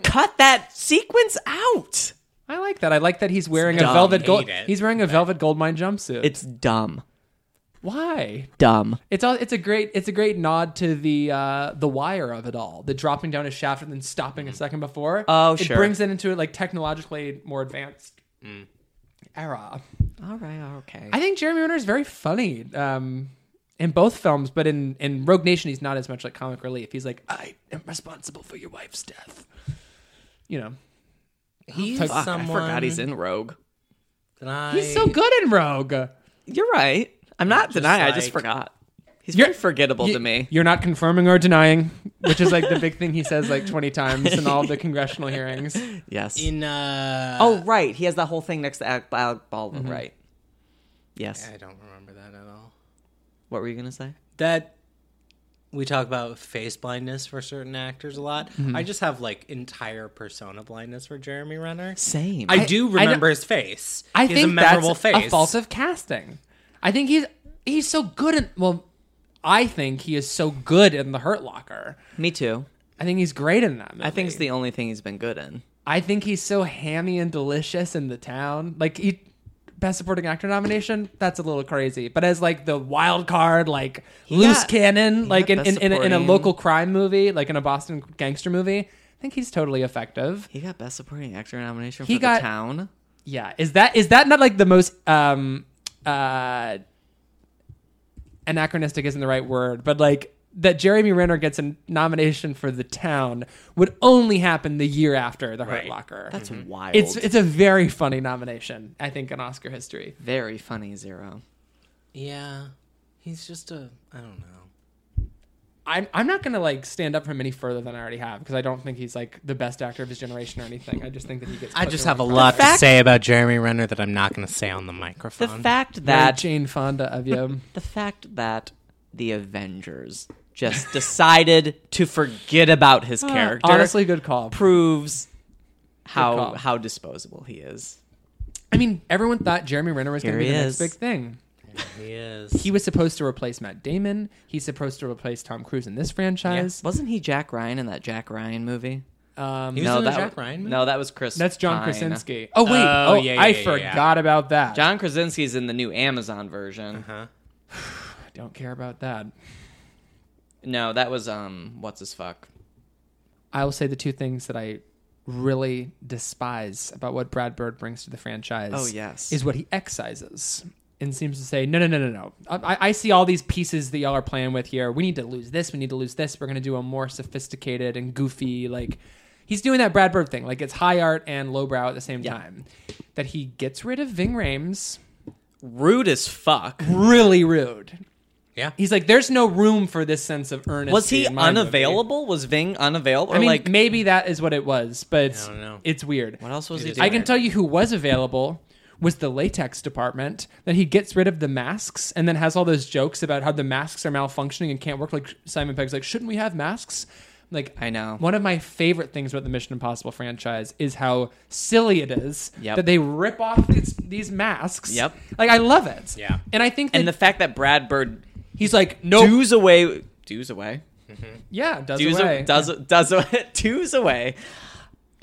S1: Cut that sequence out.
S3: I like that. I like that he's wearing a
S1: dumb.
S3: velvet gold.
S2: It,
S3: He's wearing a Velvet Goldmine jumpsuit.
S1: It's dumb.
S3: Why?
S1: Dumb.
S3: It's all. It's a great. It's a great nod to the uh, the wire of it all. The dropping down a shaft and then stopping a second before.
S1: Oh,
S3: it
S1: sure.
S3: brings it into a like technologically more advanced era.
S1: All right, okay.
S3: I think Jeremy Renner is very funny um, in both films, but in in Rogue Nation, he's not as much like comic relief. He's like, I am responsible for your wife's death. You know,
S2: He's
S3: Fuck,
S1: Fuck,
S2: someone.
S1: I forgot he's in Rogue.
S2: I-
S3: he's so good in Rogue.
S1: You're right. I'm not denying. I just
S2: like-
S1: forgot. He's
S3: You're-
S1: very forgettable
S3: You-
S1: to me.
S3: You're not confirming or denying, which is like the big thing he says like 20 times in all the congressional hearings.
S1: Yes.
S2: in. uh
S1: oh, right. He has that whole thing next to Alec Alec Baldwin. Right. Yes.
S2: I don't remember that at all.
S1: What were you gonna say?
S2: That we talk about face blindness for certain actors a lot.
S3: Mm-hmm.
S2: I just have like entire persona blindness for Jeremy Renner.
S1: Same.
S2: I, do
S3: I
S2: remember his face.
S3: I
S2: he
S3: think
S2: has a memorable
S3: that's
S2: face.
S3: a fault of casting. I think he's he's so good in well, I think he is so good in the Hurt Locker.
S1: me too.
S3: I think he's great in that. Movie.
S1: I think it's the only thing he's been good in.
S3: I think he's so hammy and delicious in the town. Like he best supporting actor nomination, that's a little crazy. But as like the wild card, like loose
S1: got-
S3: cannon, like in, in, in, a, in a local crime movie, like in a Boston gangster movie, I think he's totally effective.
S1: He got best supporting actor nomination
S3: He
S1: for
S3: got-
S1: the town.
S3: Yeah. Is that is that not like the most um uh anachronistic isn't the right word, but like that Jeremy Renner gets a nomination for the town would only happen the year after the Hurt
S2: Right.
S3: Locker.
S1: That's wild.
S3: It's it's a very funny nomination, I think, in Oscar history.
S1: very funny. Zero.
S2: Yeah, he's just a. I don't know.
S3: I'm I'm not gonna like stand up for him any further than I already have because I don't think he's like the best actor of his generation or anything. I just think that he gets.
S2: I just have a lot
S1: fact-
S2: to say about Jeremy Renner that I'm not going to say on the microphone.
S1: The
S2: microphone.
S1: fact
S3: Very
S1: that
S3: Jane Fonda of you.
S1: the fact that the Avengers just decided to forget about his ah, character
S3: Honestly, good call.
S1: proves how
S3: call.
S1: how disposable he is.
S3: I mean, everyone thought Jeremy Renner was going to be
S1: he
S3: the
S1: is.
S3: next big thing.
S2: he is.
S3: He was supposed to replace Matt Damon. He's supposed to replace Tom Cruise in this franchise.
S1: Wasn't he Jack Ryan in that Jack Ryan movie?
S3: Um,
S2: He was
S1: no,
S2: in the
S1: that
S2: Jack
S1: wa-
S2: Ryan movie?
S1: No, that was Chris.
S3: that's John
S1: Pine.
S3: Krasinski. Oh wait,
S2: Oh,
S3: oh,
S2: yeah, yeah,
S3: I
S2: yeah, yeah.
S3: forgot about that.
S1: John Krasinski's in the new Amazon version.
S2: Huh?
S3: I don't care about that.
S1: No, that was um, what's his fuck?
S3: I will say the two things that I really despise about what Brad Bird brings to the franchise.
S1: Oh, yes.
S3: is what he excises and seems to say, no, no, no, no, no. I, I see all these pieces that y'all are playing with here. We need to lose this. We need to lose this. We're going to do a more sophisticated and goofy like. He's doing that Brad Bird thing, like it's high art and lowbrow at the same time. That he gets rid of Ving Rhames,
S1: rude as fuck.
S3: really rude.
S2: Yeah.
S3: He's like, there's no room for this sense of earnest.
S1: Was he unavailable? Was Ving unavailable?
S3: I mean,
S1: like,
S3: maybe that is what it was, but
S2: I don't know.
S3: it's weird.
S1: what else was he doing?
S3: I can tell you who was available was the latex department. That he gets rid of the masks and then has all those jokes about how the masks are malfunctioning and can't work. Like Simon Pegg's like, shouldn't we have masks? Like
S1: I know.
S3: One of my favorite things about the Mission Impossible franchise is how silly it is
S1: Yep.
S3: that they rip off these, these masks.
S1: Yep.
S3: Like I love it.
S2: Yeah.
S3: And I think that
S1: and the fact that Brad Bird
S3: he's like, no,
S1: doos away, doos away,
S3: yeah, does
S1: doos
S3: away.
S1: a- does does away, doos away.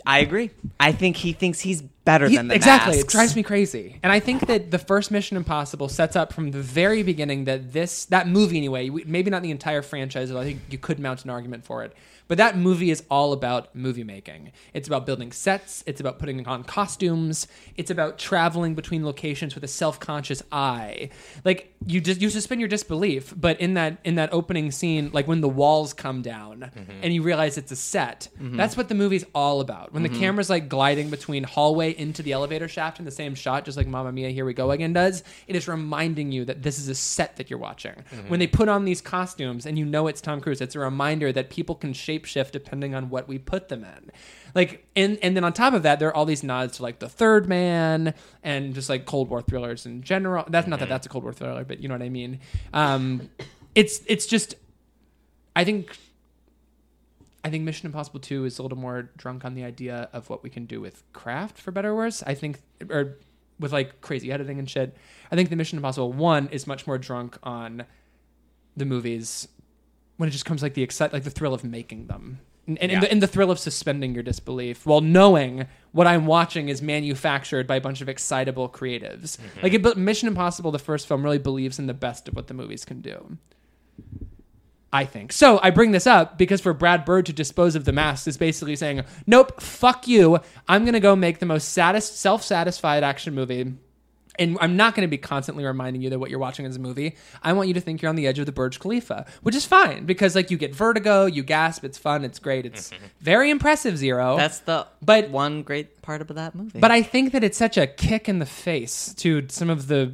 S1: I agree. I think he thinks he's better
S3: He-
S1: than the
S3: exactly.
S1: masks.
S3: It drives me crazy. And I think that the first Mission Impossible sets up from the very beginning that this that movie anyway, maybe not the entire franchise, but I think you could mount an argument for it. But that movie is all about movie making. It's about building sets. It's about putting on costumes. It's about traveling between locations with a self-conscious eye. Like you just you suspend your disbelief, but in that in that opening scene, like when the walls come down mm-hmm. and you realize it's a set, mm-hmm. that's what the movie's all about. When the mm-hmm. camera's like gliding between hallway into the elevator shaft in the same shot, just like Mamma Mia, Here We Go Again does, it is reminding you that this is a set that you're watching. When they put on these costumes and you know it's Tom Cruise, it's a reminder that people can shapeshift depending on what we put them in. Like and and then on top of that, there are all these nods to like the Third Man and just like Cold War thrillers in general. That's not that that's a Cold War thriller, but you know what I mean. Um, it's it's just I think I think Mission Impossible 2 is a little more drunk on the idea of what we can do with craft, for better or worse. I think, or with like crazy editing and shit. I think the Mission Impossible 1 is much more drunk on the movies when it just comes like the excite, like the thrill of making them. And, and, and, the, and the thrill of suspending your disbelief while knowing what I'm watching is manufactured by a bunch of excitable creatives. Mm-hmm. Like it, but Mission Impossible, the first film, really believes in the best of what the movies can do. I think. So I bring this up because for Brad Bird to dispose of the mask is basically saying, nope, fuck you. I'm going to go make the most satis- self satisfied action movie. And I'm not going to be constantly reminding you that what you're watching is a movie. I want you to think you're on the edge of the Burj Khalifa, which is fine because like you get vertigo, you gasp, it's fun, it's great, it's mm-hmm. very impressive. Zero.
S1: That's the
S3: But-
S1: one great part of that movie.
S3: But I think that it's such a kick in the face to some of the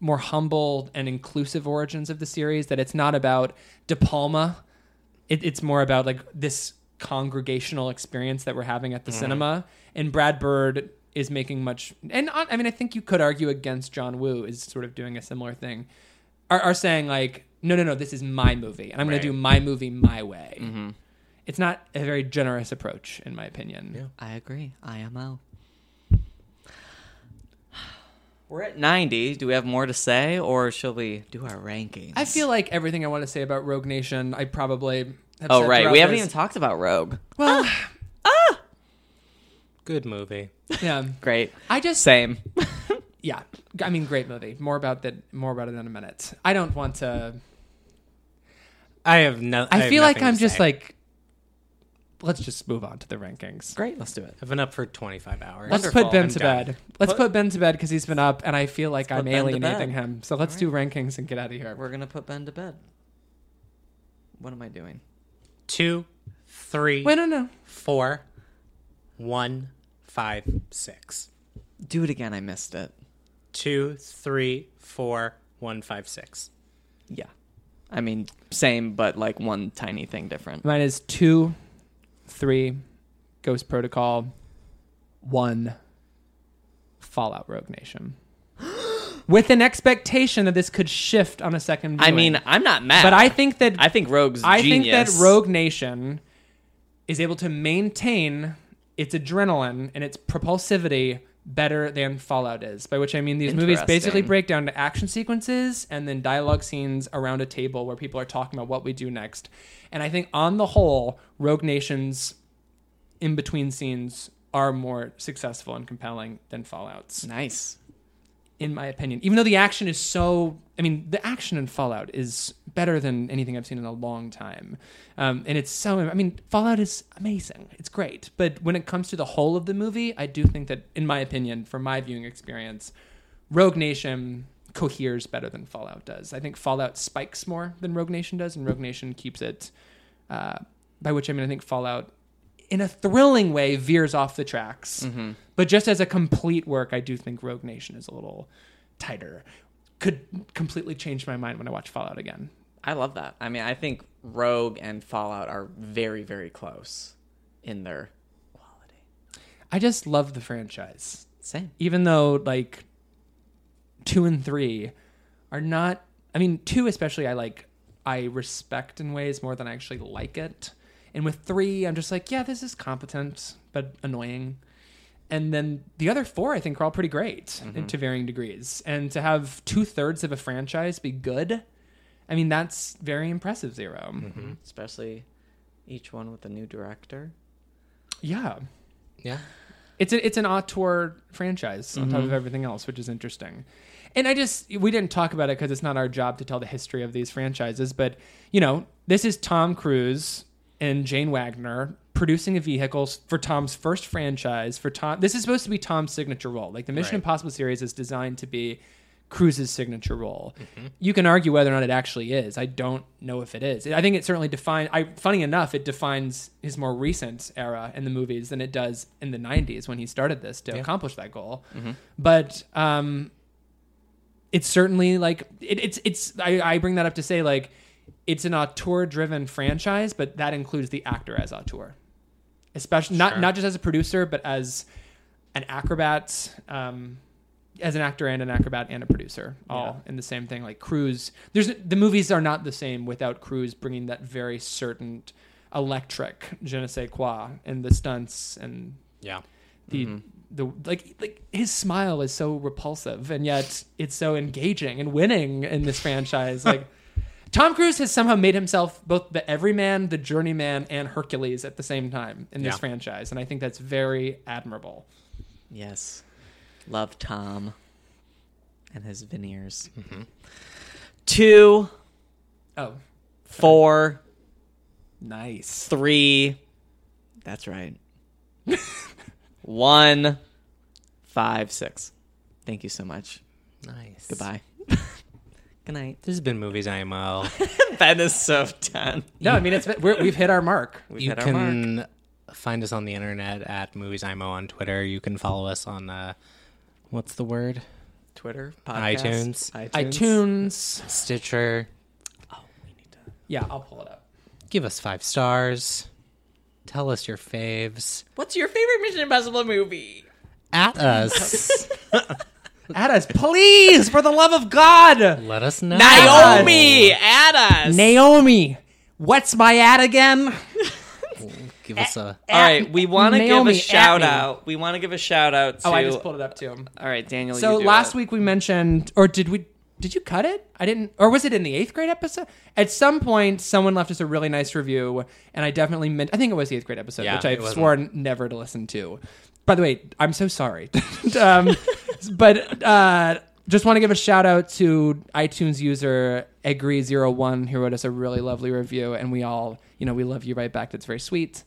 S3: more humble and inclusive origins of the series that it's not about De Palma. It, it's more about like this congregational experience that we're having at the mm-hmm. cinema. And Brad Bird is making much, and I I mean, I think you could argue against John Woo is sort of doing a similar thing. Are, are saying like, no, no, no, this is my movie, and I'm going to do my movie my way. Mm-hmm. It's not a very generous approach, in my opinion.
S1: I agree. IMO. We're at 90. Do we have more to say, or shall we do our rankings?
S3: I feel like everything I want to say about Rogue Nation, I probably have
S1: Oh
S3: said
S1: right, we haven't
S3: this.
S1: even talked about Rogue.
S3: Well,
S2: Good movie.
S3: yeah.
S1: Great.
S3: I just
S1: Same.
S3: yeah. I mean, great movie. More about that. More about it in a minute. I don't want to.
S2: I have no.
S3: I,
S2: have
S3: feel like I'm just
S2: say.
S3: like. Let's just move on to the rankings.
S1: Great. Let's do it.
S2: I've been up for 25 hours.
S3: Let's
S1: Wonderful.
S3: put Ben
S2: I'm
S3: to
S2: done.
S3: bed. Let's put, Ben to bed because he's been up, and I feel like I'm
S1: put Ben to
S3: alienating him. So let's do rankings and get out of here.
S1: We're gonna put Ben to bed. What am I doing?
S2: Two, three,
S3: Wait, no, no.
S2: four, one, five, six.
S1: Do it again. I missed it.
S2: Two, three, four, one, five, six.
S1: Yeah. I mean, same, but like one tiny thing different.
S3: Mine is two, three, Ghost Protocol, one, Fallout Rogue Nation. With an expectation that this could shift on a second
S1: I
S3: viewing.
S1: mean, I'm not mad.
S3: but I think that
S1: I think Rogue's
S3: I
S1: genius.
S3: think that Rogue Nation is able to maintain its adrenaline and its propulsivity better than Fallout is. By which I mean these movies basically break down to action sequences and then dialogue scenes around a table where people are talking about what we do next. And I think on the whole, Rogue Nation's in between scenes are more successful and compelling than Fallout's
S1: nice.
S3: In my opinion. Even though the action is so, I mean, the action in Fallout is better than anything I've seen in a long time, um, and it's so. I mean, Fallout is amazing. It's great, but when it comes to the whole of the movie, I do think that, in my opinion, from my viewing experience, Rogue Nation coheres better than Fallout does. I think Fallout spikes more than Rogue Nation does, and Rogue Nation keeps it. Uh, by which I mean, I think Fallout in a thrilling way veers off the tracks. Mm-hmm. But just as a complete work, I do think Rogue Nation is a little tighter. could completely change my mind when I watch Fallout again.
S1: I love that. I mean, I think Rogue and Fallout are very, very close in their quality.
S3: I just love the franchise.
S1: Same.
S3: even though like two and three are not i mean two especially i like i respect in ways more than i actually like it and with three i'm just like yeah this is competent but annoying and then the other four i think are all pretty great mm-hmm. to varying degrees and to have two-thirds of a franchise be good i mean that's very impressive 0 mm-hmm. Mm-hmm.
S1: Especially each one with a new director.
S3: yeah
S2: Yeah.
S3: It's a, it's an auteur franchise on top of everything else, which is interesting. And I just we didn't talk about it because it's not our job to tell the history of these franchises. But you know, this is Tom Cruise and Jane Wagner producing a vehicle for Tom's first franchise. For Tom, this is supposed to be Tom's signature role. Like the Mission
S2: Right.
S3: Impossible series is designed to be Cruise's signature role. You can argue whether or not it actually is. I don't know if it is. I think it certainly defines. I funny enough, it defines his more recent era in the movies than it does in the '90s when he started this to accomplish that goal. But um, it's certainly like it, it's it's. I, I bring that up to say like it's an auteur-driven franchise, but that includes the actor as auteur, especially not not just as a producer, but as an acrobat. Um, as an actor and an acrobat and a producer, all in the same thing. Like Cruise, there's the movies are not the same without Cruise bringing that very certain electric je ne sais quoi in the stunts and
S2: Yeah.
S3: the the like like his smile is so repulsive and yet it's so engaging and winning in this franchise. Like Tom Cruise has somehow made himself both the everyman, the journeyman, and Hercules at the same time in this
S2: Yeah.
S3: franchise, and I think that's very admirable.
S1: Yes. Love Tom and his veneers. Mm-hmm. Two,
S3: Oh,
S1: four,
S3: nice.
S1: three. That's right. One, five, six. Thank you so much.
S2: Nice.
S1: Goodbye. Good night.
S2: This has been Movies IMO.
S1: That is so done.
S3: No, I mean it's we're, we've hit our mark.
S1: We've
S2: you
S1: hit our mark.
S2: can find us on the internet at Movies IMO on Twitter. You can follow us on uh, what's the word?
S1: Twitter, podcast,
S2: iTunes.
S3: iTunes.
S2: Stitcher. Oh, we need to.
S3: Yeah, I'll pull it up.
S2: Give us five stars. Tell us your faves.
S1: What's your favorite Mission Impossible movie?
S2: At us.
S3: Add us, please, for the love of God.
S2: Let us know.
S1: Naomi, add us.
S3: Naomi, what's my ad again?
S2: Give us a.
S1: All right, we want to give
S3: Naomi,
S1: a
S3: at
S1: shout
S3: me.
S1: out. We want to give a shout out to.
S3: Oh, I just pulled it up too.
S1: All right, Daniel.
S3: So
S1: you do
S3: last
S1: it.
S3: week we mentioned, or did we? Did you cut it? I didn't, or was it in the eighth grade episode? At some point, someone left us a really nice review, and I definitely meant. I think it was the eighth grade episode,
S2: Yeah,
S3: which I've
S2: wasn't.
S3: sworn never to listen to. By the way, I'm so sorry, um, but uh, just want to give a shout out to iTunes user Agree01 who wrote us a really lovely review, and we all, you know, we love you right back. That's very sweet.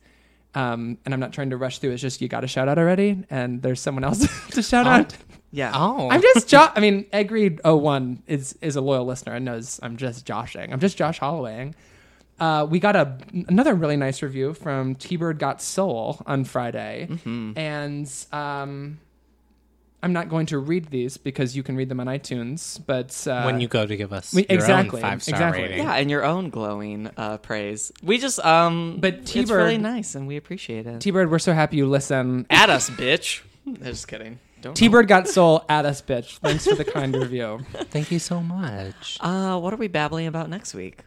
S3: Um, and I'm not trying to rush through. It's just you got a shout out already, and there's someone else to shout out.
S1: yeah.
S2: Oh.
S3: I'm just jo- I mean, Agreed 01 is is a loyal listener and knows I'm just joshing. I'm just Josh Hollowaying. Uh, we got a another really nice review from T Bird Got Soul on Friday, and um, I'm not going to read these because you can read them on iTunes. But uh,
S2: when you go to give us
S3: we-
S2: your
S3: exactly,
S2: five star
S3: exactly.
S2: rating.
S1: Yeah, and your own glowing uh, praise. We just um,
S3: But T-Bird-
S1: really nice, and we appreciate it.
S3: T Bird, we're so happy you listen.
S1: At us, bitch. Just kidding. Don't.
S3: T Bird Got Soul at us, bitch. Thanks for the kind review.
S2: Thank you so much.
S1: Uh, what are we babbling about next week?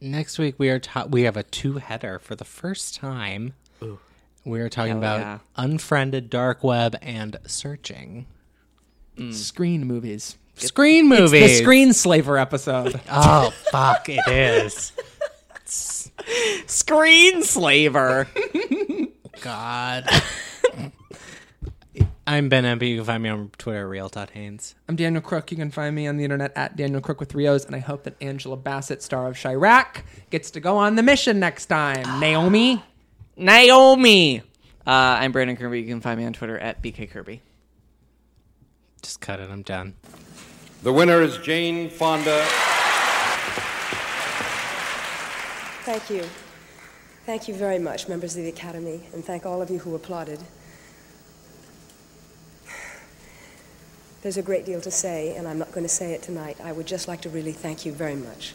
S2: Next week we are ta- we have a two header for the first time. We are talking
S1: Hell
S2: about
S1: yeah.
S2: unfriended dark web and searching
S3: Screen movies.
S2: screen
S3: It's
S2: movies.
S3: the Screen Slaver episode.
S2: Oh fuck! It is.
S1: Screen Slaver.
S2: God. I'm Ben Empey. You can find me on Twitter, real.haynes.
S3: I'm Daniel Crook. You can find me on the internet at Daniel Crook with three O's, and I hope that Angela Bassett, star of Chi-Raq, gets to go on the mission next time. Naomi.
S1: Naomi. Uh, I'm Brandon Kirby. You can find me on Twitter at BK Kirby.
S2: Just cut it. I'm done.
S6: The winner is Jane Fonda.
S7: Thank you. Thank you very much, members of the Academy, and thank all of you who applauded. There's a great deal to say, and I'm not going to say it tonight. I would just like to really thank you very much.